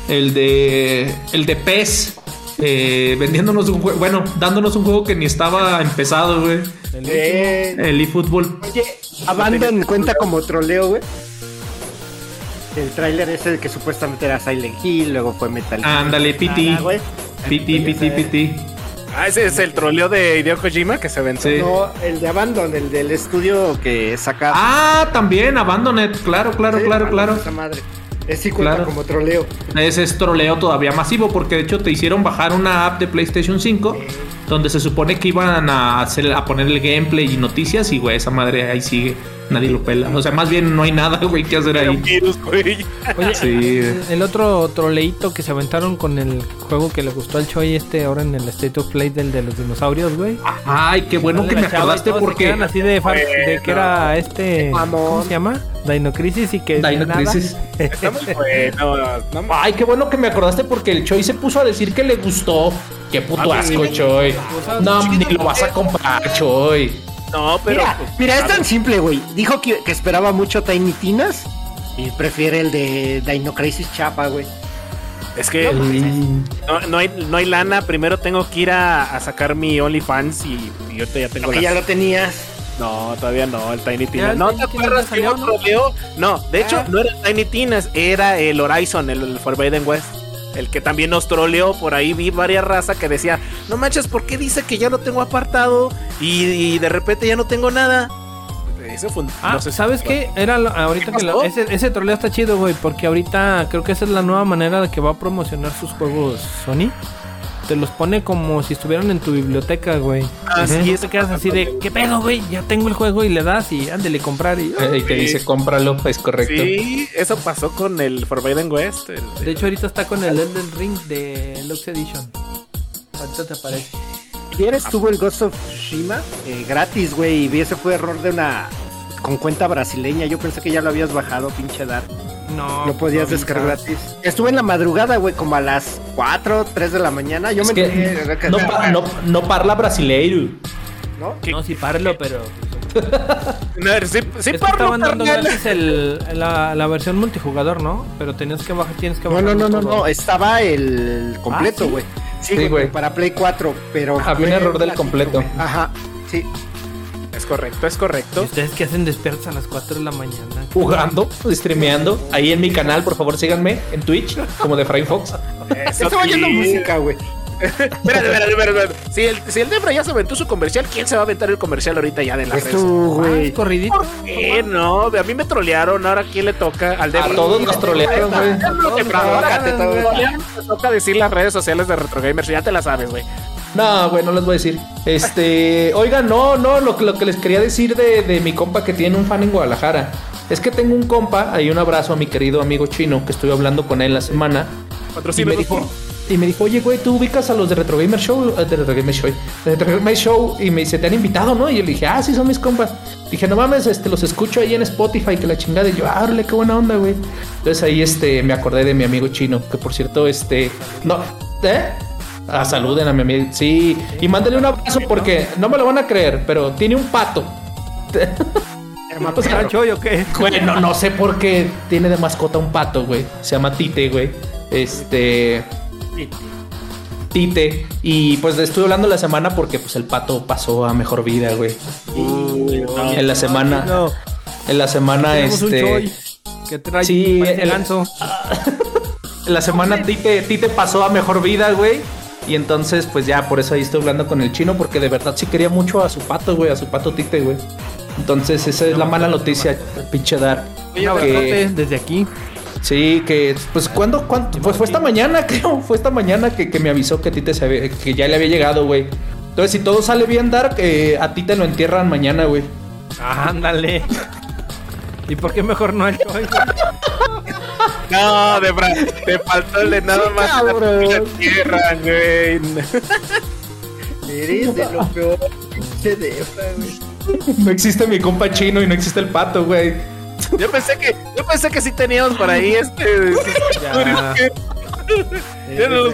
el de... El de pez. eh, vendiéndonos un juego, bueno, dándonos un juego que ni estaba empezado, güey. Eh, El eFootball. Oye, Abandon cuenta como troleo, güey. El tráiler es el que supuestamente era Silent Hill, luego fue Metal Gear. Ándale, piti. Güey. Piti, piti, piti. Ah, ese es el troleo de Hideo Kojima que se. Sí. No, el de Abandon, el del estudio que saca. Ah, también, Abandoned. Claro, claro, Sí, claro, claro. esa madre. Es sí cuenta Claro. como troleo. Ese es troleo todavía masivo porque de hecho te hicieron bajar una app de PlayStation 5 donde se supone que iban a, hacer, a poner el gameplay y noticias y güey, esa madre ahí sigue. Nadie lo pela. O sea, más bien no hay nada, güey, que hacer ahí. virus, güey. Oye, Sí. el, otro troleíto que se aventaron con el juego que le gustó al Choi este ahora en el State of Play del de los dinosaurios, güey. Ay, qué bueno que me acordaste porque así de, que era este. ¿cómo se llama? Dino Crisis y que Dino. Crisis. Está muy bueno. No mames. Ay, qué bueno que me acordaste porque el Choi se puso a decir que le gustó. Qué puto Ah, asco, sí. Choi. No, ni lo vas a comprar, Choi. No, pero. Mira, pues, mira, es tan simple, güey. Dijo que, que esperaba mucho Tiny Tinas y prefiere el de Dino Crisis Chapa, güey. Es que no, no hay, no hay lana. Primero tengo que ir a, a sacar mi OnlyFans y, y ahorita ya tengo Porque ya lo tenías. No, todavía no, el Tiny Tinas. el No, Tiny ¿te acuerdas que hubo ¿no? No, de hecho, Ah. no era Tiny Tinas, era el Horizon, el, el Forbidden West. El que también nos troleó, por ahí vi varias razas que decía, no manches, ¿por qué dice que ya no tengo apartado? Y, y de repente ya no tengo nada. Eso fue un- Ah, no sé si- ¿sabes qué? Era lo- ahorita ¿Qué que lo- ese, ese troleo está chido, güey, porque ahorita creo que esa es la nueva manera de que va a promocionar sus juegos Sony. Te los pone como si estuvieran en tu biblioteca, güey. Ah, sí, y eso te quedas así de, ¿qué pedo, güey? Ya tengo el juego y le das y ándele comprar y... Y te dice, cómpralo, es correcto. Sí, eso pasó con el Forbidden West. el- De hecho, ahorita está con el Elden Ring de Lux Edition. Ahorita te aparece. Ayer estuvo el Ghost of Tsushima eh, gratis, güey, y vi ese fue error de una con cuenta brasileña. Yo pensé que ya lo habías bajado, pinche dar. No, Lo podías no, descargar gratis. Estuve en la madrugada, güey, como a las 4, 3 de la mañana. Yo Es me que enteré- no, pa- no, no parla brasileiro. ¿no? No, sí, parlo, pero... No, sí, sí, es que parlo, estaban dando gratis el, la, la versión multijugador, ¿no? Pero tenías que bajar, tienes que No, bajar. no, no, no, todo. no, estaba el completo, ¿sí? güey. sí, Sí, güey, para Play 4, pero... Había un error del completo. Ajá, sí. Es correcto, es ¿Y correcto. ustedes qué hacen despiertos a las 4 de la mañana? Jugando, streameando. Ahí en mi canal, por favor, síganme en Twitch, como de Fry Fox. Eso Estaba oyendo música, güey. Espérate, espérate, espérate, espérate. Si el, si el Debra ya se aventó su comercial, ¿quién se va a aventar el comercial ahorita ya de la Pues red? tú, Ah, güey. ¿es corridito? ¿Qué? No, a mí me trolearon. Ahora, ¿quién le toca? Al Debra. A todos nos trolearon, güey. Te toca decir las redes sociales de Retro Gamers. Ya te las sabes, güey. No, güey, no les voy a decir. Este, oigan, no, no, lo, que- lo que les quería decir de, de mi compa que tiene un fan en Guadalajara. Es que tengo un compa, ahí un abrazo a mi querido amigo chino, que estuve hablando con él la semana. Y me dijo, y me dijo, oye, güey, tú ubicas a los de Retro Gamer Show, eh, de Retro Gamer Show, de Retro Gamer Show, y me dice, te han invitado, ¿no? Y yo le dije, ah, sí, son mis compas. Dije, no mames, este, los escucho ahí en Spotify, que la chingada. Y yo, ah, órale, qué buena onda, güey. Entonces ahí, este, me acordé de mi amigo chino, que por cierto, este, no, ¿eh? Ah, saluden a mi amigo, sí, y mándale un abrazo porque no me lo van a creer, pero tiene un pato. Llama O sea, perro. ¿Choy o qué? Güey, no, no sé por qué tiene de mascota un pato, güey. Se llama Tite, güey. Este. Tite. Y pues le estuve hablando la semana porque pues el pato pasó a mejor vida, güey. En la semana. No, En la semana, este. Que trae Sí, el- ganso. En la semana Tite, Tite pasó a mejor vida, güey. Y entonces, pues ya, por eso ahí estoy hablando con el chino, porque de verdad sí quería mucho a su pato, güey, a su pato Tite, güey. Entonces, esa es la mala noticia, pinche dar. Un Que- desde aquí. Sí, que pues cuando, pues fue esta mañana, creo, fue esta mañana que, que me avisó que a Tite se había- que ya le había llegado, güey. Entonces, si todo sale bien, Dark, eh, a Tite lo entierran mañana, güey. Ándale. ¿Y por qué mejor no al Choy? No, Debra, te faltó el de nada más. La tierra, güey. Eres de lo peor. pinche güey. No existe mi compa chino y no existe el pato, güey. Yo pensé que, yo pensé que sí teníamos por ahí este. Ya. Era los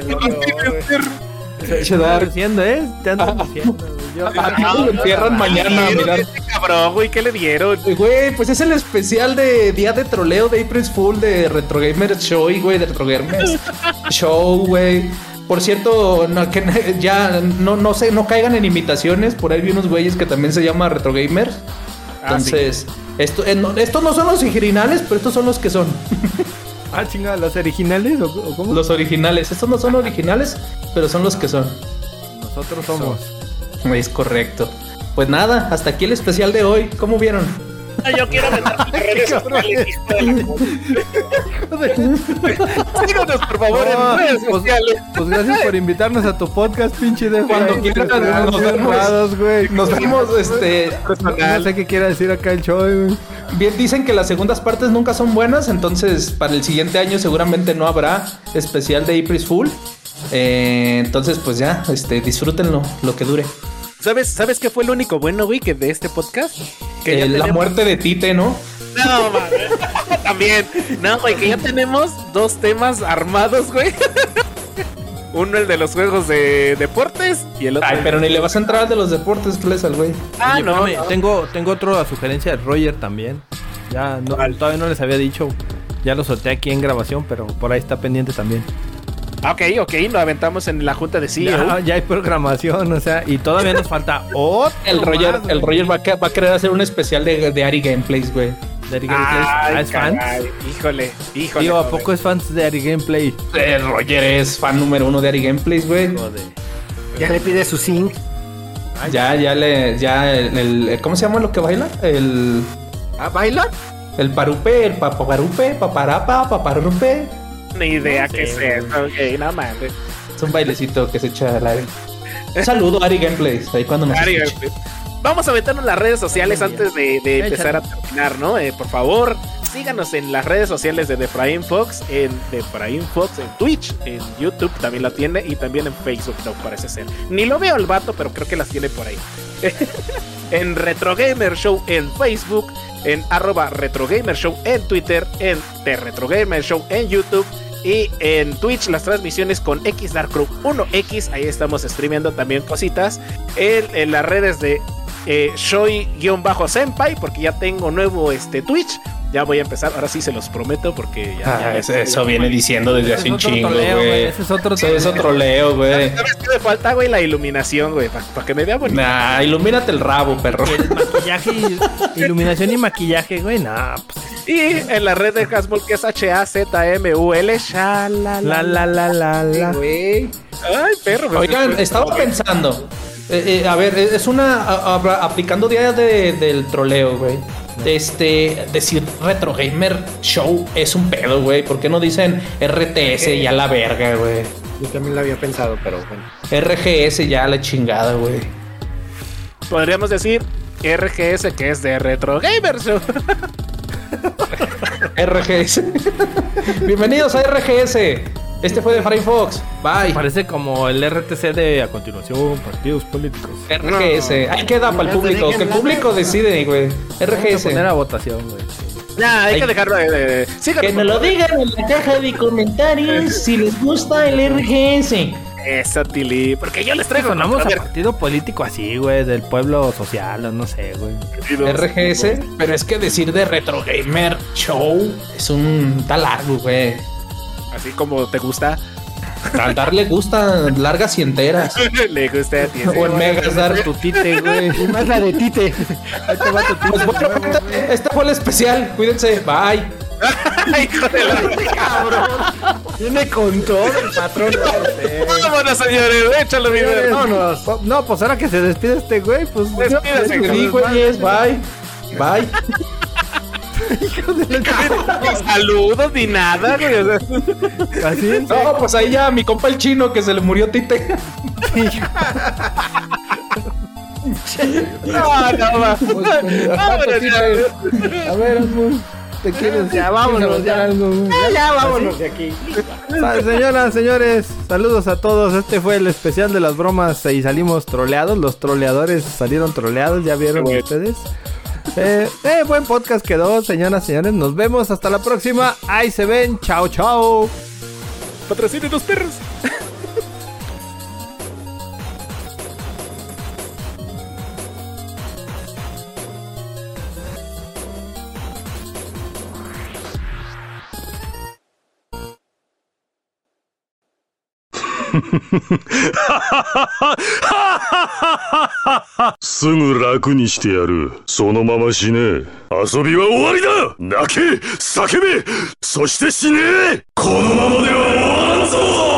Te Dark. diciendo, ¿eh? Te andan diciendo. güey. Yo- A Tite lo entierran mañana, ¿Qué le mira. dieron a este cabrón, güey, ¿qué le dieron? Güey, pues es el especial de Día de Troleo de April Fool de Retro Gamers Show, güey, de Retro Gamers Show, güey. Por cierto, no, que ya no, no sé, no caigan en imitaciones. Por ahí vi unos güeyes que también se llama Retro Gamers. Ah, Entonces, esto, eh, no- estos no son los originales, pero estos son los que son. Ah, chinga, ¿los originales o, o cómo? Los originales. Estos no son originales, pero son los que son. Nosotros somos. Es correcto. Pues nada, hasta aquí el especial de hoy. ¿Cómo vieron? Yo quiero meter mis redes sociales, hijo de la- Síganos, por favor, No, en redes pues, sociales. pues gracias por invitarnos a tu podcast, pinche de Cuando quieran, nos vemos. güey. Nos vemos, este. No sé qué quiera decir acá el show, güey. Bien, dicen que las segundas partes nunca son buenas, entonces para el siguiente año seguramente no habrá especial de April Fool. Eh, entonces, pues ya, este, disfrútenlo, lo que dure. ¿Sabes, ¿Sabes qué fue lo único bueno, güey, que de este podcast? Que ya Eh, la muerte de Tite, ¿no? No, mames. También. No, güey, que ya tenemos dos temas armados, güey. Uno el de los juegos de deportes y el otro. Ay, pero ni le vas a entrar al de los deportes, Cles, al güey. Ah, Oye, no. Tengo, tengo otra sugerencia de Roger también. Ya no, todavía no les había dicho. Ya lo solté aquí en grabación, pero por ahí está pendiente también. Ah, Ok, ok, lo aventamos en la junta de CEO. Ya, ya hay programación, o sea, y todavía nos falta otro. El Roger, más, el. Roger va, a, que- va a querer hacer un especial de, de Ari Gameplays, güey. De Ari Gameplays. Ay, Ah, ¿Es fan? Híjole, híjole. Tío, ¿a poco es fan de Ari Gameplay? El Roger es fan número uno de Ari Gameplays, güey. Ya le pide su zinc. Ya, ya le, ya el, el- ¿cómo se llama lo que baila? El, ¿Ah, baila? el parupe, el paparupe, paparapa, paparupe. Ni idea No qué sé, es eso. Ok, nada más. Es un bailecito que se echa al aire. Un saludo a Ari Gameplays, ahí cuando nos Ari. Vamos a meternos en las redes sociales Ay, antes de, empezar a terminar, ¿no? Eh, por favor, síganos en las redes sociales de Defraín Fox, en Defraín Fox, en Twitch, en YouTube también la tiene y también en Facebook, no parece ser. Ni lo veo el vato, pero creo que las tiene por ahí. en Retro Gamer Show en Facebook, en arroba Retro Gamer Show en Twitter, en The Retro Gamer Show en YouTube. Y en Twitch las transmisiones con X Dark Crew 1X, ahí estamos streameando también cositas. En, las redes de eh, Shoy-Senpai, porque ya tengo nuevo este Twitch. Ya voy a empezar, ahora sí se los prometo, porque ya. Ah, ya- eso, eso viene diciendo desde hace Ese un chingo, troleo, güey. Ese es otro Eso es otro leo, güey. ¿Sabes qué me falta, güey? La iluminación, güey, para que me vea bonito. Nah, ilumínate el rabo, perro. El maquillaje, y- iluminación y maquillaje, güey, nah, pues, Y en la red de Hasmul, que es H-A-Z-M-U-L, shalala. la la la la la. güey. Ay, perro. Oigan, estaba pensando. eh, eh, a ver, es una. a- a- aplicando día de- del troleo, güey. Este. Decir Retro Gamer Show es un pedo, güey. ¿Por qué no dicen RTS ya la verga, güey? Yo también lo había pensado, pero bueno. RGS ya la chingada, güey. Podríamos decir RGS, que es de Retro Gamers. RGS. Bienvenidos a RGS. Este fue de Firefox. Bye. Parece como el RTC de a continuación, partidos políticos. RGS. Ahí queda para el público. Que el público decide, güey. RGS. poner a votación, güey. Ya, hay Ay. que dejarlo de. de- de- síganos, Que nos lo digan en la caja de comentarios si les gusta el RGS. Esa Tili. Porque yo les traigo. Sonamos a ver, partido político así, güey, del pueblo social, o no sé, güey. RGS, pero es que decir de Retro Gamer Show es un está largo, güey. Así como te gusta. Al dar le gusta largas y enteras. Le gusta a ti. O en megas dar. Tu tite, güey. Y más la de Tite. Ahí te va tu tite. Pues bueno, este, este fue el especial. Cuídense. Bye. Hijo de la. Viene con todo el patrón. Vámonos, señores. Échalo, mi. Vámonos. No, pues ahora que se despide este güey, pues. Despídase, Te cabrón. digo, Bye. Ni saludos ni nada, güey. o sea, Así es. No, pues ahí ya mi compa el chino que se le murió Tite. No, no, va. Vámonos, ya. A ver, te quieres. Ya, vámonos, ya. algo? Ya, ya, vámonos de aquí. Señoras, señores, saludos a todos. Este fue el especial de las bromas y salimos troleados. Los troleadores salieron troleados, ya vieron ustedes. Eh, eh, buen podcast quedó, señoras, señores. Nos vemos hasta la próxima. Ahí se ven. Chao, chao. Patrocinen los perros. すぐ楽にしてやる。そのまま死ね。遊びは終わりだ泣け叫べそして死ねこのままでは終わらんぞ